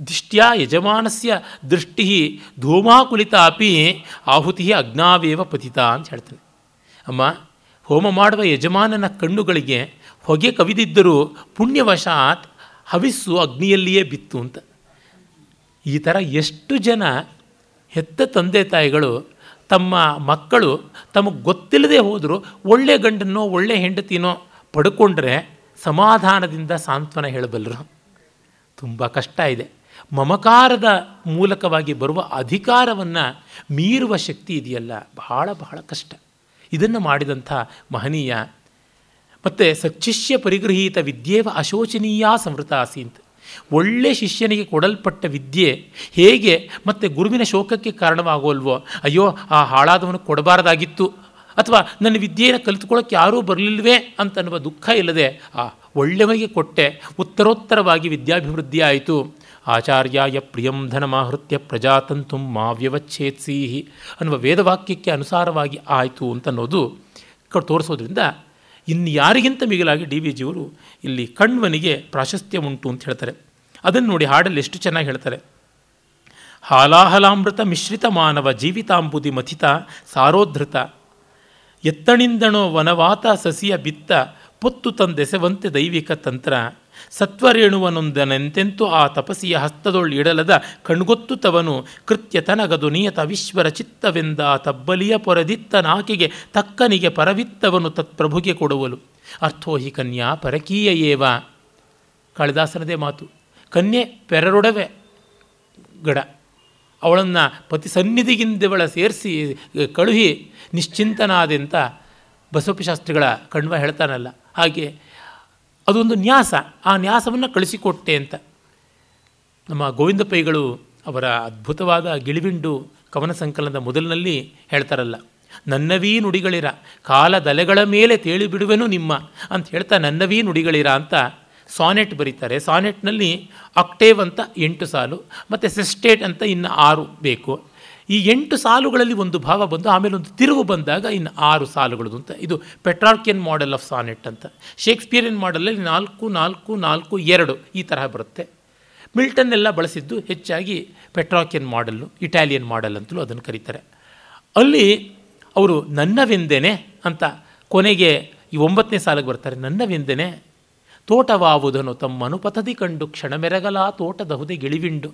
ದಿಷ್ಟ್ಯಾ ಯಜಮಾನಸ್ಯ ದೃಷ್ಟಿ ಧೂಮಾಕುಲಿತಾಪಿ ಆಹುತಿ ಅಗ್ನಾವೇವ ಪತಿತ ಅಂತ ಹೇಳ್ತಾನೆ. ಅಮ್ಮ, ಹೋಮ ಮಾಡುವ ಯಜಮಾನನ ಕಣ್ಣುಗಳಿಗೆ ಹೊಗೆ ಕವಿದಿದ್ದರೂ ಪುಣ್ಯವಶಾತ್ ಹವಿಸ್ಸು ಅಗ್ನಿಯಲ್ಲಿಯೇ ಬಿತ್ತು ಅಂತ. ಈ ಥರ ಎಷ್ಟು ಜನ ಹೆತ್ತ ತಂದೆ ತಾಯಿಗಳು ತಮ್ಮ ಮಕ್ಕಳು ತಮಗೆ ಗೊತ್ತಿಲ್ಲದೆ ಹೋದರೂ ಒಳ್ಳೆ ಗಂಡನೋ, ಒಳ್ಳೆ ಹೆಂಡತಿನೋ ಪಡ್ಕೊಂಡ್ರೆ ಸಮಾಧಾನದಿಂದ ಸಾಂತ್ವನ ಹೇಳಬಲ್ಲರು. ತುಂಬ ಕಷ್ಟ ಇದೆ. ಮಮಕಾರದ ಮೂಲಕವಾಗಿ ಬರುವ ಅಧಿಕಾರವನ್ನು ಮೀರುವ ಶಕ್ತಿ ಇದೆಯಲ್ಲ, ಬಹಳ ಬಹಳ ಕಷ್ಟ. ಇದನ್ನು ಮಾಡಿದಂಥ ಮಹನೀಯ, ಮತ್ತು ಸಚ್ಚಿಷ್ಯ ಪರಿಗೃಹೀತ ವಿದ್ಯೇವ ಅಶೋಚನೀಯ ಸಂವೃತ ಅಂತ ಒಳ್ಳೆ ಶಿಷ್ಯನಿಗೆ ಕೊಡಲ್ಪಟ್ಟ ವಿದ್ಯೆ ಹೇಗೆ ಮತ್ತು ಗುರುವಿನ ಶೋಕಕ್ಕೆ ಕಾರಣವಾಗೋಲ್ವೋ ಅಯ್ಯೋ, ಆ ಹಾಳಾದವನು ಕೊಡಬಾರ್ದಾಗಿತ್ತು. ಅಥವಾ ನನ್ನ ವಿದ್ಯೆಯನ್ನು ಕಲಿತುಕೊಳ್ಳೋಕ್ಕೆ ಯಾರೂ ಬರಲಿಲ್ವೇ ಅಂತನ್ನುವ ದುಃಖ ಇಲ್ಲದೆ, ಆ ಒಳ್ಳೆಯವನಿಗೆ ಕೊಟ್ಟೆ ಉತ್ತರೋತ್ತರವಾಗಿ ವಿದ್ಯಾಭಿವೃದ್ಧಿ ಆಯಿತು. ಆಚಾರ್ಯಾಯ ಪ್ರಿಯಂ ಧನಮಾಹೃತ್ಯ ಪ್ರಜಾತಂತು ಮಾ ವ್ಯವಚ್ಛೇತ್ಸೀಹಿ ಅನ್ನುವ ವೇದವಾಕ್ಯಕ್ಕೆ ಅನುಸಾರವಾಗಿ ಆಯಿತು ಅಂತನ್ನೋದು ತೋರಿಸೋದ್ರಿಂದ ಇನ್ನು ಯಾರಿಗಿಂತ ಮಿಗಿಲಾಗಿ ಡಿ ವಿ ಜಿಯವರು ಇಲ್ಲಿ ಕಣ್ವನಿಗೆ ಪ್ರಾಶಸ್ತ್ಯ ಉಂಟು ಅಂತ ಹೇಳ್ತಾರೆ. ಅದನ್ನು ನೋಡಿ ಹಾಡಲ್ಲಿ ಎಷ್ಟು ಚೆನ್ನಾಗಿ ಹೇಳ್ತಾರೆ. ಹಾಲಾಹಲಾಮೃತ ಮಿಶ್ರಿತ ಮಾನವ ಜೀವಿತಾಂಬುದಿ ಮಥಿತ ಸಾರೋಧೃತ ಎತ್ತಣಿಂದಣೋ ವನವಾತ ಸಸಿಯ ಬಿತ್ತ ಪೊತ್ತು ತಂದೆಸೆವಂತೆ ದೈವಿಕ ತಂತ್ರ. ಸತ್ವರೇಣುವನೊಂದನೆಂತೆಂತೂ ಆ ತಪಸಿಯ ಹಸ್ತದೊಳ್ಳಿಡಲದ ಕಣ್ಗೊತ್ತು ತವನು ಕೃತ್ಯ ತನಗದು ನಿಯತ ವಿಶ್ವರ ಚಿತ್ತವೆಂದ ತಬ್ಬಲಿಯ ಪೊರದಿತ್ತ ನಾಕಿಗೆ ತಕ್ಕನಿಗೆ ಪರವಿತ್ತವನು ತತ್ಪ್ರಭುಗೆ ಕೊಡುವಲು ಅರ್ಥೋ ಹಿ ಕನ್ಯಾ ಪರಕೀಯ ಏವ. ಕಾಳಿದಾಸನದೇ ಮಾತು. ಕನ್ಯೆ ಪೆರರೊಡವೆ ಗಡ. ಅವಳನ್ನು ಪತಿ ಸನ್ನಿಧಿಗಿಂದವಳ ಸೇರಿಸಿ ಕಳುಹಿ ನಿಶ್ಚಿಂತನಾದೆಂತ ಬಸವಪಶಾಸ್ತ್ರಿಗಳ ಕಣ್ವ ಹೇಳ್ತಾನಲ್ಲ. ಹಾಗೆ ಅದೊಂದು ನ್ಯಾಸ. ಆ ನ್ಯಾಸವನ್ನು ಕಳಿಸಿಕೊಟ್ಟೆ ಅಂತ. ನಮ್ಮ ಗೋವಿಂದ ಪೈಗಳು ಅವರ ಅದ್ಭುತವಾದ ಗಿಳಿವಿಂಡು ಕವನ ಸಂಕಲನದ ಮೊದಲಿನಲ್ಲಿ ಹೇಳ್ತಾರಲ್ಲ ನನ್ನವೀ ನುಡಿಗಳಿರ ಕಾಲದಲೆಗಳ ಮೇಲೆ ತೇಳಿಬಿಡುವೆನು ನಿಮ್ಮ ಅಂತ ಹೇಳ್ತಾ ನನ್ನವೀ ನುಡಿಗಳಿರ ಅಂತ ಸಾನೆಟ್ ಬರೀತಾರೆ. ಸಾನೆಟ್ನಲ್ಲಿ ಅಕ್ಟೇವ್ ಅಂತ ಎಂಟು ಸಾಲು, ಮತ್ತು ಸೆಸ್ಟೇಟ್ ಅಂತ ಇನ್ನು ಆರು ಬೇಕು. ಈ ಎಂಟು ಸಾಲುಗಳಲ್ಲಿ ಒಂದು ಭಾವ ಬಂದು, ಆಮೇಲೆ ಒಂದು ತಿರುವು ಬಂದಾಗ ಇನ್ನು ಆರು ಸಾಲುಗಳದು ಅಂತ. ಇದು ಪೆಟ್ರಾರ್ಕಿಯನ್ ಮಾಡೆಲ್ ಆಫ್ ಸಾನೆಟ್ ಅಂತ. ಶೇಕ್ಸ್ಪಿಯರಿಯನ್ ಮಾಡೆಲಲ್ಲಿ ನಾಲ್ಕು ನಾಲ್ಕು ನಾಲ್ಕು, ಎರಡು ಈ ತರಹ ಬರುತ್ತೆ. ಮಿಲ್ಟನ್ ಎಲ್ಲ ಬಳಸಿದ್ದು ಹೆಚ್ಚಾಗಿ ಪೆಟ್ರಾಕಿಯನ್ ಮಾಡೆಲ್ಲು ಇಟಾಲಿಯನ್ ಮಾಡೆಲ್ ಅಂತಲೂ ಅದನ್ನು ಕರೀತಾರೆ. ಅಲ್ಲಿ ಅವರು ನನ್ನವೆಂದೇನೆ ಅಂತ ಕೊನೆಗೆ ಈ ಒಂಬತ್ತನೇ ಸಾಲಿಗೆ ಬರ್ತಾರೆ. ನನ್ನವೆಂದೇನೆ? ತೋಟವಾವುದನು ತಮ್ಮ ಅನುಪಥದಿ ಕಂಡು ಕ್ಷಣಮೆರಗಲ ತೋಟದ ಹುದೆ ಗಿಳಿವಿಂಡು.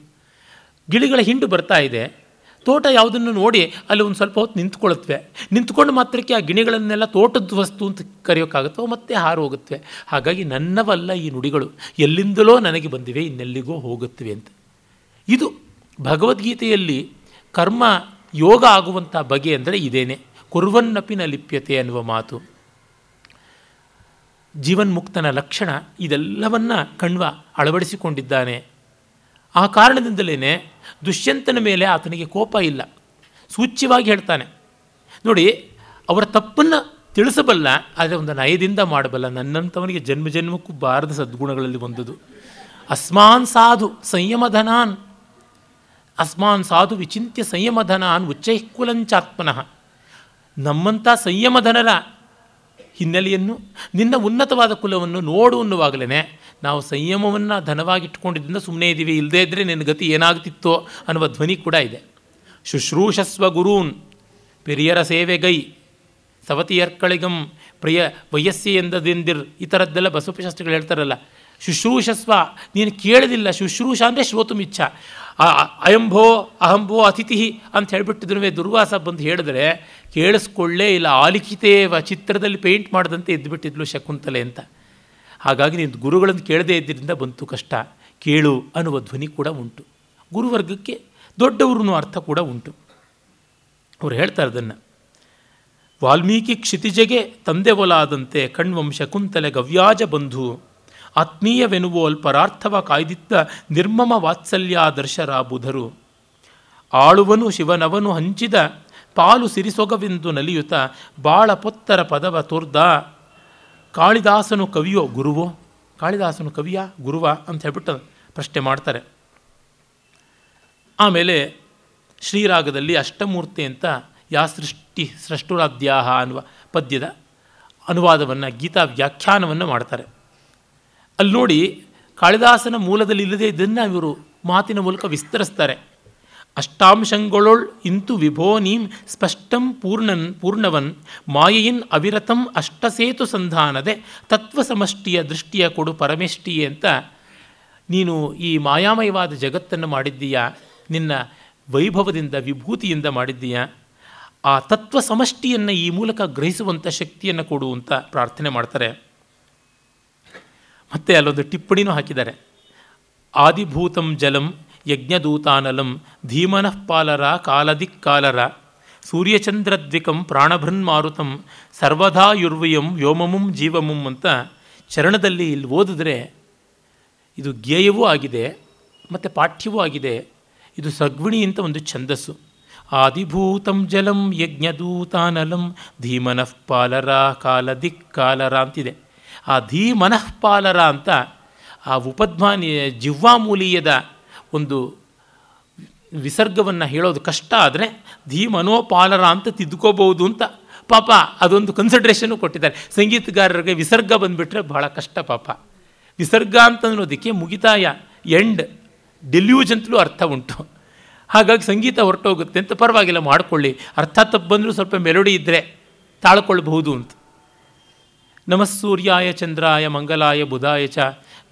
ಗಿಳಿಗಳ ಹಿಂಡು ಬರ್ತಾ ಇದೆ. ತೋಟ ಯಾವುದನ್ನು ನೋಡಿ ಅಲ್ಲಿ ಒಂದು ಸ್ವಲ್ಪ ಹೊತ್ತು ನಿಂತ್ಕೊಳತ್ವೆ. ನಿಂತ್ಕೊಂಡು ಮಾತ್ರಕ್ಕೆ ಆ ಗಿಣಿಗಳನ್ನೆಲ್ಲ ತೋಟದ ವಸ್ತು ಅಂತ ಕರೆಯೋಕ್ಕಾಗುತ್ತೋ ಮತ್ತೆ ಹಾರು ಹೋಗುತ್ತವೆ ಹಾಗಾಗಿ ನನ್ನವಲ್ಲ ಈ ನುಡಿಗಳು. ಎಲ್ಲಿಂದಲೋ ನನಗೆ ಬಂದಿವೆ, ಇನ್ನೆಲ್ಲಿಗೋ ಹೋಗುತ್ತವೆ ಅಂತ. ಇದು ಭಗವದ್ಗೀತೆಯಲ್ಲಿ ಕರ್ಮ ಯೋಗ ಆಗುವಂಥ ಬಗೆ ಅಂದರೆ ಇದೇನೆ. ಕುರುವನ್ನಪಿನ ಲಿಪ್ಯತೆ ಅನ್ನುವ ಮಾತು. ಜೀವನ್ಮುಕ್ತನ ಲಕ್ಷಣ ಇದೆಲ್ಲವನ್ನ ಕಣ್ವ ಅಳವಡಿಸಿಕೊಂಡಿದ್ದಾನೆ. ಆ ಕಾರಣದಿಂದಲೇ ದುಷ್ಯಂತನ ಮೇಲೆ ಆತನಿಗೆ ಕೋಪ ಇಲ್ಲ. ಸೂಚ್ಯವಾಗಿ ಹೇಳ್ತಾನೆ, ನೋಡಿ, ಅವರ ತಪ್ಪನ್ನು ತಿಳಿಸಬಲ್ಲ, ಆದರೆ ಒಂದು ನಯದಿಂದ ಮಾಡಬಲ್ಲ. ನನ್ನಂಥವನಿಗೆ ಜನ್ಮ ಜನ್ಮಕ್ಕೂ ಬಾರದ ಸದ್ಗುಣಗಳಲ್ಲಿ ಬಂದದು ಅಸ್ಮಾನ್ ಸಾಧು ಸಂಯಮಧನಾನ್, ಅಸ್ಮಾನ್ ಸಾಧು ವಿಚಿಂತ್ಯ ಸಂಯಮಧನಾನ್ ಉಚ್ಚೈಕುಲಂಚಾತ್ಮನಃ. ನಮ್ಮಂಥ ಸಂಯಮಧನರ ಹಿನ್ನೆಲೆಯನ್ನು, ನಿನ್ನ ಉನ್ನತವಾದ ಕುಲವನ್ನು ನೋಡು ಅನ್ನುವಾಗಲೇ ನಾವು ಸಂಯಮವನ್ನು ಧನವಾಗಿಟ್ಕೊಂಡಿದ್ದರಿಂದ ಸುಮ್ಮನೆ ಇದ್ದೀವಿ ಇಲ್ಲದೇ ಇದ್ದರೆ ನಿನ್ನ ಗತಿ ಏನಾಗ್ತಿತ್ತೋ ಅನ್ನುವ ಧ್ವನಿ ಕೂಡ ಇದೆ. ಶುಶ್ರೂಷಸ್ವ ಗುರೂನ್, ಪಿರಿಯರ ಸೇವೆಗೈ ಸವತಿಯರ್ಕಳಿಗಂ ಪ್ರಿಯ ವಯಸ್ಸಿ ಎಂದದಿಂದಿರ್ ಈ ಥರದ್ದೆಲ್ಲ ಬಸವಶಾಸ್ತ್ರಿಗಳು ಹೇಳ್ತಾರಲ್ಲ. ಶುಶ್ರೂಷಸ್ವ, ನೀನು ಕೇಳಲಿಲ್ಲ ಶುಶ್ರೂಷ ಅಂದರೆ ಶ್ರೋತುಮಿಚ್ಛ. ಅಯಂಭೋ ಅಹಂಭೋ ಅತಿಥಿ ಅಂತ ಹೇಳಿಬಿಟ್ಟಿದ್ರು ದುರ್ವಾಸ ಬಂದು ಹೇಳಿದ್ರೆ, ಕೇಳಿಸ್ಕೊಳ್ಳೇ ಇಲ್ಲ ಆಲಿಖಿತೇವ ಚಿತ್ರದಲ್ಲಿ ಪೇಂಟ್ ಮಾಡದಂತೆ ಎದ್ದುಬಿಟ್ಟಿದ್ಲು ಶಕುಂತಲೆ ಅಂತ. ಹಾಗಾಗಿ ನೀನು ಗುರುಗಳನ್ನು ಕೇಳದೇ ಇದ್ದರಿಂದ ಬಂತು ಕಷ್ಟ. ಕೇಳು ಅನ್ನುವ ಧ್ವನಿ ಕೂಡ ಉಂಟು. ಗುರುವರ್ಗಕ್ಕೆ ದೊಡ್ಡವ್ರೂ ಅರ್ಥ ಕೂಡ ಉಂಟು. ಅವ್ರು ಹೇಳ್ತಾರೆ ಅದನ್ನು ವಾಲ್ಮೀಕಿ ಕ್ಷಿತಿಜೆಗೆ ತಂದೆ ಒಲಾದಂತೆ ಕಣ್ವಂಶ ಕುಂತಲೆ ಗವ್ಯಾಜ ಬಂಧು. ಆತ್ಮೀಯವೆನುವೋಲ್ ಪರಾರ್ಥವ ಕಾಯ್ದಿತ್ತ ನಿರ್ಮಮ ವಾತ್ಸಲ್ಯಾದರ್ಶರ ಬುಧರು ಆಳುವನು ಶಿವನವನು ಹಂಚಿದ ಪಾಲು ಸಿರಿಸೊಗವೆಂದು ನಲಿಯುತ್ತ ಬಾಳ ಪೊತ್ತರ ಪದವ ತೋರ್ದ. ಕಾಳಿದಾಸನು ಕವಿಯೋ ಗುರುವೋ? ಕಾಳಿದಾಸನು ಕವಿಯ, ಗುರುವ ಅಂತ ಹೇಳ್ಬಿಟ್ಟು ಪ್ರಶ್ನೆ ಮಾಡ್ತಾರೆ. ಆಮೇಲೆ ಶ್ರೀರಾಗದಲ್ಲಿ ಅಷ್ಟಮೂರ್ತಿ ಅಂತ ಯಾ ಸೃಷ್ಟಿ ಸೃಷ್ಟುರಾದ್ಯಾಹ ಅನ್ನುವ ಪದ್ಯದ ಅನುವಾದವನ್ನು ಗೀತಾ ವ್ಯಾಖ್ಯಾನವನ್ನು ಮಾಡ್ತಾರೆ. ಅಲ್ಲಿ ನೋಡಿ ಕಾಳಿದಾಸನ ಮೂಲದಲ್ಲಿ ಇಲ್ಲದೆ ಇದನ್ನು ಇವರು ಮಾತಿನ ಮೂಲಕ ವಿಸ್ತರಿಸ್ತಾರೆ. ಅಷ್ಟಾಂಶಗಳೊಳ್ ಇಂತು ವಿಭೋ ನೀಂ ಸ್ಪಷ್ಟಂ ಪೂರ್ಣನ್, ಪೂರ್ಣವನ್, ಮಾಯೆಯಿನ್ ಅವಿರತಂ ಅಷ್ಟಸೇತು ಸಂಧಾನದೆ ತತ್ವ ಸಮಷ್ಟಿಯ ದೃಷ್ಟಿಯ ಕೊಡು ಪರಮೇಷ್ಟಿಯೇ ಅಂತ ನೀನು ಈ ಮಾಯಾಮಯವಾದ ಜಗತ್ತನ್ನು ಮಾಡಿದ್ದೀಯಾ, ನಿನ್ನ ವೈಭವದಿಂದ, ವಿಭೂತಿಯಿಂದ ಮಾಡಿದ್ದೀಯಾ. ಆ ತತ್ವ ಸಮಷ್ಟಿಯನ್ನು ಈ ಮೂಲಕ ಗ್ರಹಿಸುವಂಥ ಶಕ್ತಿಯನ್ನು ಕೊಡು ಅಂತ ಪ್ರಾರ್ಥನೆ ಮಾಡ್ತಾರೆ. ಮತ್ತೆ ಅಲ್ಲೊಂದು ಟಿಪ್ಪಣಿನೂ ಹಾಕಿದ್ದಾರೆ. ಆದಿಭೂತಂ ಜಲಂ ಯಜ್ಞದೂತಾನಲಂ ಧೀಮನಃ ಪಾಲರ ಕಾಲದಿಕ್ಕಾಲರ ಸೂರ್ಯಚಂದ್ರದ್ವಿಕಂ ಪ್ರಾಣಭೃನ್ಮಾರುತಂ ಸರ್ವದಾ ಯುರ್ವಯಂ ವ್ಯೋಮಮುಂ ಜೀವಮುಂ ಅಂತ ಚರಣದಲ್ಲಿ ಇಲ್ಲಿ ಓದಿದ್ರೆ ಇದು ಗೇಯವೂ ಆಗಿದೆ, ಮತ್ತು ಪಾಠ್ಯವೂ ಆಗಿದೆ. ಇದು ಸಗ್ವಿಣಿ ಅಂತ ಒಂದು ಛಂದಸ್ಸು. ಆದಿಭೂತಂ ಜಲಂ ಯಜ್ಞದೂತಾನಲಂ ಧೀಮನಃ ಪಾಲರ ಕಾಲದಿಕ್ಕಾಲರ ಅಂತಿದೆ. ಆ ಧೀಮನಃಪಾಲರ ಅಂತ ಆ ಉಪಧ್ವಾನಿ ಜಿಹ್ವಾಮೂಲೀಯದ ಒಂದು ವಿಸರ್ಗವನ್ನು ಹೇಳೋದು ಕಷ್ಟ ಆದರೆ ಧೀಮನೋಪಾಲರ ಅಂತ ತಿದ್ದುಕೋಬಹುದು ಅಂತ ಪಾಪ ಅದೊಂದು ಕನ್ಸಿಡ್ರೇಷನ್ನು ಕೊಟ್ಟಿದ್ದಾರೆ. ಸಂಗೀತಗಾರರಿಗೆ ವಿಸರ್ಗ ಬಂದುಬಿಟ್ರೆ ಬಹಳ ಕಷ್ಟ ಪಾಪ. ವಿಸರ್ಗ ಅಂತ ಅನ್ನೋದಕ್ಕೆ ಮುಗಿತಾಯ ಎಂಡ್ ಡೆಲ್ಯೂಜ್ ಅಂತಲೂ ಅರ್ಥ ಉಂಟು. ಹಾಗಾಗಿ ಸಂಗೀತ ಹೊರಟೋಗುತ್ತೆ ಅಂತ ಪರವಾಗಿಲ್ಲ, ಮಾಡಿಕೊಳ್ಳಿ. ಅರ್ಥ ತಪ್ಪು ಬಂದರೂ ಸ್ವಲ್ಪ ಮೆಲೋಡಿ ಇದ್ದರೆ ತಾಳ್ಕೊಳ್ಬಹುದು ಅಂತ. ನಮಸ್ಸೂರ್ಯಾಯ ಚಂದ್ರಾಯ ಮಂಗಲಾಯ ಬುಧಾಯ ಚ.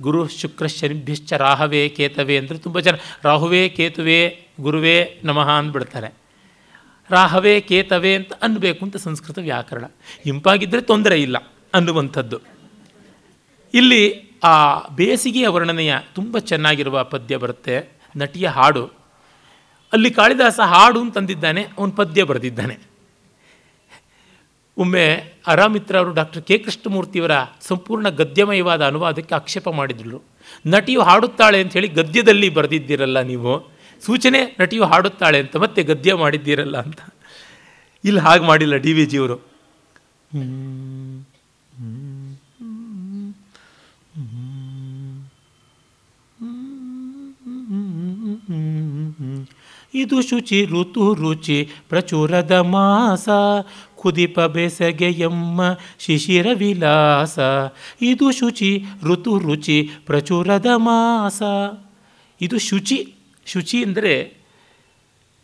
ಗುರು ಶುಕ್ರ ಶನಿಭ್ಯಶ್ಚ ರಾಹವೇ ಕೇತವೇ ಅಂದರೆ ತುಂಬ ಜನ ರಾಹುವೇ ಕೇತುವೆ ಗುರುವೇ ನಮಃ ಅಂದ್ಬಿಡ್ತಾರೆ. ರಾಹವೇ ಕೇತವೇ ಅಂತ ಅನ್ನಬೇಕು ಅಂತ ಸಂಸ್ಕೃತ ವ್ಯಾಕರಣ. ಇಂಪಾಗಿದ್ದರೆ ತೊಂದರೆ ಇಲ್ಲ ಅನ್ನುವಂಥದ್ದು. ಇಲ್ಲಿ ಆ ಬೇಸಿಗೆಯ ವರ್ಣನೆಯ ತುಂಬ ಚೆನ್ನಾಗಿರುವ ಪದ್ಯ ಬರುತ್ತೆ, ನಟಿಯ ಹಾಡು. ಅಲ್ಲಿ ಕಾಳಿದಾಸ ಹಾಡು ಅಂತಂದಿದ್ದಾನೆ, ಅವನು ಪದ್ಯ ಬರೆದಿದ್ದಾನೆ. ಒಮ್ಮೆ ಅರಾಮಿತ್ರ ಅವರು ಡಾಕ್ಟರ್ ಕೆ ಕೃಷ್ಣಮೂರ್ತಿಯವರ ಸಂಪೂರ್ಣ ಗದ್ಯಮಯವಾದ ಅನುವಾದಕ್ಕೆ ಆಕ್ಷೇಪ ಮಾಡಿದ್ರು ನಟಿಯು ಹಾಡುತ್ತಾಳೆ ಅಂತ ಹೇಳಿ ಗದ್ಯದಲ್ಲಿ ಬರೆದಿದ್ದೀರಲ್ಲ ನೀವು. ಸೂಚನೆ, ನಟಿಯು ಹಾಡುತ್ತಾಳೆ ಅಂತ ಮತ್ತೆ ಗದ್ಯ ಮಾಡಿದ್ದೀರಲ್ಲ ಅಂತ. ಇಲ್ಲಿ ಹಾಗೆ ಮಾಡಿಲ್ಲ ಡಿ ವಿ ಜಿಯವರು ಇದು ಶುಚಿ, ಋತು ರುಚಿ, ಪ್ರಚುರದ ಮಾಸ ಕುದಿಪ ಬೆಸಗೆಯಮ್ಮ ಶಿಶಿರ ವಿಲಾಸ. ಇದು ಶುಚಿ, ಋತು ರುಚಿ, ಪ್ರಚುರದ ಮಾಸ. ಇದು ಶುಚಿ ಶುಚಿ ಅಂದರೆ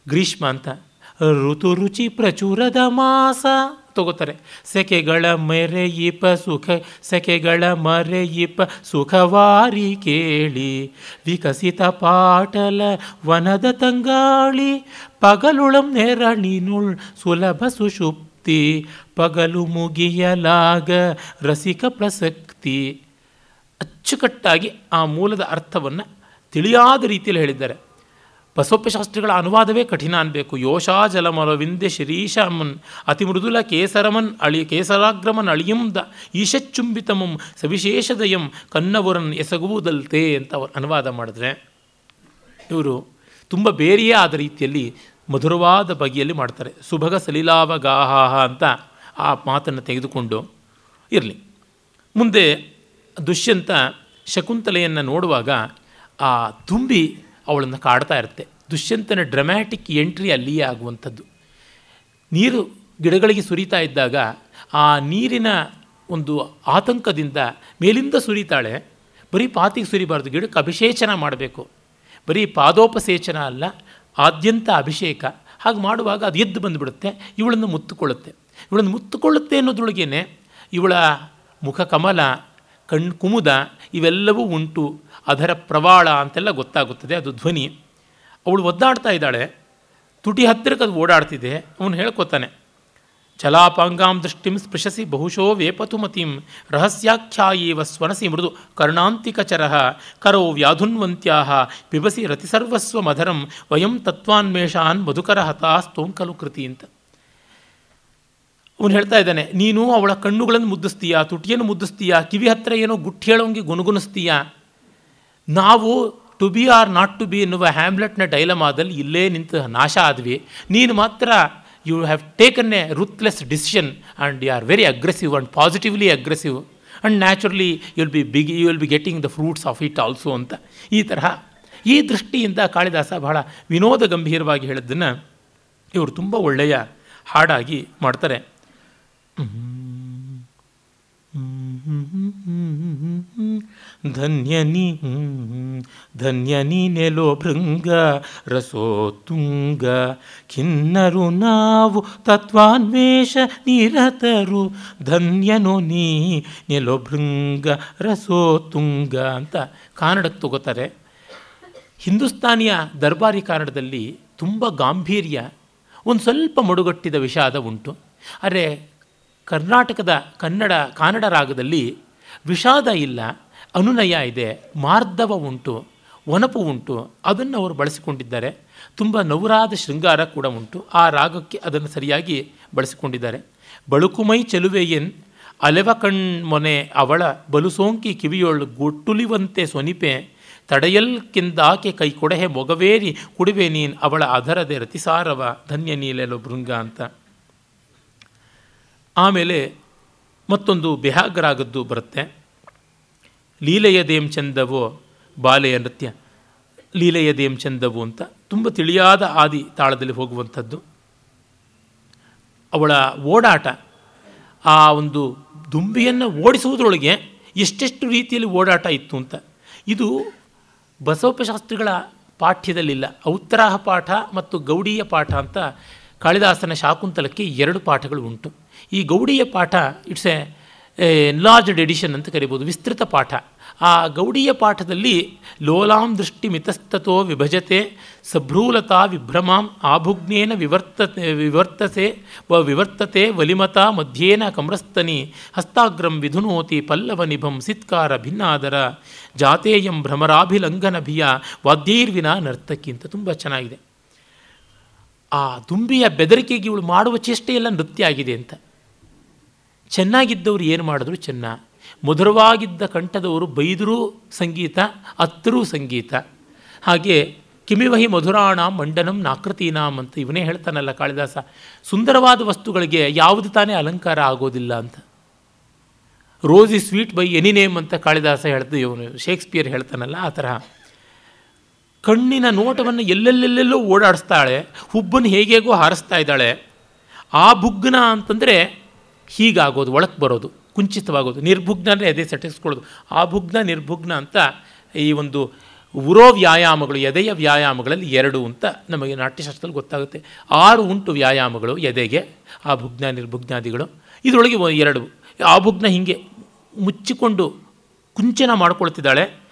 ಗ್ರೀಷ್ಮ ಅಂತ. ಋತು ರುಚಿ, ಪ್ರಚುರದ ಮಾಸ. ತಗೋತಾರೆ. ಸೆಕೆಗಳ ಮರೆಯಿಪ ಸುಖ, ಸೆಕೆಗಳ ಇಪ ಸುಖವಾರಿ ಕೇಳಿ. ವಿಕಸಿತ ಪಾಟಲ ವನದ ತಂಗಾಳಿ, ಪಗಲುಳಂ ನೆರಳಿನುಳ್ ಸುಲಭ ಸುಷುಪ್ತಿ ಪಗಲು ಮುಗಿಯಲಾಗ ರಸಿಕ ಪ್ರಸಕ್ತಿ. ಅಚ್ಚುಕಟ್ಟಾಗಿ ಆ ಮೂಲದ ಅರ್ಥವನ್ನು ತಿಳಿಯಾದ ರೀತಿಯಲ್ಲಿ ಹೇಳಿದ್ದಾರೆ. ಬಸವಪ್ಪಶಾಸ್ತ್ರಿಗಳ ಅನುವಾದವೇ ಕಠಿಣ ಅನ್ಬೇಕು. ಯೋಷಾ ಜಲಮಲವಿಂದೆ ಶಿರೀಶಮನ್ ಅತಿ ಮೃದುಲ ಕೇಸರಮನ್ ಅಳಿ ಕೇಸರಾಗ್ರಮನ್ ಅಳಿಯುಂದ ಈಶಚ್ಚುಂಬಿತಮಂ ಸವಿಶೇಷದಯಂ ಕನ್ನವರನ್ ಎಸಗುವುದಲ್ತೆ ಅಂತ ಅವರು ಅನುವಾದ ಮಾಡಿದ್ರೆ ಇವರು ತುಂಬ ಬೇರೆಯೇ ಆದ ರೀತಿಯಲ್ಲಿ ಮಧುರವಾದ ಬಗೆಯಲ್ಲಿ ಮಾಡ್ತಾರೆ. ಸುಭಗ ಸಲಿಲಾವಗಾಹ ಅಂತ ಆ ಮಾತನ್ನು ತೆಗೆದುಕೊಂಡು ಇರಲಿ. ಮುಂದೆ ದುಷ್ಯಂತ ಶಕುಂತಲೆಯನ್ನು ನೋಡುವಾಗ ಆ ತುಂಬಿ ಅವಳನ್ನು ಕಾಡ್ತಾ ಇರುತ್ತೆ. ದುಷ್ಯಂತನ ಡ್ರಮ್ಯಾಟಿಕ್ ಎಂಟ್ರಿ ಅಲ್ಲಿಯೇ ಆಗುವಂಥದ್ದು. ನೀರು ಗಿಡಗಳಿಗೆ ಸುರಿತಾ ಇದ್ದಾಗ ಆ ನೀರಿನ ಒಂದು ಆತಂಕದಿಂದ ಮೇಲಿಂದ ಸುರಿತಾಳೆ. ಬರೀ ಪಾತಿಗೆ ಸುರಿಬಾರ್ದು, ಗಿಡಕ್ಕೆ ಅಭಿಷೇಚನ ಮಾಡಬೇಕು. ಬರೀ ಪಾದೋಪಸೇಚನ ಅಲ್ಲ ಆದ್ಯಂತ ಅಭಿಷೇಕ. ಹಾಗೆ ಮಾಡುವಾಗ ಅದು ಎದ್ದು ಬಂದುಬಿಡುತ್ತೆ, ಇವಳನ್ನು ಮುತ್ತುಕೊಳ್ಳುತ್ತೆ. ಇವಳನ್ನು ಮುತ್ತುಕೊಳ್ಳುತ್ತೆ ಅನ್ನೋದ್ರೊಳಗೇನೆ ಇವಳ ಮುಖ ಕಮಲ, ಕಣ್ ಕುಮುದ ಇವೆಲ್ಲವೂ ಉಂಟು. ಅದರ ಪ್ರವಾಳ ಅಂತೆಲ್ಲ ಗೊತ್ತಾಗುತ್ತದೆ, ಅದು ಧ್ವನಿ. ಅವಳು ಒದ್ದಾಡ್ತಾ ಇದ್ದಾಳೆ. ತುಟಿ ಹತ್ತಿರಕ್ಕೆ ಅದು ಓಡಾಡ್ತಿದೆ, ಅವನು ಹೇಳ್ಕೊತಾನೆ ಚಲಾಪಾಂಗಾಂ ದೃಷ್ಟಿಂ ಸ್ಪೃಶಸಿ ಬಹುಶೋ ವೇಪತುಮತಿಂ ರಹಸ್ಯಾಖ್ಯಾಯೇವ ಸ್ವನಸಿ ಮೃದು ಕರ್ಣಾಂತಿಕಚರ ಕರೋ ವ್ಯಾಧುನ್ವಂತ್ಯಾ ಪಿಬಸಿ ರತಿಸರ್ವಸ್ವ ಮಧರಂ, ವಯಂ ತತ್ವಾನ್ಮೇಷಾನ್ ಮಧುಕರ ಹತಾಸ್ತೋಂಕಲು ಕೃತಿ ಅಂತ. ಅವನು ಹೇಳ್ತಾ ಇದ್ದಾನೆ, ನೀನು ಅವಳ ಕಣ್ಣುಗಳನ್ನು ಮುದ್ದಿಸ್ತೀಯಾ, ತುಟಿಯನ್ನು ಮುದ್ದಿಸ್ತೀಯಾ, ಕಿವಿ ಹತ್ತಿರ ಏನೋ ಗುಟ್ಟು ಹೇಳೋಂಗೆ ನಾವು to be or not to be ಎನ್ನುವ ಹ್ಯಾಮ್ಲೆಟ್ನ ಡೈಲಮಾದಲ್ಲಿ ಇಲ್ಲೇ ನಿಂತು ನಾಶ ಆದ್ವಿ, ನೀನು ಮಾತ್ರ you have taken a ruthless decision and you are very aggressive and positively aggressive and naturally you will be big you will be getting the fruits of it also ಅಂತ ಈ ತರಹ ಈ ದೃಷ್ಟಿಯಿಂದ ಕಾಳಿದಾಸ ಬಹಳ ವಿನೋದ ಗಂಭೀರವಾಗಿ ಹೇಳಿದ್ದನ್ನು ಇವರು ತುಂಬ ಒಳ್ಳೆಯ ಹಾಡಾಗಿ ಮಾಡ್ತಾರೆ ಧನ್ಯನಿ ಧನ್ಯನಿ ನೆಲೋ ಭೃಂಗ, ರಸೋತುಂಗ. ಖಿನ್ನರು ನಾವು ತತ್ವಾನ್ವೇಷ ನಿರತರು. ಧನ್ಯನು ನೀ ನೆಲೋ ಭೃಂಗ, ರಸೋತುಂಗ ಅಂತ ಕಾನಡಕ್ಕೆ ತಗೋತಾರೆ. ಹಿಂದೂಸ್ತಾನಿಯ ದರ್ಬಾರಿ ಕಾನಡದಲ್ಲಿ ತುಂಬ ಗಾಂಭೀರ್ಯ, ಒಂದು ಸ್ವಲ್ಪ ಮಡುಗಟ್ಟಿದ ವಿಷಾದ ಉಂಟು. ಆದರೆ ಕರ್ನಾಟಕದ ಕನ್ನಡ, ಕಾನಡ ರಾಗದಲ್ಲಿ ವಿಷಾದ ಇಲ್ಲ. ಅನುನಯ ಇದೆ ಮಾರ್ಧವ ಉಂಟು, ಒನಪು ಉಂಟು, ಅದನ್ನು ಅವರು ಬಳಸಿಕೊಂಡಿದ್ದಾರೆ. ತುಂಬ ನವರಾದ ಶೃಂಗಾರ ಕೂಡ ಉಂಟು. ಆ ರಾಗಕ್ಕೆ ಅದನ್ನು ಸರಿಯಾಗಿ ಬಳಸಿಕೊಂಡಿದ್ದಾರೆ. ಬಳುಕುಮೈ ಚೆಲುವೆಯನ್ ಅಲೆವ ಕಣ್ಮೊನೆ ಅವಳ ಬಲುಸೋಂಕಿ ಕಿವಿಯೊಳು ಗುಟ್ಟುಲಿವಂತೆ ಸೊನಿಪೆ ತಡೆಯಲ್ಕೆಂದಾಕೆ ಕೈ ಕೊಡಹೆ ಮೊಗವೇರಿ ಕುಡುವೆ ನೀನ್ ಅವಳ ಅಧರದೆ ರತಿಸಾರವ ಧನ್ಯ ನೀಲೆಲು ಭೃಂಗ ಅಂತ. ಆಮೇಲೆ ಮತ್ತೊಂದು ಬೆಹಾಗರಾಗದ್ದು ಬರುತ್ತೆ. ಲೀಲೆಯ ದೇಮ್ ಚಂದವೋ ಬಾಲೆಯ ನೃತ್ಯ. ಲೀಲೆಯ ದೇಮ್ ಚಂದವು ಅಂತ ತುಂಬ ತಿಳಿಯಾದ ಆದಿ ತಾಳದಲ್ಲಿ ಹೋಗುವಂಥದ್ದು. ಅವಳ ಓಡಾಟ, ಆ ಒಂದು ದುಂಬಿಯನ್ನು ಓಡಿಸುವುದರೊಳಗೆ ಎಷ್ಟೆಷ್ಟು ರೀತಿಯಲ್ಲಿ ಓಡಾಟ ಇತ್ತು ಅಂತ. ಇದು ಬಸವಪಶಾಸ್ತ್ರಿಗಳ ಪಾಠ್ಯದಲ್ಲಿಲ್ಲ. ಔತ್ತರಾಹ ಪಾಠ ಮತ್ತು ಗೌಡೀಯ ಪಾಠ ಅಂತ ಕಾಳಿದಾಸನ ಶಾಕುಂತಲಕ್ಕೆ ಎರಡು ಪಾಠಗಳು ಉಂಟು. ಈ ಗೌಡೀಯ ಪಾಠ, ಇಟ್ಸ್ ಎ ಎನ್ಲಾರ್ಜ್ಡ್ ಎಡಿಷನ್ ಅಂತ ಕರಿಬೋದು, ವಿಸ್ತೃತ ಪಾಠ. ಆ ಗೌಡಿಯ ಪಾಠದಲ್ಲಿ ಲೋಲಾಂ ದೃಷ್ಟಿ ಮಿತಸ್ತತೋ ವಿಭಜತೆ, ಸಭ್ರೂಲತಾ ವಿಭ್ರಮಾಂ ಆಭುಗ್ನೇನ ವಿವರ್ತ ವಿವರ್ತಸೆ, ವ ವಿವರ್ತತೆ ವಲಿಮತಾ ಮಧ್ಯೇನ ಕಮ್ರಸ್ತನಿ ಹಸ್ತಾಗ್ರಂ ವಿಧುನೋತಿ ಪಲ್ಲವ ನಿಭಂ ಸಿತ್ಕಾರ ಭಿನ್ನಾದರ, ಜಾತೇಯಂ ಭ್ರಮರಾಭಿಲಂಘನಭಿಯ, ವಾದ್ಯೈರ್ವಿನ ನರ್ತಕಿ ಅಂತ ತುಂಬ ಚೆನ್ನಾಗಿದೆ. ಆ ದುಂಬಿಯ ಬೆದರಿಕೆಗೆ ಇವಳು ಮಾಡುವ ಚೇಷ್ಟೆಯೆಲ್ಲ ನೃತ್ಯ ಆಗಿದೆ ಅಂತ. ಚೆನ್ನಾಗಿದ್ದವರು ಏನು ಮಾಡಿದ್ರು ಚೆನ್ನ. ಮಧುರವಾಗಿದ್ದ ಕಂಠದವರು ಬೈದರೂ ಸಂಗೀತ, ಅತ್ತರೂ ಸಂಗೀತ. ಹಾಗೆ ಕಿಮಿವಹಿ ಮಧುರಾಣ ಮಂಡನಂ ನಾಕೃತೀನಾಂ ಅಂತ ಇವನೇ ಹೇಳ್ತಾನಲ್ಲ ಕಾಳಿದಾಸ. ಸುಂದರವಾದ ವಸ್ತುಗಳಿಗೆ ಯಾವುದು ತಾನೇ ಅಲಂಕಾರ ಆಗೋದಿಲ್ಲ ಅಂತ. Rose is sweet by any name ಅಂತ ಕಾಳಿದಾಸ ಹೇಳ್ದು ಇವನು. ಶೇಕ್ಸ್ಪಿಯರ್ ಹೇಳ್ತಾನಲ್ಲ ಆ ತರಹ. ಕಣ್ಣಿನ ನೋಟವನ್ನು ಎಲ್ಲೆಲ್ಲೆಲ್ಲೆಲ್ಲೋ ಓಡಾಡಿಸ್ತಾಳೆ, ಹುಬ್ಬನ್ನು ಹೇಗೇಗೋ ಹಾರಿಸ್ತಾ ಇದ್ದಾಳೆ. ಆ ಬುಗ್ಗನ ಅಂತಂದರೆ ಹೀಗಾಗೋದು ಒಳಕ್ಕೆ ಬರೋದು, ಕುಂಚಿತವಾಗೋದು ನಿರ್ಭುಗ್ನ ಅಂದರೆ ಎದೆ ಸಟ್ಟಿಸ್ಕೊಳ್ಳೋದು. ಆ ಭುಗ್ನ, ನಿರ್ಭುಗ್ನ ಅಂತ ಈ ಒಂದು ಉರೋ ವ್ಯಾಯಾಮಗಳು, ಎದೆಯ ವ್ಯಾಯಾಮಗಳಲ್ಲಿ ಎರಡು ಅಂತ ನಮಗೆ ನಾಟ್ಯಶಾಸ್ತ್ರದಲ್ಲಿ ಗೊತ್ತಾಗುತ್ತೆ. ಆರು ಉಂಟು ವ್ಯಾಯಾಮಗಳು ಎದೆಗೆ, ಆ ಭುಗ್ನ, ನಿರ್ಭುಗ್ನಾದಿಗಳು. ಇದರೊಳಗೆ ಎರಡು. ಆ ಭುಗ್ನ ಹೀಗೆ ಮುಚ್ಚಿಕೊಂಡು ಕುಂಚನ ಮಾಡ್ಕೊಳ್ತಿದ್ದಾಳೆ.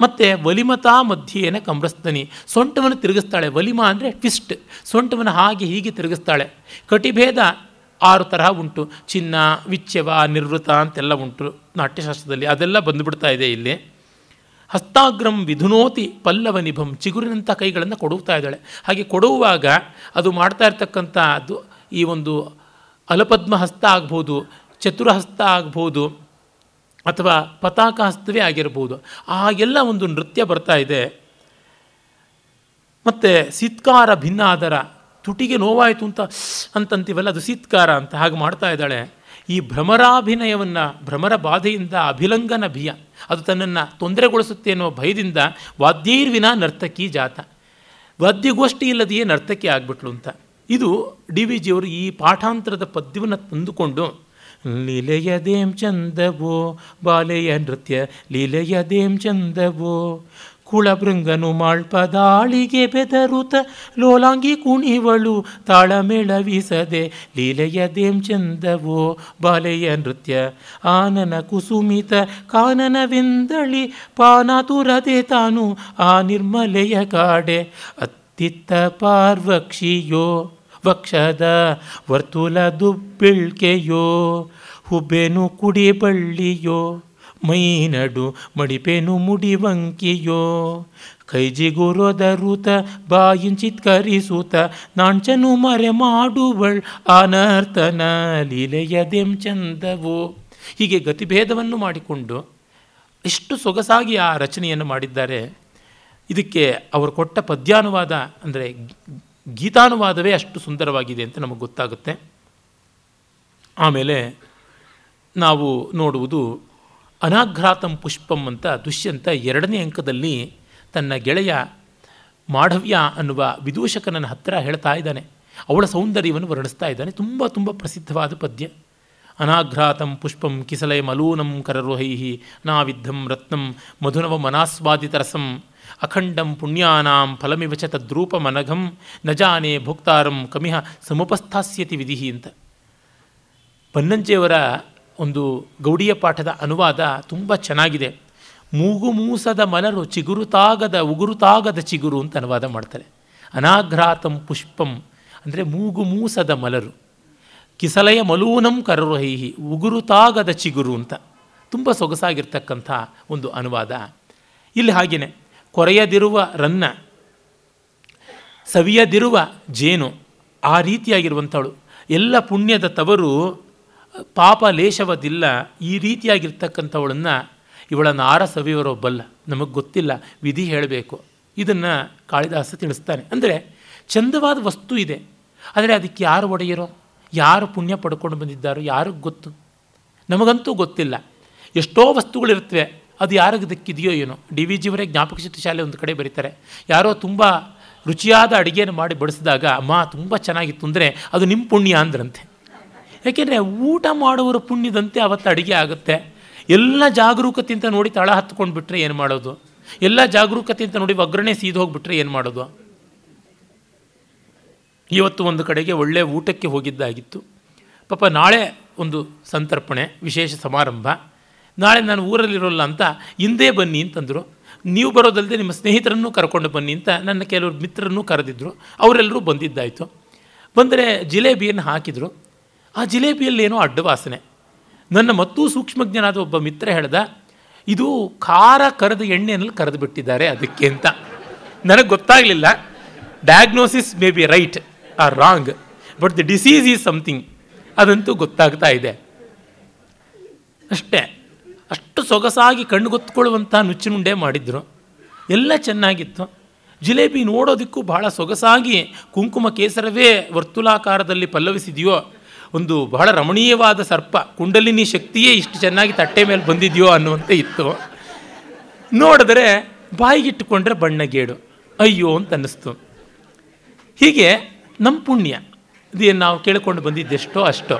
ಮತ್ತು ವಲಿಮತಾ ಮಧ್ಯೇನ ಕಂಬ್ರಸ್ತನಿ ಸೊಂಟವನ್ನು ತಿರುಗಿಸ್ತಾಳೆ. ವಲಿಮ ಅಂದರೆ ಟ್ವಿಸ್ಟ್. ಸೊಂಟವನ್ನು ಹಾಗೆ ಹೀಗೆ ತಿರುಗಿಸ್ತಾಳೆ. ಕಟಿಭೇದ ಆರು ತರಹ ಉಂಟು. ಚಿನ್ನ ವಿಚ್ಯವ ನಿರ್ವೃತ ಅಂತೆಲ್ಲ ಉಂಟು ನಾಟ್ಯಶಾಸ್ತ್ರದಲ್ಲಿ. ಅದೆಲ್ಲ ಬಂದುಬಿಡ್ತಾ ಇದೆ ಇಲ್ಲಿ. ಹಸ್ತಾಗ್ರಂ ವಿಧುನೋತಿ ಪಲ್ಲವ ನಿಭಂ ಚಿಗುರಿನಂಥ ಕೈಗಳನ್ನು ಕೊಡುತ್ತಾ ಇದ್ದಾಳೆ. ಹಾಗೆ ಕೊಡುವಾಗ ಅದು ಮಾಡ್ತಾ ಇರ್ತಕ್ಕಂಥ ಅದು ಈ ಒಂದು ಅಲಪದ್ಮ ಹಸ್ತ ಆಗ್ಬೋದು, ಚತುರಹಸ್ತ ಆಗ್ಬೋದು, ಅಥವಾ ಪತಾಕ ಹಸ್ತವೇ ಆಗಿರ್ಬೋದು. ಆಗೆಲ್ಲ ಒಂದು ನೃತ್ಯ ಬರ್ತಾ ಇದೆ. ಮತ್ತು ಸಿತ್ಕಾರ ಭಿನ್ನಾದರ ತುಟಿಗೆ ನೋವಾಯಿತು ಅಂತ ಅಂತಂತೀವಲ್ಲ, ಅದು ಸಿತ್ಕಾರ ಅಂತ ಹಾಗೆ ಮಾಡ್ತಾ ಇದ್ದಾಳೆ. ಈ ಭ್ರಮರಾಭಿನಯವನ್ನು, ಭ್ರಮರ ಬಾಧೆಯಿಂದ ಅಭಿಲಂಘನ ಭಿಯ. ಅದು ತನ್ನನ್ನು ತೊಂದರೆಗೊಳಿಸುತ್ತೆ ಅನ್ನೋ ಭಯದಿಂದ ವಾದ್ಯೈರ್ವಿನ ನರ್ತಕಿ ಜಾತ. ವಾದ್ಯಗೋಷ್ಠಿ ಇಲ್ಲದೆಯೇ ನರ್ತಕಿ ಆಗ್ಬಿಟ್ಲು ಅಂತ. ಇದು ಡಿ ವಿ ಜಿಯವರು ಈ ಪಾಠಾಂತರದ ಪದ್ಯವನ್ನು ತಂದುಕೊಂಡು, ಲೀಲೆಯದೇಂ ಚಂದವೋ ಬಾಲೆಯ ನೃತ್ಯ, ಲೀಲೆಯದೇಂ ಚಂದವೋ ಕುಳಭೃಂಗನು ಮಾಳ್ಪದಾಳಿಗೆ ಬೆದರುತ ಲೋಲಾಂಗಿ ಕುಣಿವಳು ತಾಳಮೇಳವಿಸದೆ, ಲೀಲೆಯ ಚಂದವೋ ಬಾಲೆಯ ನೃತ್ಯ. ಆನನ ಕುಸುಮಿತ ಕಾನನವೆಂದಳಿ ಪಾನಾತುರದೆ ತಾನು ಆ ನಿರ್ಮಲೆಯ ಕಾಡೆ. ಅತ್ತಿತ್ತ ಪಾರ್ವಕ್ಷಿಯೋ, ವಕ್ಷದ ವರ್ತುಲ ದುಬ್ಬಿಳ್ಕೆಯೋ, ಹುಬ್ಬೆನು ಕುಡಿ ಬಳ್ಳಿಯೋ ಮೈನಡು ಮಡಿಪೆನು ಮುಡಿವಂಕಿಯೋ? ಕೈಜಿಗುರೊದರುತ ಬಾಯಿಂಚಿತ್ಕರಿಸುತ ನಾಂಚನು ಮರೆ ಮಾಡುವಳ್ ಅನರ್ತನ ಲೀಲೆಯದೆಂ ಚಂದವೋ? ಹೀಗೆ ಗತಿಭೇದವನ್ನು ಮಾಡಿಕೊಂಡು ಎಷ್ಟು ಸೊಗಸಾಗಿ ಆ ರಚನೆಯನ್ನು ಮಾಡಿದ್ದಾರೆ. ಇದಕ್ಕೆ ಅವರು ಕೊಟ್ಟ ಪದ್ಯಾನುವಾದ ಅಂದರೆ ಗೀತಾನುವಾದವೇ ಅಷ್ಟು ಸುಂದರವಾಗಿದೆ ಅಂತ ನಮಗೆ ಗೊತ್ತಾಗುತ್ತೆ. ಆಮೇಲೆ ನಾವು ನೋಡುವುದು ಅನಾಘ್ರಾತಂ ಪುಷ್ಪಂ ಅಂತ ದುಷ್ಯಂತ ಎರಡನೇ ಅಂಕದಲ್ಲಿ ತನ್ನ ಗೆಳೆಯ ಮಾಢವ್ಯ ಅನ್ನುವ ವಿದೂಷಕನ ಹತ್ತಿರ ಹೇಳ್ತಾ ಇದ್ದಾನೆ. ಅವಳ ಸೌಂದರ್ಯವನ್ನು ವರ್ಣಿಸ್ತಾ ಇದ್ದಾನೆ. ತುಂಬ ತುಂಬ ಪ್ರಸಿದ್ಧವಾದ ಪದ್ಯ. ಅನಾಘ್ರಾತಂ ಪುಷ್ಪಂ ಕಿಸಲಯ ಮಲೂನಂ ಕರರೋಹೈ ನಾವಿದ್ಧಂ ರತ್ನಂ ಮಧುನವ ಮನಾಸ್ವಾದಿತರಸಂ ಅಖಂಡಂ ಪುಣ್ಯಾನಾಂ ಫಲಮಿವ ಚ ತದ್ರೂಪಮನಘಂ ನ ಜಾನೆ ಭೋಕ್ತಾರಂ ಕಮಿಹ ಸಮುಪಸ್ಥಾಸ್ಯತಿ ವಿಧಿ ಅಂತ. ಪನ್ನಂಜೆಯವರ ಒಂದು ಗೌಡಿಯ ಪಾಠದ ಅನುವಾದ ತುಂಬ ಚೆನ್ನಾಗಿದೆ. ಮೂಗು ಮೂಸದ ಮಲರು ಚಿಗುರುತಾಗದ ಉಗುರುತಾಗದ ಚಿಗುರು ಅಂತ ಅನುವಾದ ಮಾಡ್ತಾರೆ. ಅನಾಘ್ರಾತಂ ಪುಷ್ಪಂ ಅಂದರೆ ಮೂಗು ಮೂಸದ ಮಲರು. ಕಿಸಲಯ ಮಲೂನಂ ಕರರೋಹೈಹಿ ಉಗುರುತಾಗದ ಚಿಗುರು ಅಂತ. ತುಂಬ ಸೊಗಸಾಗಿರ್ತಕ್ಕಂಥ ಒಂದು ಅನುವಾದ. ಇಲ್ಲಿ ಹಾಗೆಯೇ ಕೊರೆಯದಿರುವ ರನ್ನ, ಸವಿಯದಿರುವ ಜೇನು ಆ ರೀತಿಯಾಗಿರುವಂಥವಳು. ಎಲ್ಲ ಪುಣ್ಯದ ತವರು ಪಾಪ ಲೇಷವದಿಲ್ಲ ಈ ರೀತಿಯಾಗಿರ್ತಕ್ಕಂಥವಳನ್ನು ಇವಳನ್ನು ಆರ ಸವಿಯವರೋ ನಮಗೆ ಗೊತ್ತಿಲ್ಲ, ವಿಧಿ ಹೇಳಬೇಕು. ಇದನ್ನು ಕಾಳಿದಾಸ ತಿಳಿಸ್ತಾನೆ. ಅಂದರೆ ಚಂದವಾದ ವಸ್ತು ಇದೆ. ಆದರೆ ಅದಕ್ಕೆ ಯಾರು ಒಡೆಯರೋ? ಯಾರು ಪುಣ್ಯ ಪಡ್ಕೊಂಡು ಬಂದಿದ್ದಾರೋ? ಯಾರಿಗೆ ಗೊತ್ತು? ನಮಗಂತೂ ಗೊತ್ತಿಲ್ಲ. ಎಷ್ಟೋ ವಸ್ತುಗಳಿರ್ತವೆ. ಅದು ಯಾರಿಗೆ ದಕ್ಕಿದೆಯೋ ಏನೋ. ಡಿ ವಿ ಜಿಯವರೇ ಜ್ಞಾಪಕ ಶಕ್ತಿ ಶಾಲೆ ಒಂದು ಕಡೆ ಬರೀತಾರೆ. ಯಾರೋ ತುಂಬ ರುಚಿಯಾದ ಅಡುಗೆಯನ್ನು ಮಾಡಿ ಬಡಿಸಿದಾಗ, ಅಮ್ಮ, ತುಂಬ ಚೆನ್ನಾಗಿತ್ತು. ಅಂದರೆ ಅದು ನಿಮ್ಮ ಪುಣ್ಯ ಅಂದ್ರಂತೆ. ಯಾಕೆಂದರೆ ಊಟ ಮಾಡುವವರ ಪುಣ್ಯದಂತೆ ಅವತ್ತು ಅಡುಗೆ ಆಗುತ್ತೆ. ಎಲ್ಲ ಜಾಗರೂಕತೆಯಿಂದ ನೋಡಿ ತಳ ಹತ್ಕೊಂಡು ಬಿಟ್ಟರೆ ಏನು ಮಾಡೋದು? ಎಲ್ಲ ಜಾಗರೂಕತೆಯಿಂದ ನೋಡಿ ಒಗ್ಗರಣೆ ಹೋಗಿಬಿಟ್ರೆ ಏನು ಮಾಡೋದು? ಇವತ್ತು ಒಂದು ಕಡೆಗೆ ಒಳ್ಳೆಯ ಊಟಕ್ಕೆ ಹೋಗಿದ್ದಾಗಿತ್ತು. ಪಾಪ ನಾಳೆ ಒಂದು ಸಂತರ್ಪಣೆ, ವಿಶೇಷ ಸಮಾರಂಭ. ನಾಳೆ ನಾನು ಊರಲ್ಲಿರೋಲ್ಲ ಅಂತ ಹಿಂದೆ ಬನ್ನಿ ಅಂತಂದರು. ನೀವು ಬರೋದಲ್ಲದೆ ನಿಮ್ಮ ಸ್ನೇಹಿತರನ್ನು ಕರ್ಕೊಂಡು ಬನ್ನಿ ಅಂತ ನನ್ನ ಕೆಲವರು ಮಿತ್ರರನ್ನು ಕರೆದಿದ್ದರು ಅವರೆಲ್ಲರೂ ಬಂದಿದ್ದಾಯಿತು. ಬಂದರೆ ಜಿಲೇಬಿಯನ್ನು ಹಾಕಿದರು. ಆ ಜಿಲೇಬಿಯಲ್ಲಿ ಏನೋ ಅಡ್ಡವಾಸನೆ ನನ್ನ ಮತ್ತೂ ಸೂಕ್ಷ್ಮಜ್ಞನಾದ ಒಬ್ಬ ಮಿತ್ರ ಹೇಳ್ದ, ಇದು ಖಾರ ಕರೆದ ಎಣ್ಣೆಯಲ್ಲಿ ಕರೆದು ಬಿಟ್ಟಿದ್ದಾರೆ ಅದಕ್ಕೆ ಅಂತ. ನನಗೆ ಗೊತ್ತಾಗಲಿಲ್ಲ. Diagnosis may be right or wrong but the disease is something ಅದಂತೂ ಗೊತ್ತಾಗ್ತಾ ಇದೆ. ಅಷ್ಟೇ, ಅಷ್ಟು ಸೊಗಸಾಗಿ ಕಣ್ಣುಗೊತ್ಕೊಳ್ಳುವಂಥ ನುಚ್ಚಿನುಂಡೆ ಮಾಡಿದ್ರು. ಎಲ್ಲ ಚೆನ್ನಾಗಿತ್ತು. ಜಿಲೇಬಿ ನೋಡೋದಕ್ಕೂ ಬಹಳ ಸೊಗಸಾಗಿ ಕುಂಕುಮ ಕೇಸರವೇ ವರ್ತುಲಾಕಾರದಲ್ಲಿ ಪಲ್ಲವಿಸಿದೆಯೋ ಒಂದು ಬಹಳ ರಮಣೀಯವಾದ ಸರ್ಪ, ಕುಂಡಲಿನಿ ಶಕ್ತಿಯೇ ಇಷ್ಟು ಚೆನ್ನಾಗಿ ತಟ್ಟೆ ಮೇಲೆ ಬಂದಿದೆಯೋ ಅನ್ನುವಂತೆ ಇತ್ತು. ನೋಡಿದ್ರೆ ಬಾಯಿಗಿಟ್ಟುಕೊಂಡ್ರೆ ಬಣ್ಣಗೇಡು ಅಯ್ಯೋ ಅಂತ ಅನ್ನಿಸ್ತು. ಹೀಗೆ ನಮ್ಮ ಪುಣ್ಯ. ಇದೇನು ನಾವು ಕೇಳಿಕೊಂಡು ಬಂದಿದ್ದೆಷ್ಟೋ ಅಷ್ಟೋ.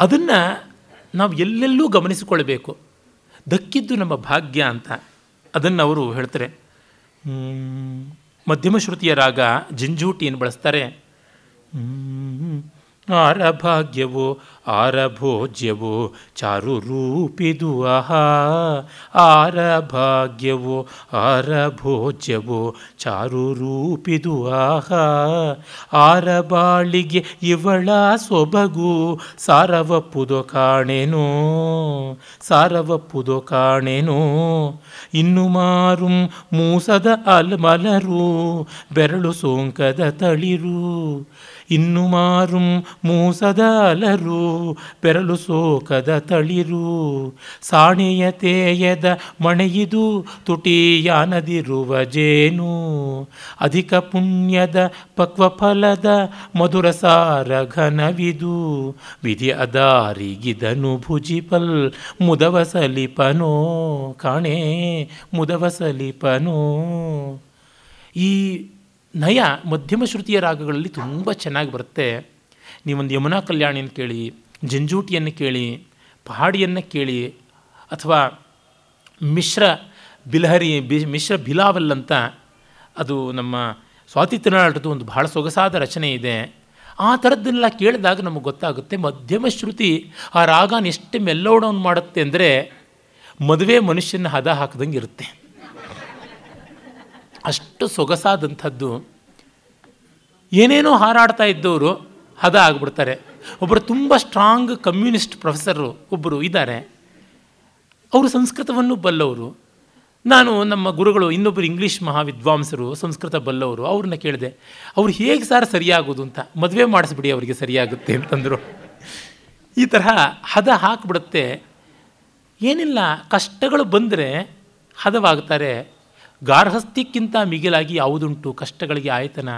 ಅದನ್ನು ನಾವು ಎಲ್ಲೆಲ್ಲೂ ಗಮನಿಸಿಕೊಳ್ಬೇಕು ದಕ್ಕಿದ್ದು ನಮ್ಮ ಭಾಗ್ಯ ಅಂತ. ಅದನ್ನು ಅವರು ಹೇಳ್ತಾರೆ. ಮಧ್ಯಮ ಶ್ರುತಿಯ ರಾಗ ಜಿಂಜೂಟಿಯನ್ನು ಬಳಸ್ತಾರೆ. ಆರಭಾಗ್ಯವೋ ಆರಭೋಜ್ಯವೋ ಚಾರು ರೂಪಿದು ಆಹಾ ಆರಭಾಗ್ಯವೋ ಆರಭೋಜ್ಯವು ಚಾರು ರೂಪಿದು ಆಹಾ ಆರಬಾಳಿಗೆ ಇವಳ ಸೊಬಗು ಸಾರವಪ್ಪುದೋ ಕಾಣೆನೋ. ಸಾರವಪ್ಪುದು ಕಾಣೆನೋ. ಇನ್ನು ಮಾರು ಮೂಸದ ಅಲ್ಮಲರು ಬೆರಳು ಸೋಂಕದ ತಳಿರು. ಇನ್ನು ಮಾರು ಮೂಸದ ಅಲರು ಬೆರಳು ಸೋಕದ ತಳಿರು, ಸಾಣಿಯ ತೇಯದ ಮಣೆಯಿದು ತುಟಿಯಾನದಿರುವ ಜೇನು, ಅಧಿಕ ಪುಣ್ಯದ ಪಕ್ವಫಲದ ಮಧುರ ಸಾರ ಘನವಿದು, ವಿಧಿ ಅದಾರಿಗಿದನು ಭುಜಿಪಲ್, ಮುದವ ಸಲಿಪನೋ, ಕಾಣೆ, ಮುದವ ಸಲಿಪನೋ. ಈ ನಯ ಮಧ್ಯಮ ಶ್ರುತಿಯ ರಾಗಗಳಲ್ಲಿ ತುಂಬ ಚೆನ್ನಾಗಿ ಬರುತ್ತೆ. ನೀವೊಂದು ಯಮುನಾ ಕಲ್ಯಾಣಿನ ಕೇಳಿ ಜಂಜೂಟಿಯನ್ನು ಕೇಳಿ, ಪಹಾಡಿಯನ್ನು ಕೇಳಿ, ಅಥವಾ ಮಿಶ್ರ ಬಿಲಹರಿ, ಬಿ, ಮಿಶ್ರ ಬಿಲಾವಲ್ ಅಂತ ಅದು ನಮ್ಮ ಸ್ವಾತಿ ತಿರುನಾಳದ್ದು ಒಂದು ಬಹಳ ಸೊಗಸಾದ ರಚನೆ ಇದೆ. ಆ ಥರದ್ದನ್ನೆಲ್ಲ ಕೇಳಿದಾಗ ನಮಗೆ ಗೊತ್ತಾಗುತ್ತೆ, ಮಧ್ಯಮ ಶ್ರುತಿ ಆ ರಾಗನ ಎಷ್ಟು ಮೆಲ್ಲೋಡವನ್ನು ಮಾಡುತ್ತೆ ಅಂದರೆ ಮದುವೆ ಮನುಷ್ಯನ ಹದ ಹಾಕ್ದಂಗೆ ಇರುತ್ತೆ. ಅಷ್ಟು ಸೊಗಸಾದಂಥದ್ದು. ಏನೇನೋ ಹಾರಾಡ್ತಾ ಇದ್ದವರು ಹದ ಆಗಿಬಿಡ್ತಾರೆ. ಒಬ್ಬರು ತುಂಬ ಸ್ಟ್ರಾಂಗ್ ಕಮ್ಯುನಿಸ್ಟ್ ಪ್ರೊಫೆಸರು ಒಬ್ಬರು ಇದ್ದಾರೆ. ಅವರು ಸಂಸ್ಕೃತವನ್ನು ಬಲ್ಲವರು. ನಾನು ನಮ್ಮ ಗುರುಗಳು ಇನ್ನೊಬ್ಬರು ಇಂಗ್ಲೀಷ್ ಮಹಾವಿದ್ವಾಂಸರು, ಸಂಸ್ಕೃತ ಬಲ್ಲವರು, ಅವ್ರನ್ನ ಕೇಳಿದೆ, ಅವ್ರು ಹೇಗೆ ಸರ್ ಸರಿಯಾಗೋದು ಅಂತ, ಮದುವೆ ಮಾಡಿಸ್ಬಿಡಿ ಅವರಿಗೆ ಸರಿಯಾಗುತ್ತೆ ಅಂತಂದರು. ಈ ತರಹ ಹದ ಹಾಕಿಬಿಡುತ್ತೆ. ಏನಿಲ್ಲ, ಕಷ್ಟಗಳು ಬಂದರೆ ಹದವಾಗ್ತಾರೆ. ಗಾರ್ಹಸ್ಥ್ಯಕ್ಕಿಂತ ಮಿಗಿಲಾಗಿ ಯಾವುದುಂಟು ಕಷ್ಟಗಳಿಗೆ ಆಯತನ.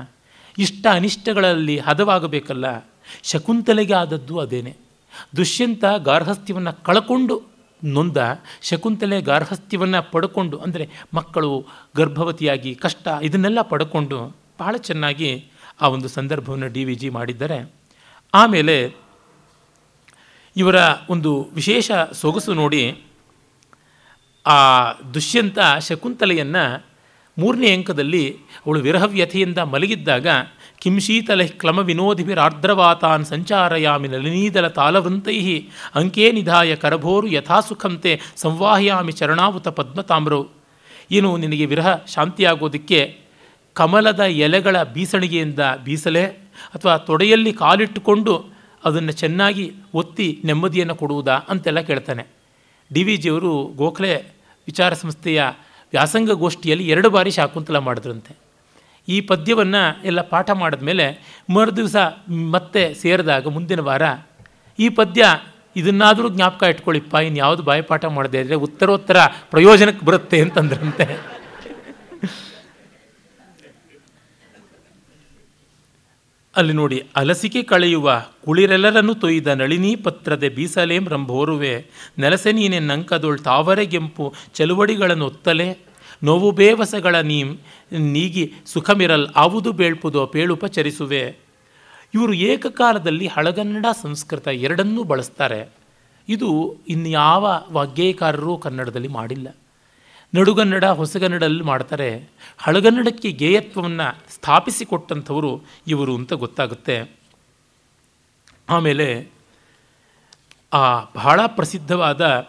ಇಷ್ಟ ಅನಿಷ್ಟಗಳಲ್ಲಿ ಹದವಾಗಬೇಕಲ್ಲ. ಶಕುಂತಲೆಗೆ ಆದದ್ದು ಅದೇನೆ. ದುಷ್ಯಂತ ಗಾರ್ಹಸ್ಥ್ಯವನ್ನು ಕಳಕೊಂಡು ನೊಂದ ಶಕುಂತಲೆ ಗಾರ್ಹಸ್ಥ್ಯವನ್ನು ಪಡ್ಕೊಂಡು, ಅಂದರೆ ಮಕ್ಕಳು ಗರ್ಭವತಿಯಾಗಿ ಕಷ್ಟ ಇದನ್ನೆಲ್ಲ ಪಡ್ಕೊಂಡು ಬಹಳ ಚೆನ್ನಾಗಿ ಆ ಒಂದು ಸಂದರ್ಭವನ್ನು ಡಿ ವಿ ಜಿ ಮಾಡಿದ್ದಾರೆ. ಆಮೇಲೆ ಇವರ ಒಂದು ವಿಶೇಷ ಸೊಗಸು ನೋಡಿ, ಆ ದುಷ್ಯಂತ ಶಕುಂತಲೆಯನ್ನು ಮೂರನೇ ಅಂಕದಲ್ಲಿ ಅವಳು ವಿರಹವ್ಯಥೆಯಿಂದ ಮಲಗಿದ್ದಾಗ ಕಿಂಶೀತಲ ಕ್ಲಮ ವಿನೋದಿಭಿರಾರ್ದ್ರವಾತಾನ್ ಸಂಚಾರಯಾಮಿ ನಲಿನೀದಲ ತಾಲವೃಂತೈ ಅಂಕೇ ನಿಧಾಯ ಕರಭೋರು ಯಥಾಸುಖಂತೆ ಸಂವಾಹಯಾಮಿ ಚರಣಾವುತ ಪದ್ಮತಾಮ್ರವು ಏನು ನಿನಗೆ ವಿರಹ ಶಾಂತಿಯಾಗೋದಕ್ಕೆ ಕಮಲದ ಎಲೆಗಳ ಬೀಸಣಿಗೆಯಿಂದ ಬೀಸಲೆ ಅಥವಾ ತೊಡೆಯಲ್ಲಿ ಕಾಲಿಟ್ಟುಕೊಂಡು ಅದನ್ನು ಚೆನ್ನಾಗಿ ಒತ್ತಿ ನೆಮ್ಮದಿಯನ್ನು ಕೊಡುವುದಾ ಅಂತೆಲ್ಲ ಕೇಳ್ತಾನೆ. ಡಿ ವಿ ಜಿಯವರು ಗೋಖಲೆ ವಿಚಾರ ಸಂಸ್ಥೆಯ ವ್ಯಾಸಂಗ ಗೋಷ್ಠಿಯಲ್ಲಿ ಎರಡು ಬಾರಿ ಶಾಕುಂತಲ ಮಾಡಿದ್ರಂತೆ. ಈ ಪದ್ಯವನ್ನು ಎಲ್ಲ ಪಾಠ ಮಾಡಿದ್ಮೇಲೆ ಮರುದಿವಸ ಮತ್ತೆ ಸೇರಿದಾಗ ಮುಂದಿನ ವಾರ ಈ ಪದ್ಯ ಇದನ್ನಾದರೂ ಜ್ಞಾಪಕ ಇಟ್ಕೊಳ್ಳಿಪ್ಪ ಇನ್ನು ಯಾವುದು ಬಾಯಿಪಾಠ ಮಾಡದೆ ಇದ್ದರೆ ಉತ್ತರೋತ್ತರ ಪ್ರಯೋಜನಕ್ಕೆ ಬರುತ್ತೆ ಅಂತಂದ್ರಂತೆ. ಅಲ್ಲಿ ನೋಡಿ, ಅಲಸಿಕೆ ಕಳೆಯುವ ಕುಳಿರೆಲ್ಲರನ್ನು ತೊಯ್ದ ನಳಿನಿ ಪತ್ರದ ಬೀಸಲೇಂ ರಂಭೋರುವೆ, ನೆಲಸೆ ನೀನೆ ನಂಕದೊಳ್ ತಾವರೆಗೆಂಪು ಚಲುವಡಿಗಳನ್ನು ಒತ್ತಲೆ ನೋವು ಬೇವಸಗಳ ನೀ, ನೀಗಿ ಸುಖಮಿರಲ್ ಆವುದು ಬೇಳ್ಪುದೋ ಪೇಳುಪಚರಿಸುವೆ ಇವರು ಏಕಕಾಲದಲ್ಲಿ ಹಳಗನ್ನಡ ಸಂಸ್ಕೃತ ಎರಡನ್ನೂ ಬಳಸ್ತಾರೆ. ಇದು ಇನ್ಯಾವ ವಾಗ್ಗೇಯಕಾರರೂ ಕನ್ನಡದಲ್ಲಿ ಮಾಡಿಲ್ಲ. ನಡುಗನ್ನಡ ಹೊಸಗನ್ನಡಲ್ಲಿ ಮಾಡ್ತಾರೆ. ಹಳಗನ್ನಡಕ್ಕೆ ಗೇಯತ್ವವನ್ನು ಸ್ಥಾಪಿಸಿಕೊಟ್ಟಂಥವರು ಇವರು ಅಂತ ಗೊತ್ತಾಗುತ್ತೆ. ಆಮೇಲೆ ಆ ಬಹಳ ಪ್ರಸಿದ್ಧವಾದ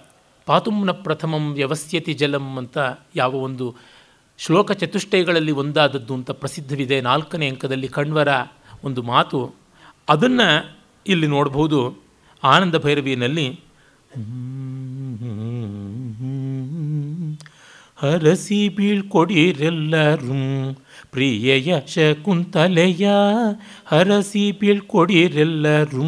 ಪಾತುಮ್ನ ಪ್ರಥಮಂ ವ್ಯವಸ್ಯತಿ ಜಲಂ ಅಂತ ಯಾವ ಒಂದು ಶ್ಲೋಕ ಚತುಷ್ಟಯಗಳಲ್ಲಿ ಒಂದಾದದ್ದು ಅಂತ ಪ್ರಸಿದ್ಧವಿದೆ. ನಾಲ್ಕನೇ ಅಂಕದಲ್ಲಿ ಕಣ್ವರ ಒಂದು ಮಾತು. ಅದನ್ನು ಇಲ್ಲಿ ನೋಡ್ಬೋದು. ಆನಂದ ಭೈರವಿಯಲ್ಲಿ ಹರಸಿ ಬೀಳ್ಕೊಡಿರೆಲ್ಲರೂ ಪ್ರಿಯಯ ಶಕುಂತಲೆಯ ಹರಸಿ ಬೀಳ್ಕೊಡಿರೆಲ್ಲರೂ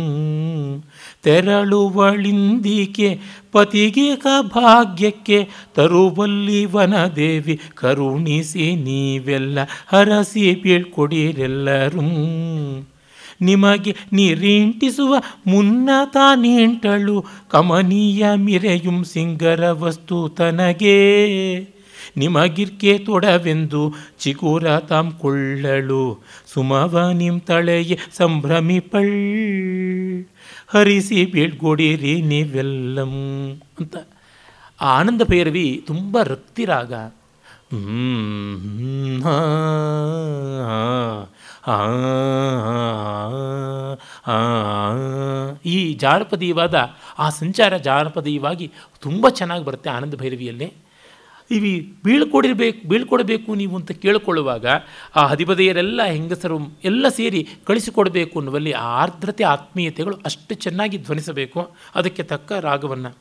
ತೆರಳುವಳಿಂದಿಕೆ ಪತಿಗೆ ಕ ಭಾಗ್ಯಕ್ಕೆ ತರುವಲ್ಲಿ ವನದೇವಿ ಕರುಣಿಸಿ ನೀವೆಲ್ಲ ಹರಸಿ ಬೀಳ್ಕೊಡಿರೆಲ್ಲರೂ. ನಿಮಗೆ ನೀರಿಂಟಿಸುವ ಮುನ್ನ ನೀಂಟಳು ಕಮನೀಯ ಮಿರೆಯುಂ ಸಿಂಗರ ವಸ್ತು ತನಗೆ. ನಿಮಗಿರ್ಕೆ ತೊಡವೆಂದು ಚಿಗುರ ತಾಂ ಕೊಳ್ಳಳು ಸುಮವ ನಿಮ್ ತಳೆಯೇ ಸಂಭ್ರಮಿಪಳ್ ಹರಿಸಿ ಬೀಳ್ಗೋಡಿರಿ ನೀವೆಲ್ಲಂ ಅಂತ. ಆ ಆನಂದ ಭೈರವಿ ತುಂಬ ರಕ್ತಿರಾಗ. ಈ ಜಾನಪದೀಯವಾದ ಆ ಸಂಚಾರ ಜಾನಪದೀಯವಾಗಿ ತುಂಬ ಚೆನ್ನಾಗಿ ಬರುತ್ತೆ ಆನಂದ ಭೈರವಿಯಲ್ಲಿ. ಇವಿ ಬೀಳ್ಕೊಡಿರ್ಬೇಕು, ಬೀಳ್ಕೊಡಬೇಕು ನೀವು ಅಂತ ಕೇಳಿಕೊಳ್ಳುವಾಗ ಆ ಹದಿಬದೆಯರೆಲ್ಲ ಹೆಂಗಸರು ಎಲ್ಲ ಸೇರಿ ಕಳಿಸಿಕೊಡಬೇಕು ಅನ್ನುವಲ್ಲಿ ಆ ಆರ್ದ್ರತೆ, ಆತ್ಮೀಯತೆಗಳು ಅಷ್ಟು ಚೆನ್ನಾಗಿ ಧ್ವನಿಸಬೇಕು. ಅದಕ್ಕೆ ತಕ್ಕ ರಾಗವನ್ನು.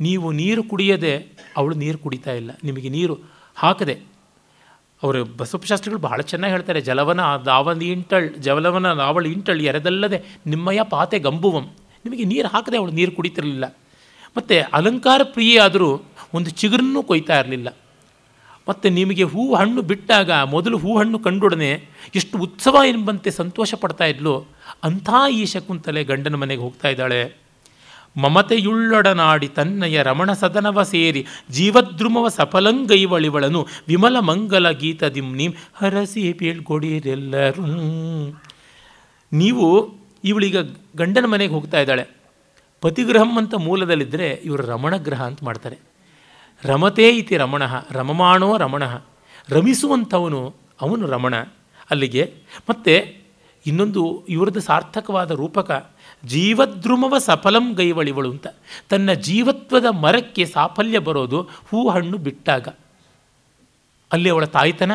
ನೀವು ನೀರು ಕುಡಿಯದೆ ಅವಳು ನೀರು ಕುಡಿತಾ ಇಲ್ಲ. ನಿಮಗೆ ನೀರು ಹಾಕದೆ. ಅವರು ಬಸವಶಾಸ್ತ್ರಿಗಳು ಬಹಳ ಚೆನ್ನಾಗಿ ಹೇಳ್ತಾರೆ, ಜಲವನ ದಾವನ ಇಂಟಳ್, ಜಲವನ ನಾವಳು ಇಂಟಳ್ ಎರೆದಲ್ಲದೆ ನಿಮ್ಮಯ ಪಾತೆ ಗಂಬುವಂ. ನಿಮಗೆ ನೀರು ಹಾಕದೆ ಅವಳು ನೀರು ಕುಡಿತಿರಲಿಲ್ಲ. ಮತ್ತು ಅಲಂಕಾರ ಪ್ರಿಯೆ ಆದರೂ ಒಂದು ಚಿಗುರನ್ನು ಕೊಯ್ತಾ ಇರಲಿಲ್ಲ. ಮತ್ತು ನಿಮಗೆ ಹೂ ಹಣ್ಣು ಬಿಟ್ಟಾಗ ಮೊದಲು ಹೂ ಹಣ್ಣು ಕಂಡೊಡನೆ ಎಷ್ಟು ಉತ್ಸವ ಎಂಬಂತೆ ಸಂತೋಷ ಪಡ್ತಾ ಇದ್ಲು. ಅಂಥ ಈ ಶಕುಂತಲೆ ಗಂಡನ ಮನೆಗೆ ಹೋಗ್ತಾ ಇದ್ದಾಳೆ. ಮಮತೆಯುಳ್ಳೊಡನಾಡಿ ತನ್ನಯ ರಮಣ ಸದನವ ಸೇರಿ ಜೀವದ್ರುಮವ ಸಫಲಂಗೈವಳಿವಳನು ವಿಮಲ ಮಂಗಲ ಗೀತದಿಂ ನೀಂ ಹರಸಿ ಬೀಳ್ಕೊಡಿರೆಲ್ಲರೂ ನೀವು ಇವಳೀಗ ಗಂಡನ ಮನೆಗೆ ಹೋಗ್ತಾ ಇದ್ದಾಳೆ. ಪತಿಗ್ರಹಂ ಅಂತ ಮೂಲದಲ್ಲಿದ್ದರೆ ಇವರು ರಮಣಗ್ರಹ ಅಂತ ಮಾಡ್ತಾರೆ. ರಮತೇ ಇತಿ ರಮಣ, ರಮಮಾಣೋ ರಮಣ. ರಮಿಸುವಂಥವನು ಅವನು ರಮಣ. ಅಲ್ಲಿಗೆ ಮತ್ತು ಇನ್ನೊಂದು ಇವರದ್ದು ಸಾರ್ಥಕವಾದ ರೂಪಕ, ಜೀವದ್ರುಮವ ಸಫಲಂ ಗೈವಳಿವಳು ಅಂತ. ತನ್ನ ಜೀವತ್ವದ ಮರಕ್ಕೆ ಸಾಫಲ್ಯ ಬರೋದು ಹೂ ಹಣ್ಣು ಬಿಟ್ಟಾಗ. ಅಲ್ಲಿ ಅವಳ ತಾಯ್ತನ,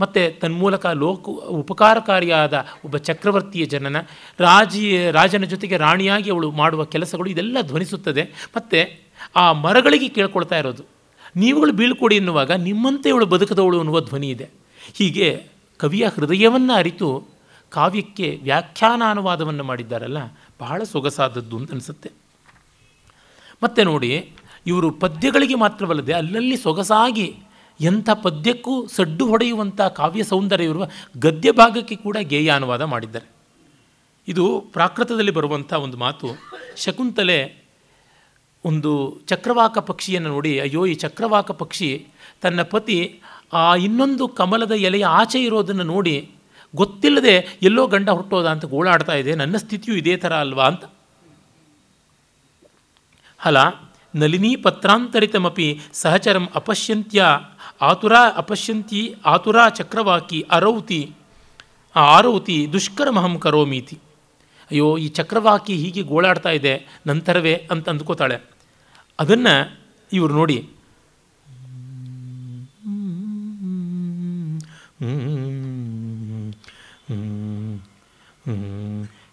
ಮತ್ತು ತನ್ಮೂಲಕ ಲೋಕ ಉಪಕಾರಕಾರಿಯಾದ ಒಬ್ಬ ಚಕ್ರವರ್ತಿಯ ಜನನ, ರಾಜಿ, ರಾಜನ ಜೊತೆಗೆ ರಾಣಿಯಾಗಿ ಅವಳು ಮಾಡುವ ಕೆಲಸಗಳು ಇದೆಲ್ಲ ಧ್ವನಿಸುತ್ತದೆ. ಮತ್ತು ಆ ಮರಗಳಿಗೆ ಕೇಳ್ಕೊಳ್ತಾ ಇರೋದು. ನೀವುಗಳು ಬೀಳ್ಕೊಡಿ ಎನ್ನುವಾಗ ನಿಮ್ಮಂತೆ ಇವಳು ಬದುಕದವಳು ಅನ್ನುವ ಧ್ವನಿ ಇದೆ. ಹೀಗೆ ಕವಿಯ ಹೃದಯವನ್ನು ಅರಿತು ಕಾವ್ಯಕ್ಕೆ ವ್ಯಾಖ್ಯಾನ ಅನುವಾದವನ್ನು ಮಾಡಿದ್ದಾರಲ್ಲ, ಬಹಳ ಸೊಗಸಾದದ್ದು ಅಂತ ಅನಿಸುತ್ತೆ. ಮತ್ತು ನೋಡಿ, ಇವರು ಪದ್ಯಗಳಿಗೆ ಮಾತ್ರವಲ್ಲದೆ ಅಲ್ಲಲ್ಲಿ ಸೊಗಸಾಗಿ ಎಂಥ ಪದ್ಯಕ್ಕೂ ಸಡ್ಡು ಹೊಡೆಯುವಂಥ ಕಾವ್ಯ ಸೌಂದರ್ಯ ಇರುವ ಗದ್ಯ ಭಾಗಕ್ಕೆ ಕೂಡ ಗೇಯ ಅನುವಾದ ಮಾಡಿದ್ದಾರೆ. ಇದು ಪ್ರಾಕೃತದಲ್ಲಿ ಬರುವಂಥ ಒಂದು ಮಾತು. ಶಕುಂತಲೆ ಒಂದು ಚಕ್ರವಾಕ ಪಕ್ಷಿಯನ್ನು ನೋಡಿ, ಅಯ್ಯೋ, ಈ ಚಕ್ರವಾಕ ಪಕ್ಷಿ ತನ್ನ ಪತಿ ಆ ಇನ್ನೊಂದು ಕಮಲದ ಎಲೆಯ ಆಚೆ ಇರೋದನ್ನು ನೋಡಿ, ಗೊತ್ತಿಲ್ಲದೆ ಎಲ್ಲೋ ಗಂಡ ಹುಟ್ಟೋದ ಅಂತ ಗೋಳಾಡ್ತಾ ಇದೆ, ನನ್ನ ಸ್ಥಿತಿಯು ಇದೇ ಥರ ಅಲ್ವಾ ಅಂತ. ಹಲ, ನಲಿನೀ ಪತ್ರಾಂತರಿತಮಪಿ ಸಹಚರಂ ಅಪಶ್ಯಂತ್ಯ ಆತುರ ಅಪಶ್ಯಂತಿ ಆತುರ ಚಕ್ರವಾಕಿ ಅರೌತಿ ಆರೌತಿ ದುಷ್ಕರ್ಮಹಂ ಕರೋಮೀತಿ. ಅಯ್ಯೋ, ಈ ಚಕ್ರವಾಕಿ ಹೀಗೆ ಗೋಳಾಡ್ತಾ ಇದೆ, ನಂತರವೇ ಅಂತ ಅಂದ್ಕೋತಾಳೆ. ಅದನ್ನು ಇವರು ನೋಡಿ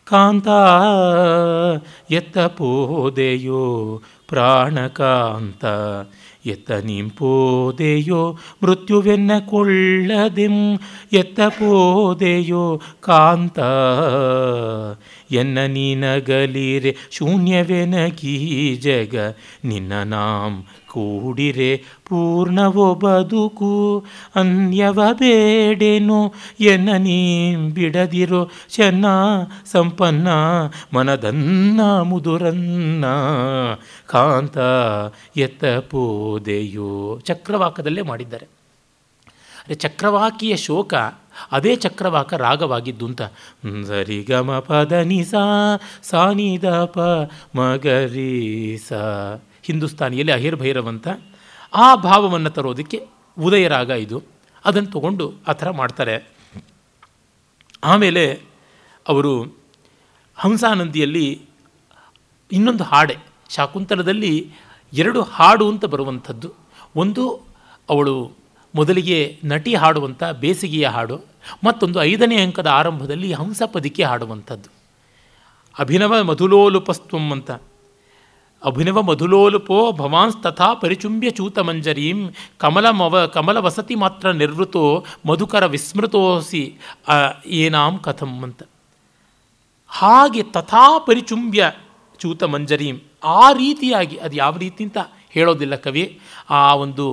ಕಾಂತ ಎತ್ತ ಪೋದೆಯೋ ಪ್ರಾಣಕಾಂತ ಎತ್ತ ನಿಂಪೋದೆಯೋ ಮೃತ್ಯುವೆನ್ನ എത്ത ಎತ್ತ ಪೋದೆಯೋ ಕಾಂತ. ಎನ್ನ ನೀನಗಲಿರೆ ಶೂನ್ಯವೆನಗೀ ಜಗ ನಿನ್ನ ನಾಂ ಕೂಡಿರೆ ಪೂರ್ಣವೋ ಬದುಕು ಅನ್ಯವ ಬೇಡೇನು ಎನ್ನ ನೀ ಬಿಡದಿರೋ ಚೆನ್ನ ಸಂಪನ್ನ, ಮನದನ್ನ ಮುದುರನ್ನ. ಕಾಂತ ಎತ್ತ ಪೋದೆಯೋ ಚಕ್ರವಾಕದಲ್ಲೇ ಮಾಡಿದ್ದಾರೆ. ಅರೆ ಚಕ್ರವಾಕಿಯ ಶೋಕ ಅದೇ ಚಕ್ರವಾಕ ರಾಗವಾಗಿದ್ದು ಅಂತ ಸರಿಗಮ ಪದ ನಿಸಾ ಸಾನಿದ ಪ ಮಗರಿ ಸ ಹಿಂದೂಸ್ತಾನಿಯಲ್ಲಿ ಅಹಿರ್ ಭೈರವಂತ ಆ ಭಾವವನ್ನು ತರೋದಕ್ಕೆ ಉದಯರಾಗ ಇದು. ಅದನ್ನು ತಗೊಂಡು ಆ ಥರ ಮಾಡ್ತಾರೆ. ಆಮೇಲೆ ಅವರು ಹಂಸಾನಂದಿಯಲ್ಲಿ ಇನ್ನೊಂದು ಹಾಡೆ, ಶಾಕುಂತಲದಲ್ಲಿ ಎರಡು ಹಾಡು ಅಂತ ಬರುವಂಥದ್ದು. ಒಂದು ಅವಳು ಮೊದಲಿಗೆ ನಟಿ ಹಾಡುವಂಥ ಬೇಸಿಗೆಯ ಹಾಡು, ಮತ್ತೊಂದು ಐದನೇ ಅಂಕದ ಆರಂಭದಲ್ಲಿ ಹಂಸಪದಿಕೆ ಹಾಡುವಂಥದ್ದು. ಅಭಿನವ ಮಧುಲೋಲುಪಸ್ತ್ವಂ ಅಂತ. ಅಭಿನವ ಮಧುಲೋಲುಪೋ ಭವಾನ್ಸ್ ತಥಾ ಪರಿಚುಂಬ್ಯ ಚೂತಮಂಜರೀಂ. ಕಮಲಮವ ಕಮಲ ವಸತಿ ಮಾತ್ರ ನಿರ್ವೃತೋ ಮಧುಕರ ವಿಸ್ಮೃತೋಸಿ ಏನಾಂ ಕಥಂ ಅಂತ. ಹಾಗೆ ತಥಾ ಪರಿಚುಂಬ್ಯ ಚೂತ ಮಂಜರೀಂ ಆ ರೀತಿಯಾಗಿ ಅದು ಯಾವ ರೀತಿ ಅಂತ ಹೇಳೋದಿಲ್ಲ ಕವಿ. ಆ ಒಂದು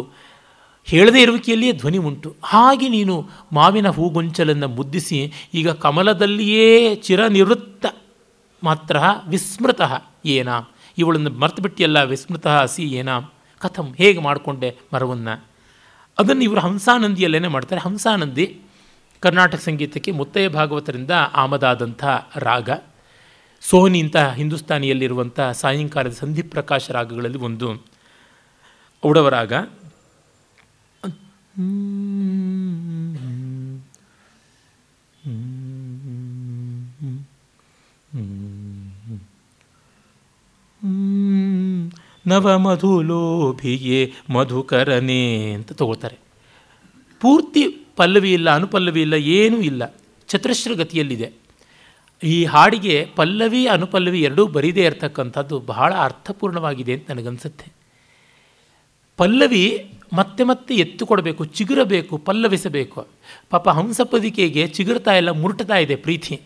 ಹೇಳದೇ ಇರುವಿಕೆಯಲ್ಲಿಯೇ ಧ್ವನಿ ಉಂಟು. ಹಾಗೆ ನೀನು ಮಾವಿನ ಹೂಗೊಂಚಲನ್ನು ಮುದ್ದಿಸಿ, ಈಗ ಕಮಲದಲ್ಲಿಯೇ ಚಿರನಿವೃತ್ತ ಮಾತ್ರ ವಿಸ್ಮೃತ ಏನ. ಇವಳನ್ನು ಮರ್ತುಬಿಟ್ಟಿಯಲ್ಲ ವಿಸ್ಮೃತ ಹಸಿ ಏನ? ಕಥಂ ಹೇಗೆ ಮಾಡಿಕೊಂಡೆ ಮರವನ್ನು? ಅದನ್ನು ಇವರು ಹಂಸಾನಂದಿಯಲ್ಲೇ ಮಾಡ್ತಾರೆ. ಹಂಸಾನಂದಿ ಕರ್ನಾಟಕ ಸಂಗೀತಕ್ಕೆ ಮುತ್ತಯ್ಯ ಭಾಗವತರಿಂದ ಆಮದಾದಂಥ ರಾಗ. ಸೋನಿ ಅಂತ ಹಿಂದೂಸ್ತಾನಿಯಲ್ಲಿರುವಂಥ ಸಾಯಂಕಾಲದ ಸಂಧಿಪ್ರಕಾಶ ರಾಗಗಳಲ್ಲಿ ಒಂದು. ಔಡವ ರಾಗ. ನವಮಧುಲೋಭಿಯೇ ಮಧುಕರನೇ ಅಂತ ತಗೋತಾರೆ ಪೂರ್ತಿ ಪಲ್ಲವಿ ಇಲ್ಲ, ಅನುಪಲ್ಲವಿ ಇಲ್ಲ, ಏನೂ ಇಲ್ಲ. ಚತುರಶ್ರ ಗತಿಯಲ್ಲಿದೆ. ಈ ಹಾಡಿಗೆ ಪಲ್ಲವಿ, ಅನುಪಲ್ಲವಿ ಎರಡೂ ಬರೀದೇ ಇರತಕ್ಕಂಥದ್ದು ಬಹಳ ಅರ್ಥಪೂರ್ಣವಾಗಿದೆ ಅಂತ ನನಗನ್ಸುತ್ತೆ. ಪಲ್ಲವಿ ಮತ್ತೆ ಮತ್ತೆ ಎತ್ತುಕೊಡಬೇಕು, ಚಿಗುರಬೇಕು, ಪಲ್ಲವಿಸಬೇಕು. ಪಾಪ ಹಂಸಪದಿಕೆಗೆ ಚಿಗುರ್ತಾ ಇಲ್ಲ, ಮುರುಟತಾ ಇದೆ ಪ್ರೀತಿ.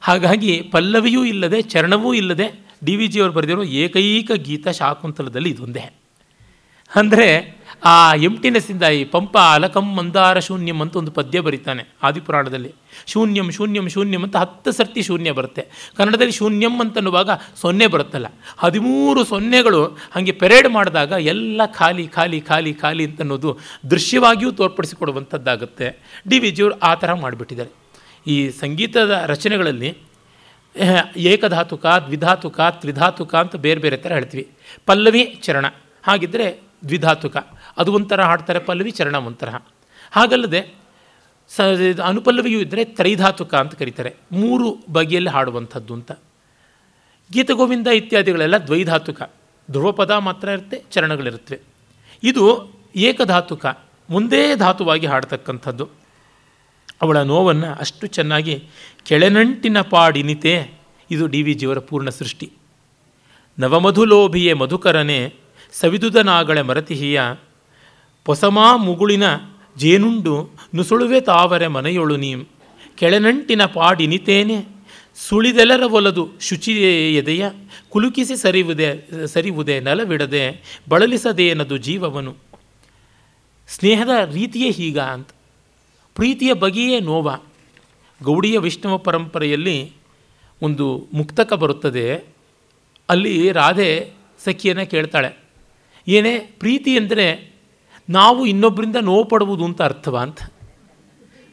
ಹಾಗಾಗಿ ಪಲ್ಲವಿಯೂ ಇಲ್ಲದೆ, ಚರಣವೂ ಇಲ್ಲದೆ ಡಿ ವಿ ಜಿಯವರು ಬರೆದಿರೋ ಏಕೈಕ ಗೀತ ಶಾಕುಂತಲದಲ್ಲಿ ಇದೊಂದೇ. ಅಂದರೆ ಆ ಎಂಟಿನೆಸ್ಸಿಂದ ಈ ಪಂಪ ಅಲಕಂ ಮಂದಾರ ಶೂನ್ಯಂ ಅಂತ ಒಂದು ಪದ್ಯ ಬರೀತಾನೆ ಆದಿಪುರಾಣದಲ್ಲಿ. ಶೂನ್ಯಂ ಶೂನ್ಯಂ ಶೂನ್ಯಂ ಅಂತ ಹತ್ತು ಸರ್ತಿ ಶೂನ್ಯ ಬರುತ್ತೆ. ಕನ್ನಡದಲ್ಲಿ ಶೂನ್ಯಂ ಅಂತನ್ನುವಾಗ ಸೊನ್ನೆ ಬರುತ್ತಲ್ಲ. ಹದಿಮೂರು ಸೊನ್ನೆಗಳು ಹಾಗೆ ಪೆರೇಡ್ ಮಾಡಿದಾಗ ಎಲ್ಲ ಖಾಲಿ ಖಾಲಿ ಖಾಲಿ ಖಾಲಿ ಅಂತನ್ನೋದು ದೃಶ್ಯವಾಗಿಯೂ ತೋರ್ಪಡಿಸಿಕೊಡುವಂಥದ್ದಾಗುತ್ತೆ. ಡಿ ವಿ ಜಿಯವರು ಆ ಥರ ಮಾಡಿಬಿಟ್ಟಿದ್ದಾರೆ. ಈ ಸಂಗೀತದ ರಚನೆಗಳಲ್ಲಿ ಏಕಧಾತುಕ ದ್ವಿಧಾತುಕ ತ್ರಿಧಾತುಕ ಅಂತ ಬೇರೆ ಬೇರೆ ಥರ ಹೇಳ್ತೀವಿ. ಪಲ್ಲವಿ ಚರಣ. ಹಾಗಿದ್ದರೆ ದ್ವಿಧಾತುಕ. ಅದು ಒಂಥರ ಹಾಡ್ತಾರೆ, ಪಲ್ಲವಿ ಚರಣ ಒಂಥರ. ಹಾಗಲ್ಲದೆ ಸ ಅನುಪಲ್ಲವಿಯೂ ಇದ್ದರೆ ತ್ರೈಧಾತುಕ ಅಂತ ಕರೀತಾರೆ. ಮೂರು ಬಗೆಯಲ್ಲಿ ಹಾಡುವಂಥದ್ದು ಅಂತ. ಗೀತಗೋವಿಂದ ಇತ್ಯಾದಿಗಳೆಲ್ಲ ದ್ವೈಧಾತುಕ. ಧ್ರುವಪದ ಮಾತ್ರ ಇರುತ್ತೆ, ಚರಣಗಳಿರುತ್ತವೆ. ಇದು ಏಕಧಾತುಕ. ಮುಂದೇ ಧಾತುವಾಗಿ ಹಾಡ್ತಕ್ಕಂಥದ್ದು. ಅವಳ ನೋವನ್ನು ಅಷ್ಟು ಚೆನ್ನಾಗಿ ಕೆಳನಂಟಿನ ಪಾಡಿನಿತೆ ಇದು ಡಿ ವಿ ಜಿಯವರ ಪೂರ್ಣ ಸೃಷ್ಟಿ. ನವಮಧುಲೋಭಿಯೇ ಮಧುಕರನೆ ಸವಿದುದನಾಗಳೆ ಮರತಿಹಿಯ ಪೊಸಮಾ ಮುಗುಳಿನ ಜೇನುಂಡು ನುಸುಳುವೆ ತಾವರೆ ಮನೆಯೊಳು ನೀಂ. ಕೆಳನಂಟಿನ ಪಾಡಿನಿತೇನೆ ಸುಳಿದೆಲರ ಒಲದು ಶುಚಿಯೇ ಎದೆಯ ಕುಲುಕಿಸಿ ಸರಿವುದೇ ಸರಿವುದೇ ನೆಲವಿಡದೆ ಬಳಲಿಸದೇನದು ಜೀವವನು. ಸ್ನೇಹದ ರೀತಿಯೇ ಹೀಗ ಅಂತ. ಪ್ರೀತಿಯ ಬಗೆಯೇ ನೋವ. ಗೌಡಿಯ ವೈಷ್ಣವ ಪರಂಪರೆಯಲ್ಲಿ ಒಂದು ಮುಕ್ತಕ ಬರುತ್ತದೆ. ಅಲ್ಲಿ ರಾಧೆ ಸಖಿಯನ್ನು ಕೇಳ್ತಾಳೆ. ಏನೇ ಪ್ರೀತಿ ಅಂದರೆ ನಾವು ಇನ್ನೊಬ್ಬರಿಂದ ನೋವು ಪಡುವುದು ಅಂತ ಅರ್ಥವ ಅಂತ.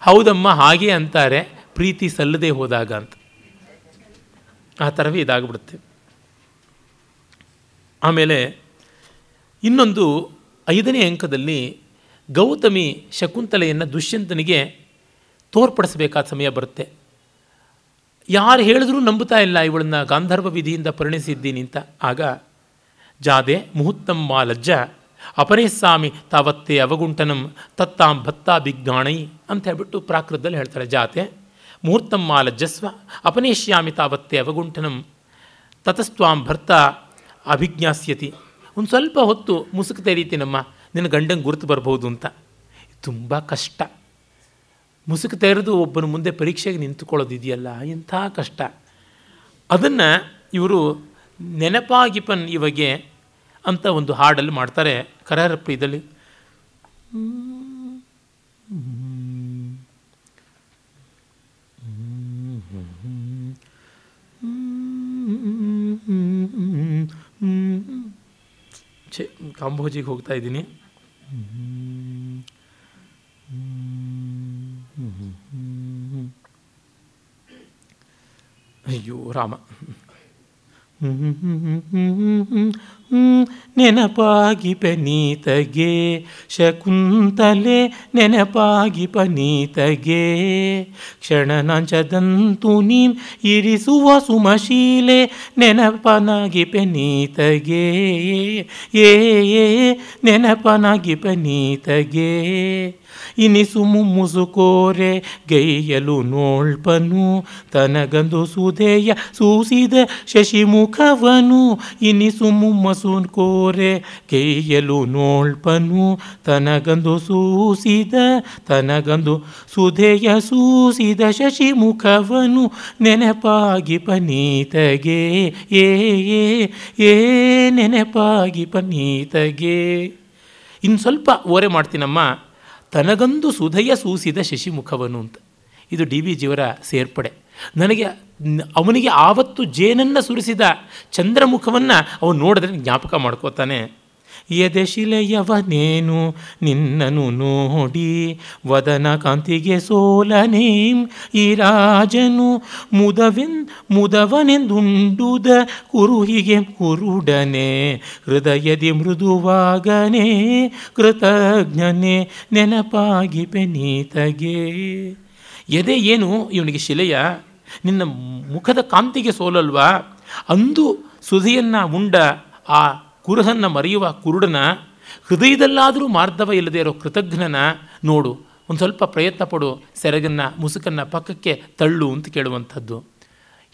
ಹೌದಮ್ಮ ಹಾಗೆ ಅಂತಾರೆ, ಪ್ರೀತಿ ಸಲ್ಲದೆ ಹೋದಾಗ ಅಂತ. ಆ ಥರವೇ ಇದಾಗ್ಬಿಡುತ್ತೆ. ಆಮೇಲೆ ಇನ್ನೊಂದು ಐದನೇ ಅಂಕದಲ್ಲಿ ಗೌತಮಿ ಶಕುಂತಲೆಯನ್ನು ದುಷ್ಯಂತನಿಗೆ ತೋರ್ಪಡಿಸಬೇಕಾದ ಸಮಯ ಬರುತ್ತೆ. ಯಾರು ಹೇಳಿದ್ರೂ ನಂಬುತ್ತಾ ಇಲ್ಲ ಇವಳನ್ನು ಗಾಂಧರ್ವ ವಿಧಿಯಿಂದ ಪರಿಣಿಸಿದ್ದೀನಿ ಅಂತ. ಆಗ ಜಾದೆ ಮುಹೂರ್ತಮ್ಮ ಲಜ್ಜ ಅಪರೇಸ್ವಾಮಿ ತಾವತ್ತೇ ಅವಗುಂಟನಂ ತತ್ತಾಂ ಭತ್ತಾ ಬಿಗ್ಗಾಣೈ ಅಂತ ಹೇಳ್ಬಿಟ್ಟು ಪ್ರಾಕೃತದಲ್ಲಿ ಹೇಳ್ತಾಳೆ ಜಾತೆ. ಮುಹೂರ್ತಮ್ಮ ಲಜ್ಜಸ್ವ ಅಪನೇಷ್ಯಾಮಿ ತಾವತ್ತೇ ಅವಗುಂಠನಂ ತತಸ್ತ್ವಾಂ ಭರ್ತ ಅಭಿಜ್ಞಾಸ್ಯತಿ. ಒಂದು ಸ್ವಲ್ಪ ಹೊತ್ತು ಮುಸುಕು ತೆರೀತೀನಮ್ಮ ನಿನ್ನ ಗಂಡಂಗೆ ಗುರುತು ಬರ್ಬೋದು ಅಂತ. ತುಂಬ ಕಷ್ಟ. ಮುಸುಕು ತೆರೆದು ಒಬ್ಬನ ಮುಂದೆ ಪರೀಕ್ಷೆಗೆ ನಿಂತುಕೊಳ್ಳೋದಿದೆಯಲ್ಲ ಎಂಥ ಕಷ್ಟ. ಅದನ್ನು ಇವರು ನೆನಪಾಗಿಪನ್ ಇವಾಗೆ ಅಂತ ಒಂದು ಹಾಡಲ್ಲಿ ಮಾಡ್ತಾರೆ. ಕರಾರಪ್ಪ ಇದರಲ್ಲಿ. ಕಾಂಬೋಜಿಗೆ ಹೋಗ್ತಾ ಇದ್ದೀನಿ. 嗯嗯嗯嗯嗯嗯，哎呦，他妈！嗯嗯嗯嗯嗯嗯。ನೆನಪಾಗಿ ಪನೀತಗೆ, ಶಕುಂತಲೆ ನೆನಪಾಗಿ ಪನೀತಗೆ. ಕ್ಷಣನಾಂಚದಂತು ನೀಂ ಇರಿಸುವ ಸುಮಶೀಲೆ ನೆನಪನಾಗಿ ಪನೀತಗೆ. ಏ ನೆನಪನಾಗಿ ಪನೀತಗೆ. ಇನಿಸು ಮುಮ್ಮುಸುಕೋರೆ ಗೈಯಲು ನೋಳ್ಪನು, ತನಗಂದು ಸುಧೆಯ ಸೂಸಿದ ಶಶಿಮುಖವನು, ಇನಿಸು ಮುಮ್ಮಸು ಕೋರೆ ಕೈಯಲು ನೋಳ್ಪನು, ತನಗಂದು ಸೂಸಿದ, ತನಗಂದು ಸುಧೆಯ ಸೂಸಿದ ಶಶಿಮುಖವನು, ನೆನಪಾಗಿ ಪನೀತಗೆ, ಏ ಏ ನೆನಪಾಗಿ ಪನೀತಗೆ. ಇನ್ನು ಸ್ವಲ್ಪ ಓರೆ ಮಾಡ್ತೀನಮ್ಮ, ತನಗಂದು ಸುಧೆಯ ಸೂಸಿದ ಶಶಿಮುಖವನು ಅಂತ. ಇದು ಡಿ ಬಿ ಜಿಯವರ ಸೇರ್ಪಡೆ. ನನಗೆ ಅವನಿಗೆ ಆವತ್ತು ಜೇನನ್ನು ಸುರಿಸಿದ ಚಂದ್ರಮುಖವನ್ನು ಅವನು ನೋಡಿದ್ರೆ ಜ್ಞಾಪಕ ಮಾಡ್ಕೋತಾನೆ. ಎದೆಶಿಲೆಯವನೇನು ನಿನ್ನನು ನೋಡಿ ವದನ ಕಾಂತಿಗೆ ಸೋಲನೇಂ, ಈ ರಾಜನು ಮುದವೆನ್, ಮುದವನೆಂದುಂಡುದ ಕುರುಹಿಗೆ ಕುರುಡನೆ, ಹೃದಯದಿ ಮೃದುವಾಗನೆ, ಕೃತಜ್ಞನೆ ನೆನಪಾಗಿ ಪೆನೀತಗೆ. ಎದೆ ಏನು? ಇವನಿಗೆ ಶಿಲೆಯ ನಿನ್ನ ಮುಖದ ಕಾಂತಿಗೆ ಸೋಲಲ್ವಾ? ಅಂದು ಸುಧಿಯನ್ನು ಉಂಡ ಆ ಕುರುಹನ್ನು ಮರೆಯುವ ಕುರುಡನ ಹೃದಯದಲ್ಲಾದರೂ ಮಾರ್ಧವ ಇಲ್ಲದೆ ಇರೋ ಕೃತಜ್ಞನ ನೋಡು. ಒಂದು ಸ್ವಲ್ಪ ಪ್ರಯತ್ನ ಪಡು, ಸೆರಗನ್ನು, ಮುಸುಕನ್ನು ಪಕ್ಕಕ್ಕೆ ತಳ್ಳು ಅಂತ ಕೇಳುವಂಥದ್ದು.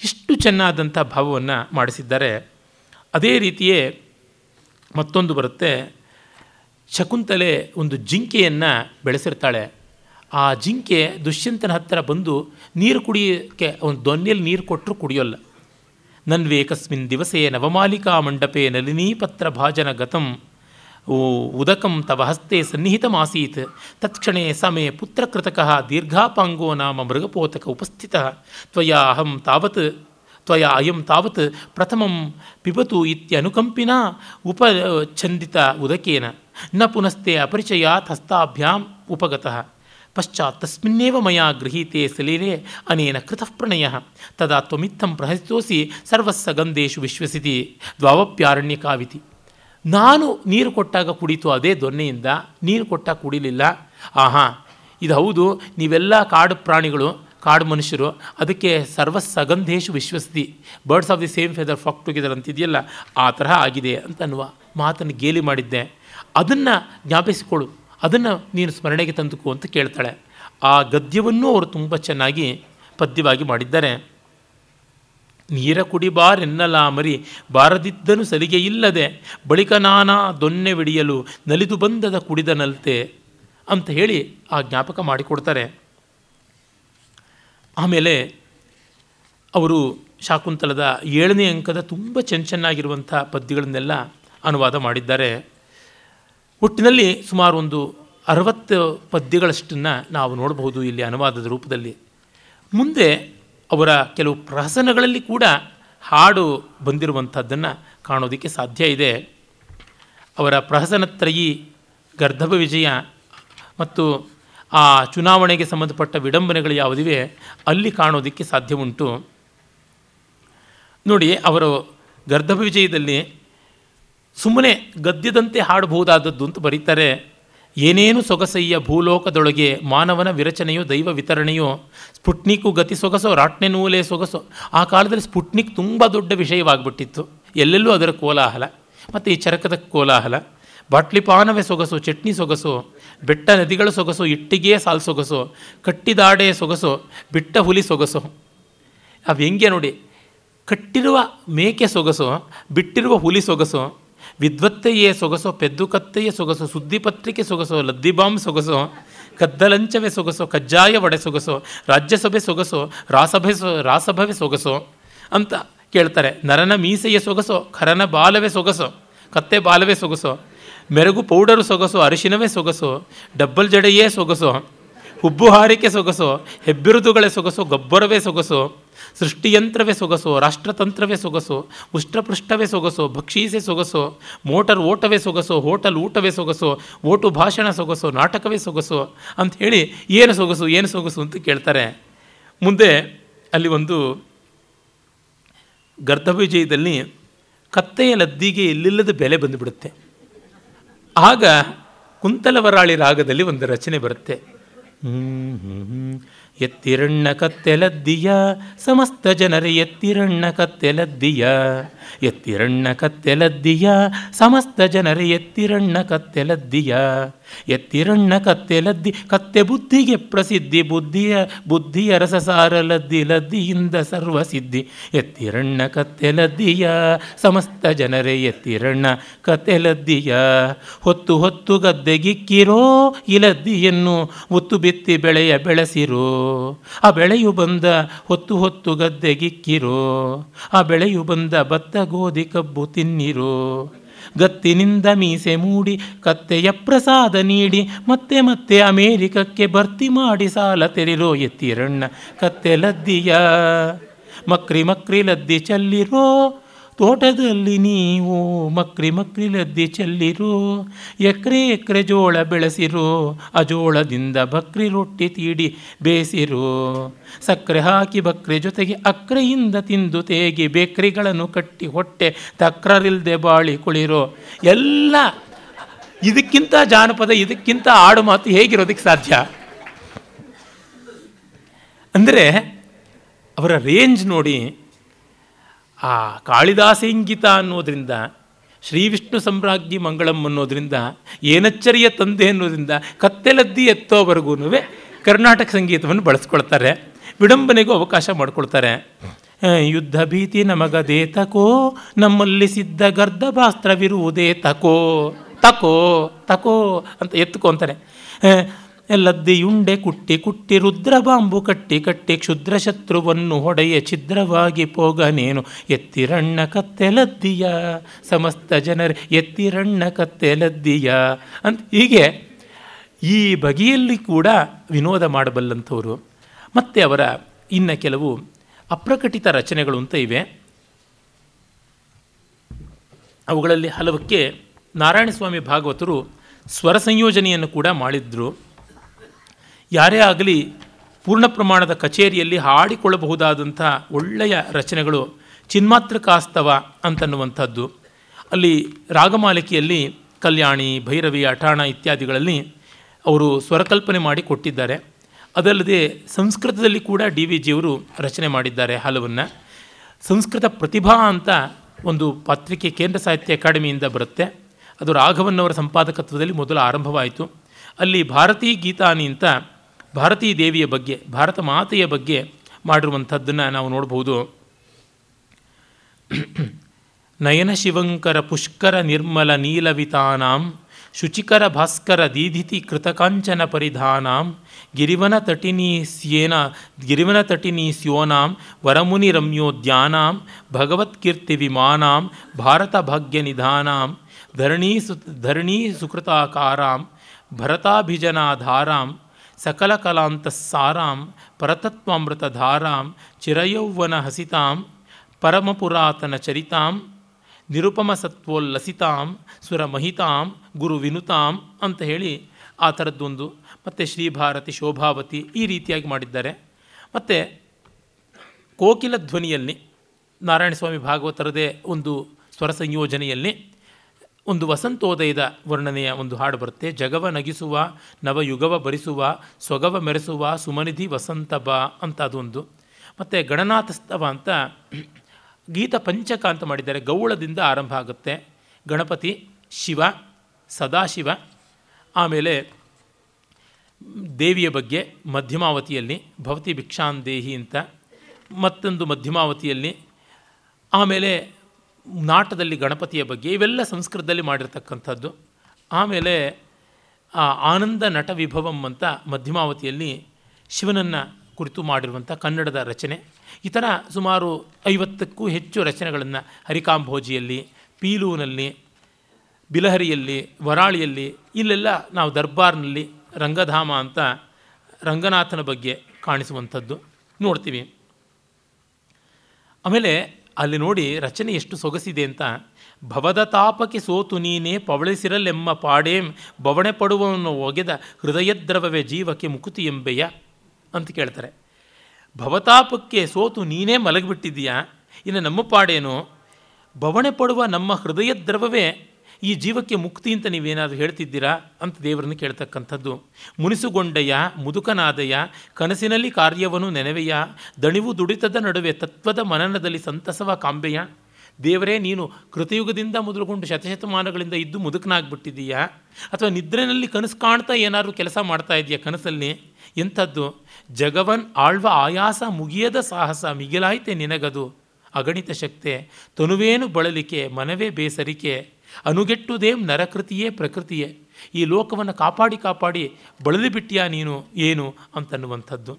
ಇಷ್ಟು ಚೆನ್ನಾದಂಥ ಭಾವವನ್ನು ಮಾಡಿಸಿದ್ದಾರೆ. ಅದೇ ರೀತಿಯೇ ಮತ್ತೊಂದು ಬರುತ್ತೆ. ಶಕುಂತಲೆ ಒಂದು ಜಿಂಕೆಯನ್ನು ಬೆಳೆಸಿರ್ತಾಳೆ. ಆ ಜಿಂಕೆ ದುಷ್ಯಂತನ ಹತ್ತಿರ ಬಂದು ನೀರು ಕುಡಿಯೋಕ್ಕೆ ಒಂದು ದೊನ್ನೆಯಲ್ಲಿ ನೀರು ಕೊಟ್ಟರು ಕುಡಿಯೋಲ್ಲ. ನನ್ವೇಕಸ್ಮಿನ್ ದಿವಸೇ ನವಮಾಲಿಕಾ ಮಂಡಪೇ ನಲಿನೀಪತ್ರ ಭಾಜನ ಗತಂ. ಉದಕಂ ತವ ಹಸ್ತೆ ಸನ್ನಿಹಿತಮಾಸೀತ್. ತತ್ಕ್ಷಣೇ ಸಮೇ ಪುತ್ರಕೃತಕಃ ದೀರ್ಘಾಪಾಂಗೋ ನಾಮ ಮೃಗಪೋತಕ ಉಪಸ್ಥಿತ. ತ್ವಯಾ ಅಹಂ ತಾವತ್, ತ್ವಯಾ ಅಯಂ ತಾವತ್ ಪ್ರಥಮಂ ಪಿಬತು ಇತ್ಯನುಕಂಪಿನ ಉಪಛಂದಿತ ಉದಕೇನ. ನ ಪುನಸ್ತೆ ಅಪರಿಚಯಾತ್ ಹಸ್ತಾಭ್ಯಾಂ ಉಪಗತಃ. ಪಶ್ಚಾತ್ ತಸ್ಮಿನ್ನೇವ ಮಯಾ ಗೃಹೀತೆ ಸಲೀಲೆ ಅನೇನ ಕೃತಃ ಪ್ರಣಯ ತದಾ ತ್ವಮಿತ್ತಂ ಪ್ರಹಸಿತೋಸಿ ಸರ್ವಸ್ಸ ಗಂಧೇಶು ವಿಶ್ವಸಿತಿ ದ್ವಾವಪ್ಯಾರಣ್ಯಕಾವಿತಿ ನಾನು ನೀರು ಕೊಟ್ಟಾಗ ಕುಡಿತು ಅದೇ ದೊನ್ನೆಯಿಂದ ನೀರು ಕೊಟ್ಟಾಗ ಕುಡಿಲಿಲ್ಲ ಆಹಾ, ಇದು ಹೌದು, ನೀವೆಲ್ಲ ಕಾಡು ಪ್ರಾಣಿಗಳು, ಕಾಡು ಮನುಷ್ಯರು, ಅದಕ್ಕೆ ಸರ್ವ ಸಗಂಧೇಶು ವಿಶ್ವಸ್ತಿ birds of the same feather flock together ಅಂತಿದೆಯಲ್ಲ, ಆ ತರಹ ಆಗಿದೆ ಅಂತನ್ನುವ ಮಾತನ್ನು ಗೇಲಿ ಮಾಡಿದ್ದೆ. ಅದನ್ನು ಜ್ಞಾಪಿಸಿಕೊಳ್ಳು. ಅದನ್ನು ನೀನು ಸ್ಮರಣೆಗೆ ತಂದುಕು ಅಂತ ಕೇಳ್ತಾಳೆ. ಆ ಗದ್ಯವನ್ನು ಅವರು ತುಂಬ ಚೆನ್ನಾಗಿ ಪದ್ಯವಾಗಿ ಮಾಡಿದ್ದಾರೆ. ನೀರ ಕುಡಿಬಾರೆನ್ನಲಾಮರಿ ಬಾರದಿದ್ದನು ಸಲಿಗೆ ಇಲ್ಲದೆ, ಬಳಿಕ ನಾನಾ ದೊನ್ನೆ ವಿಡಿಯಲು ನಲಿದು ಬಂದದ ಕುಡಿದ ನಲ್ತೆ ಅಂತ ಹೇಳಿ ಆ ಜ್ಞಾಪಕ ಮಾಡಿಕೊಡ್ತಾರೆ. ಆಮೇಲೆ ಅವರು ಶಾಕುಂತಲದ ಏಳನೇ ಅಂಕದ ತುಂಬ ಚೆನ್ನ ಚೆನ್ನಾಗಿರುವಂಥ ಪದ್ಯಗಳನ್ನೆಲ್ಲ ಅನುವಾದ ಮಾಡಿದ್ದಾರೆ. ಒಟ್ಟಿನಲ್ಲಿ ಸುಮಾರು ಒಂದು ಅರವತ್ತು ಪದ್ಯಗಳಷ್ಟನ್ನು ನಾವು ನೋಡಬಹುದು ಇಲ್ಲಿ ಅನುವಾದದ ರೂಪದಲ್ಲಿ. ಮುಂದೆ ಅವರ ಕೆಲವು ಪ್ರಹಸನಗಳಲ್ಲಿ ಕೂಡ ಹಾಡು ಬಂದಿರುವಂಥದ್ದನ್ನು ಕಾಣೋದಕ್ಕೆ ಸಾಧ್ಯ ಇದೆ. ಅವರ ಪ್ರಹಸನತ್ರಯಿ ಗರ್ಧಭ ವಿಜಯ ಮತ್ತು ಆ ಚುನಾವಣೆಗೆ ಸಂಬಂಧಪಟ್ಟ ವಿಡಂಬನೆಗಳು ಯಾವುದಿವೆ ಅಲ್ಲಿ ಕಾಣೋದಕ್ಕೆ ಸಾಧ್ಯ ಉಂಟು ನೋಡಿ, ಅವರು ಗರ್ಧಭ ವಿಜಯದಲ್ಲಿ ಸುಮ್ಮನೆ ಗದ್ಯದಂತೆ ಹಾಡಬಹುದಾದದ್ದು ಅಂತ ಬರೀತಾರೆ. ಏನೇನು ಸೊಗಸಯ್ಯ ಭೂಲೋಕದೊಳಗೆ ಮಾನವನ ವಿರಚನೆಯೋ ದೈವ ವಿತರಣೆಯೋ ಸ್ಪುಟ್ನಿಕ್ಕು ಗತಿ ಸೊಗಸೋ, ರಾಟ್ನೆ ನೂಲೆ ಸೊಗಸೋ, ಆ ಕಾಲದಲ್ಲಿ ಸ್ಪುಟ್ನಿಕ್ ತುಂಬ ದೊಡ್ಡ ವಿಷಯವಾಗಿಬಿಟ್ಟಿತ್ತು. ಎಲ್ಲೆಲ್ಲೂ ಅದರ ಕೋಲಾಹಲ, ಮತ್ತು ಈ ಚರಕದ ಕೋಲಾಹಲ, ಬಾಟ್ಲಿಪಾನವೇ ಸೊಗಸು, ಚಟ್ನಿ ಸೊಗಸು, ಬೆಟ್ಟ ನದಿಗಳ ಸೊಗಸು, ಇಟ್ಟಿಗೆಯೇ ಸಾಲು ಸೊಗಸು, ಕಟ್ಟಿದಾಡೆ ಸೊಗಸು, ಬಿಟ್ಟ ಹುಲಿ ಸೊಗಸು. ಆ ವ್ಯಂಗ್ಯ ನೋಡಿ, ಕಟ್ಟಿರುವ ಮೇಕೆ ಸೊಗಸು, ಬಿಟ್ಟಿರುವ ಹುಲಿ ಸೊಗಸು ವಿದ್ವತ್ತೆಯೇ ಸೊಗಸೋ ಪೆದ್ದು ಕತ್ತೆಯೇ ಸೊಗಸು, ಸುದ್ದಿಪತ್ರಿಕೆ ಸೊಗಸು, ಲದ್ದಿಬಾಂಬ್ ಸೊಗಸೋ, ಕದ್ದಲಂಚವೇ ಸೊಗಸೋ, ಕಜ್ಜಾಯ ವಡೆ ಸೊಗಸೋ, ರಾಜ್ಯಸಭೆ ಸೊಗಸೋ, ರಾಸಭೆ ಸೊ, ರಾಸಭವೇ ಸೊಗಸೋ ಅಂತ ಕೇಳ್ತಾರೆ. ನರನ ಮೀಸೆಯ ಸೊಗಸೋ, ಖರನ ಬಾಲವೇ ಸೊಗಸೋ, ಕತ್ತೆ ಬಾಲವೇ ಸೊಗಸೋ, ಮೆರಗು ಪೌಡರು ಸೊಗಸೋ, ಅರಿಶಿನವೇ ಸೊಗಸೋ, ಡಬ್ಬಲ್ ಜಡೆಯೇ ಸೊಗಸೋ ಹುಬ್ಬು ಹಾರಿಕೆ ಸೊಗಸು ಹೆಬ್ಬಿರುದುಗಳೇ ಸೊಗಸೋ, ಗೊಬ್ಬರವೇ ಸೊಗಸು ಸೃಷ್ಟಿಯಂತ್ರವೇ ಸೊಗಸು, ರಾಷ್ಟ್ರತಂತ್ರವೇ ಸೊಗಸು, ಉಷ್ಟ್ರಪೃಷ್ಠವೇ ಸೊಗಸು, ಭಕ್ಷೀಸೆ ಸೊಗಸು, ಮೋಟರ್ ಓಟವೇ ಸೊಗಸು, ಹೋಟಲ್ ಊಟವೇ ಸೊಗಸು, ಓಟು ಭಾಷಣ ಸೊಗಸು, ನಾಟಕವೇ ಸೊಗಸು ಹೇಳಿ ಏನು ಸೊಗಸು ಏನು ಸೊಗಸು ಅಂತ ಕೇಳ್ತಾರೆ. ಮುಂದೆ ಅಲ್ಲಿ ಒಂದು ಗರ್ಧವಿಜಯದಲ್ಲಿ ಕತ್ತೆಯ ಲದ್ದಿಗೆ ಇಲ್ಲಿಲ್ಲದ ಬೆಲೆ ಬಂದುಬಿಡುತ್ತೆ. ಆಗ ಕುಂತಲವರಾಳಿ ರಾಗದಲ್ಲಿ ಒಂದು ರಚನೆ ಬರುತ್ತೆ. ಎತ್ತಿರಣ್ಣ ಕತ್ತೆಲದ್ದಿಯ ಸಮಸ್ತ ಜನರೇ ಎತ್ತಿರಣ್ಣ ಕತ್ತೆಲದ್ದಿಯ ಎತ್ತಿರಣ್ಣ ಕತ್ತೆಲದ್ದಿಯ ಸಮಸ್ತ ಜನರೇ ಎತ್ತಿರಣ್ಣ ಕತ್ತೆಲದ್ದಿಯ ಎತ್ತಿರಣ್ಣ ಕತ್ತೆಲದ್ದಿ ಕತ್ತೆ ಬುದ್ಧಿಗೆ ಪ್ರಸಿದ್ಧಿ, ಬುದ್ಧಿಯ ಬುದ್ಧಿಯ ರಸಸಾರ ಲದ್ದಿ ಲದ್ದಿಯಿಂದ ಸರ್ವಸಿದ್ಧಿ. ಎತ್ತಿರಣ್ಣ ಕತ್ತೆಲದ್ದಿಯ ಸಮಸ್ತ ಜನರೇ ಎತ್ತಿರಣ್ಣ ಕತ್ತೆಲದ್ದಿಯ ಹೊತ್ತು ಹೊತ್ತು ಗದ್ದೆಗಿಕ್ಕಿರೋ ಇಲದ್ದಿಯನ್ನು ಉತ್ತು ಬಿತ್ತಿ ಬೆಳೆಯ ಬೆಳೆಸಿರೋ. ಆ ಬೆಳೆಯು ಬಂದ ಹೊತ್ತು ಹೊತ್ತು ಗದ್ದೆಗಿಕ್ಕಿರೋ ಆ ಬೆಳೆಯು ಬಂದ ಭತ್ತ ಗೋಧಿ ಕಬ್ಬು ತಿನ್ನಿರೋ. ಗತ್ತಿನಿಂದ ಮೀಸೆ ಮೂಡಿ ಕತ್ತೆಯ ಪ್ರಸಾದ ನೀಡಿ, ಮತ್ತೆ ಮತ್ತೆ ಅಮೇರಿಕಕ್ಕೆ ಭರ್ತಿ ಮಾಡಿ ಸಾಲ ತೆರಿರೋ ಎತ್ತಿರಣ್ಣ ಕತ್ತೆ ಲದ್ದಿಯ. ಮಕ್ರಿ ಮಕ್ರಿ ಲದ್ದಿ ಚಲ್ಲಿರೋ ತೋಟದಲ್ಲಿ ನೀವು ಮಕ್ರಿ ಮಕ್ರಿ ಲದ್ದಿ ಚೆಲ್ಲಿರು, ಎಕರೆ ಎಕರೆ ಜೋಳ ಬೆಳೆಸಿರು ಆ ಜೋಳದಿಂದ ಬಕ್ರಿ ರೊಟ್ಟಿ ತೀಡಿ ಬೇಯಿಸಿರು ಸಕ್ಕರೆ ಹಾಕಿ ಬಕ್ರೆ ಜೊತೆಗೆ ಅಕ್ರೆಯಿಂದ ತಿಂದು ತೇಗಿ ಬೇಕ್ರಿಗಳನ್ನು ಕಟ್ಟಿ ಹೊಟ್ಟೆ ತಕ್ರರಿಲ್ದೆ ಬಾಳಿ ಕುಳಿರು. ಎಲ್ಲ ಇದಕ್ಕಿಂತ ಜಾನಪದ, ಇದಕ್ಕಿಂತ ಆಡು ಮಾತು ಹೇಗಿರೋದಕ್ಕೆ ಸಾಧ್ಯ? ಅಂದರೆ ಅವರ ರೇಂಜ್ ನೋಡಿ ಆ ಕಾಳಿದಾಸಿಂಗಿತ ಅನ್ನೋದರಿಂದ, ಶ್ರೀ ವಿಷ್ಣು ಸಮ್ರಾಜ್ಞಿ ಮಂಗಳಂ ಅನ್ನೋದರಿಂದ, ಏನಚ್ಚರಿಯ ತಂದೆ ಅನ್ನೋದರಿಂದ, ಕತ್ತೆಲದ್ದಿ ಎತ್ತೋವರೆಗೂ ಕರ್ನಾಟಕ ಸಂಗೀತವನ್ನು ಬಳಸ್ಕೊಳ್ತಾರೆ, ವಿಡಂಬನೆಗೂ ಅವಕಾಶ ಮಾಡಿಕೊಳ್ತಾರೆ. ಯುದ್ಧ ಭೀತಿ ನಮಗದೇ ತಕೋ, ನಮ್ಮಲ್ಲಿ ಸಿದ್ಧ ಗರ್ಧಭಾಸ್ತ್ರವಿರುವುದೇ ತಕೋ ತಕೋ ತಕೋ ಅಂತ ಎತ್ತುಕೊಂತಾರೆ ಲದ್ದಿಯುಂಡೆ ಕುಟ್ಟಿ ಕುಟ್ಟಿ ರುದ್ರಬಾಂಬು ಕಟ್ಟಿ ಕಟ್ಟಿ ಕ್ಷುದ್ರ ಶತ್ರುವನ್ನು ಹೊಡೆಯ ಛಿದ್ರವಾಗಿ ಪೋಗನೇನು ಎತ್ತಿರಣ್ಣ ಕತ್ತೆಲದ್ದಿಯ, ಸಮಸ್ತ ಜನರ ಎತ್ತಿರಣ್ಣ ಕತ್ತೆಲದ್ದಿಯ ಅಂತ ಹೀಗೆ ಈ ಬಗೆಯಲ್ಲಿ ಕೂಡ ವಿನೋದ ಮಾಡಬಲ್ಲಂಥವರು. ಮತ್ತು ಅವರ ಇನ್ನು ಕೆಲವು ಅಪ್ರಕಟಿತ ರಚನೆಗಳು ಅಂತ ಇವೆ. ಅವುಗಳಲ್ಲಿ ಹಲವಕ್ಕೆ ನಾರಾಯಣಸ್ವಾಮಿ ಭಾಗವತರು ಸ್ವರ ಸಂಯೋಜನೆಯನ್ನು ಕೂಡ ಮಾಡಿದ್ರು. ಯಾರೇ ಆಗಲಿ ಪೂರ್ಣ ಪ್ರಮಾಣದ ಕಚೇರಿಯಲ್ಲಿ ಹಾಡಿಕೊಳ್ಳಬಹುದಾದಂಥ ಒಳ್ಳೆಯ ರಚನೆಗಳು ಚಿನ್ಮಾತ್ರಕಾಸ್ತವ ಅಂತನ್ನುವಂಥದ್ದು. ಅಲ್ಲಿ ರಾಗಮಾಲಿಕೆಯಲ್ಲಿ ಕಲ್ಯಾಣಿ, ಭೈರವಿ, ಅಠಾಣ ಇತ್ಯಾದಿಗಳಲ್ಲಿ ಅವರು ಸ್ವರಕಲ್ಪನೆ ಮಾಡಿ ಕೊಟ್ಟಿದ್ದಾರೆ. ಅದಲ್ಲದೆ ಸಂಸ್ಕೃತದಲ್ಲಿ ಕೂಡ ಡಿ ವಿ ಜಿಯವರು ರಚನೆ ಮಾಡಿದ್ದಾರೆ ಹಲವನ್ನು. ಸಂಸ್ಕೃತ ಪ್ರತಿಭಾ ಅಂತ ಒಂದು ಪತ್ರಿಕೆ ಕೇಂದ್ರ ಸಾಹಿತ್ಯ ಅಕಾಡೆಮಿಯಿಂದ ಬರುತ್ತೆ. ಅದು ರಾಘವನ್ನವರ ಸಂಪಾದಕತ್ವದಲ್ಲಿ ಮೊದಲು ಆರಂಭವಾಯಿತು. ಅಲ್ಲಿ ಭಾರತೀ ಗೀತಾನಿ ಅಂತ ಭಾರತೀ ದೇವಿಯ ಬಗ್ಗೆ, ಭಾರತ ಮಾತೆಯ ಬಗ್ಗೆ ಮಾಡಿರುವಂಥದ್ದನ್ನು ನಾವು ನೋಡ್ಬೋದು. ನಯನ ಶಿವಂಕರ ಪುಷ್ಕರ ನಿರ್ಮಲ ನೀಲವಿತಾನಾಂ, ಶುಚಿಕರ ಭಾಸ್ಕರ ದೀಧಿತಿ ಕೃತಕಾಂಚನ ಪರಿಧಾನಾಂ, ಗಿರಿವನ ತಟಿನಿ ಸ್ಯೇನ, ಗಿರಿವನ ತಟಿನಿ ಸ್ಯೋನಾಂ, ವರಮುನಿ ರಮ್ಯೋದ್ಯಾನಾಂ ಭಗವತ್ಕೀರ್ತಿ ವಿಮಾನಾಂ, ಭಾರತ ಭಾಗ್ಯ ನಿಧಾನಾಂ, ಧರಣೀ ಸು, ಧರಣೀ ಸುಕೃತಾಕಾರಾಂ, ಭರತಾಭಿಜನಾಧಾರಾಂ ಸಕಲ ಪರತತ್ವಾಮೃತ ಪರತತ್ವಾಮೃತಧಾರಾಂ ಚಿರಯೌವನ ಹಸಿತಾಂ ಪರಮಪುರಾತನ ಚರಿತಾಂ ನಿರುಪಮ ಸತ್ವೋಲ್ಲಸಿತಾಂ ಸುರಮಹಿತಾಂ ಗುರು ವಿನುತಾಂ ಅಂತ ಹೇಳಿ ಆ ಥರದ್ದೊಂದು ಮತ್ತು ಶ್ರೀಭಾರತಿ ಶೋಭಾವತಿ ಈ ರೀತಿಯಾಗಿ ಮಾಡಿದ್ದಾರೆ. ಮತ್ತು ಕೋಕಿಲ ಧ್ವನಿಯಲ್ಲಿ ನಾರಾಯಣಸ್ವಾಮಿ ಭಾಗವತರದೇ ಒಂದು ಸ್ವರ ಸಂಯೋಜನೆಯಲ್ಲಿ ಒಂದು ವಸಂತೋದಯದ ವರ್ಣನೆಯ ಒಂದು ಹಾಡು ಬರುತ್ತೆ. ಜಗವ ನಗಿಸುವ, ನವಯುಗವ ಬರಿಸುವ ಸೊಗವ ಮೆರೆಸುವ, ಸುಮನಿಧಿ ವಸಂತ ಬಾ ಅಂತ ಅದೊಂದು. ಮತ್ತು ಗಣನಾಥಸ್ತವ ಅಂತ ಗೀತ ಪಂಚಕ ಅಂತ ಮಾಡಿದ್ದಾರೆ. ಗೌಳದಿಂದ ಆರಂಭ ಆಗುತ್ತೆ. ಗಣಪತಿ, ಶಿವ, ಸದಾಶಿವ. ಆಮೇಲೆ ದೇವಿಯ ಬಗ್ಗೆ ಮಧ್ಯಮಾವತಿಯಲ್ಲಿ ಭವತಿ ಭಿಕ್ಷಾಂದೇಹಿ ಅಂತ ಮತ್ತೊಂದು ಮಧ್ಯಮಾವತಿಯಲ್ಲಿ. ಆಮೇಲೆ ನಾಟದಲ್ಲಿ ಗಣಪತಿಯ ಬಗ್ಗೆ ಇವೆಲ್ಲ ಸಂಸ್ಕೃತದಲ್ಲಿ ಮಾಡಿರ್ತಕ್ಕಂಥದ್ದು. ಆಮೇಲೆ, ಆ ಆನಂದ ನಟ ವಿಭವಂ ಅಂತ ಮಧ್ಯಮಾವತಿಯಲ್ಲಿ ಶಿವನನ್ನು ಕುರಿತು ಮಾಡಿರುವಂಥ ಕನ್ನಡದ ರಚನೆ. ಈ ಥರ ಸುಮಾರು ಐವತ್ತಕ್ಕೂ ಹೆಚ್ಚು ರಚನೆಗಳನ್ನು ಹರಿಕಾಂಭೋಜಿಯಲ್ಲಿ, ಪೀಲೂನಲ್ಲಿ, ಬಿಲಹರಿಯಲ್ಲಿ, ವರಾಳಿಯಲ್ಲಿ, ಇಲ್ಲೆಲ್ಲ ನಾವು ದರ್ಬಾರ್ನಲ್ಲಿ ರಂಗಧಾಮ ಅಂತ ರಂಗನಾಥನ ಬಗ್ಗೆ ಕಾಣಿಸುವಂಥದ್ದು ನೋಡ್ತೀವಿ. ಆಮೇಲೆ ಅಲ್ಲಿ ನೋಡಿ ರಚನೆ ಎಷ್ಟು ಸೊಗಸಿದೆ ಅಂತ. ಭವದ ತಾಪಕ್ಕೆ ಸೋತು ನೀನೇ ಪವಳಿಸಿರಲೆಮ್ಮ ಪಾಡೇಂ, ಬವಣೆ ಪಡುವವನ್ನು ಒಗೆದ ಹೃದಯದ್ರವವೇ ಜೀವಕ್ಕೆ ಮುಕುತಿ ಎಂಬೆಯ ಅಂತ ಕೇಳ್ತಾರೆ. ಭವತಾಪಕ್ಕೆ ಸೋತು ನೀನೇ ಮಲಗಿಬಿಟ್ಟಿದ್ದೀಯಾ? ಇನ್ನು ನಮ್ಮ ಪಾಡೇನು? ಬವಣೆ ಪಡುವ ನಮ್ಮ ಹೃದಯ ದ್ರವವೇ ಈ ಜೀವಕ್ಕೆ ಮುಕ್ತಿ ಅಂತ ನೀವೇನಾದರೂ ಹೇಳ್ತಿದ್ದೀರಾ ಅಂತ ದೇವರನ್ನು ಕೇಳ್ತಕ್ಕಂಥದ್ದು. ಮುನಿಸುಗೊಂಡೆಯ ಮುದುಕನಾದಯ ಕನಸಿನಲ್ಲಿ ಕಾರ್ಯವನು ನೆನವೆಯ? ದಣಿವು ದುಡಿತದ ನಡುವೆ ತತ್ವದ ಮನನದಲ್ಲಿ ಸಂತಸವ ಕಾಂಬೆಯ? ದೇವರೇ, ನೀನು ಕೃತಯುಗದಿಂದ ಮೊದಲುಗೊಂಡು ಶತಶತಮಾನಗಳಿಂದ ಇದ್ದು ಮುದುಕನಾಗ್ಬಿಟ್ಟಿದ್ದೀಯಾ? ಅಥವಾ ನಿದ್ರೆನಲ್ಲಿ ಕನಸು ಕಾಣ್ತಾ ಏನಾದರೂ ಕೆಲಸ ಮಾಡ್ತಾ ಇದೆಯಾ ಕನಸಲ್ಲಿ? ಎಂಥದ್ದು? ಜಗವನ್ ಆಳ್ವ ಆಯಾಸ ಮುಗಿಯದ ಸಾಹಸ ಮಿಗಿಲಾಯ್ತೆ ನಿನಗದು. ಅಗಣಿತ ಶಕ್ತೆ, ತನುವೇನು ಬಳಲಿಕೆ, ಮನವೇ ಬೇಸರಿಕೆ. ಅನುಗೆಟ್ಟುದೇಂ ನರಕೃತಿಯೇ ಪ್ರಕೃತಿಯೇ. ಈ ಲೋಕವನ್ನು ಕಾಪಾಡಿ ಕಾಪಾಡಿ ಬಳಲಿಬಿಟ್ಟಿಯಾ ನೀನು, ಏನು ಅಂತನ್ನುವಂಥದ್ದು.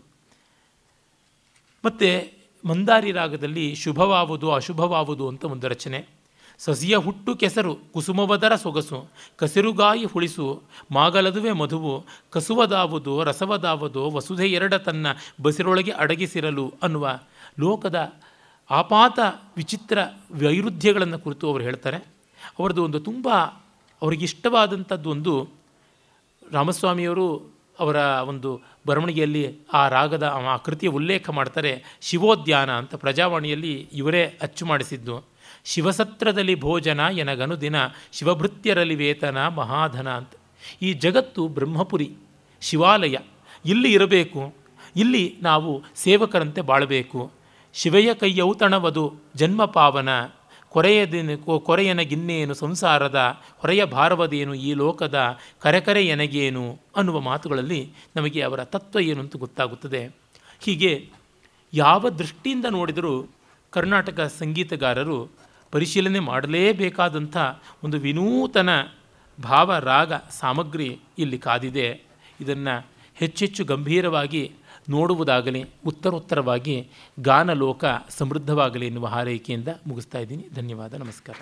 ಮತ್ತು ಮಂದಾರಿ ರಾಗದಲ್ಲಿ ಶುಭವಾವುದು, ಅಶುಭವಾವುದು ಅಂತ ಒಂದು ರಚನೆ. ಸಸಿಯ ಹುಟ್ಟು ಕೆಸರು, ಕುಸುಮವದರ ಸೊಗಸು, ಕಸಿರುಗಾಯಿ ಹುಳಿಸು, ಮಾಗಲದುವೆ ಮಧುವು, ಕಸುವದಾವುದು, ರಸವದಾವುದು, ವಸುಧೆ ಎರಡ ತನ್ನ ಬಸಿರೊಳಗೆ ಅಡಗಿಸಿರಲು ಅನ್ನುವ ಲೋಕದ ಆಪಾತ ವಿಚಿತ್ರ ವೈರುಧ್ಯಗಳನ್ನು ಕುರಿತು ಅವರು ಹೇಳ್ತಾರೆ. ಅವರದ್ದು ಒಂದು ತುಂಬ ಅವರಿಗಿಷ್ಟವಾದಂಥದ್ದು ಒಂದು ರಾಮಸ್ವಾಮಿಯವರು ಅವರ ಒಂದು ಬರವಣಿಗೆಯಲ್ಲಿ ಆ ರಾಗದ, ಆ ಕೃತಿಯ ಉಲ್ಲೇಖ ಮಾಡ್ತಾರೆ, ಶಿವೋದ್ಯಾನ ಅಂತ ಪ್ರಜಾವಾಣಿಯಲ್ಲಿ ಇವರೇ ಅಚ್ಚು ಮಾಡಿಸಿದ್ದು. ಶಿವಸತ್ರದಲ್ಲಿ ಭೋಜನ ಎನಗನು ದಿನ, ಶಿವಭೃತ್ಯರಲ್ಲಿ ವೇತನ ಮಹಾಧನ ಅಂತ. ಈ ಜಗತ್ತು ಬ್ರಹ್ಮಪುರಿ, ಶಿವಾಲಯ, ಇಲ್ಲಿ ಇರಬೇಕು, ಇಲ್ಲಿ ನಾವು ಸೇವಕರಂತೆ ಬಾಳಬೇಕು. ಶಿವೆಯ ಕೈಯೌತಣವದು ಜನ್ಮ ಪಾವನ ಕೊರೆಯದೇನು ಕೊರೆಯನ ಗಿನ್ನೇನು, ಸಂಸಾರದ ಹೊರೆಯ ಭಾರವದೇನು, ಈ ಲೋಕದ ಕರೆಕರೆ ಎನಗೇನು ಅನ್ನುವ ಮಾತುಗಳಲ್ಲಿ ನಮಗೆ ಅವರ ತತ್ವ ಏನು ಅಂತ ಗೊತ್ತಾಗುತ್ತದೆ. ಹೀಗೆ ಯಾವ ದೃಷ್ಟಿಯಿಂದ ನೋಡಿದರೂ ಕರ್ನಾಟಕ ಸಂಗೀತಗಾರರು ಪರಿಶೀಲನೆ ಮಾಡಲೇಬೇಕಾದಂಥ ಒಂದು ವಿನೂತನ ಭಾವ ರಾಗ ಸಾಮಗ್ರಿ ಇಲ್ಲಿ ಕಾದಿದೆ. ಇದನ್ನು ಹೆಚ್ಚೆಚ್ಚು ಗಂಭೀರವಾಗಿ ನೋಡುವುದಾಗಲಿ ಉತ್ತರೋತ್ತರವಾಗಿ ಗಾನಲೋಕ ಸಮೃದ್ಧವಾಗಲಿ ಎನ್ನುವ ಹಾರೈಕೆಯಿಂದ ಮುಗಿಸ್ತಾ ಇದ್ದೀನಿ. ಧನ್ಯವಾದ. ನಮಸ್ಕಾರ.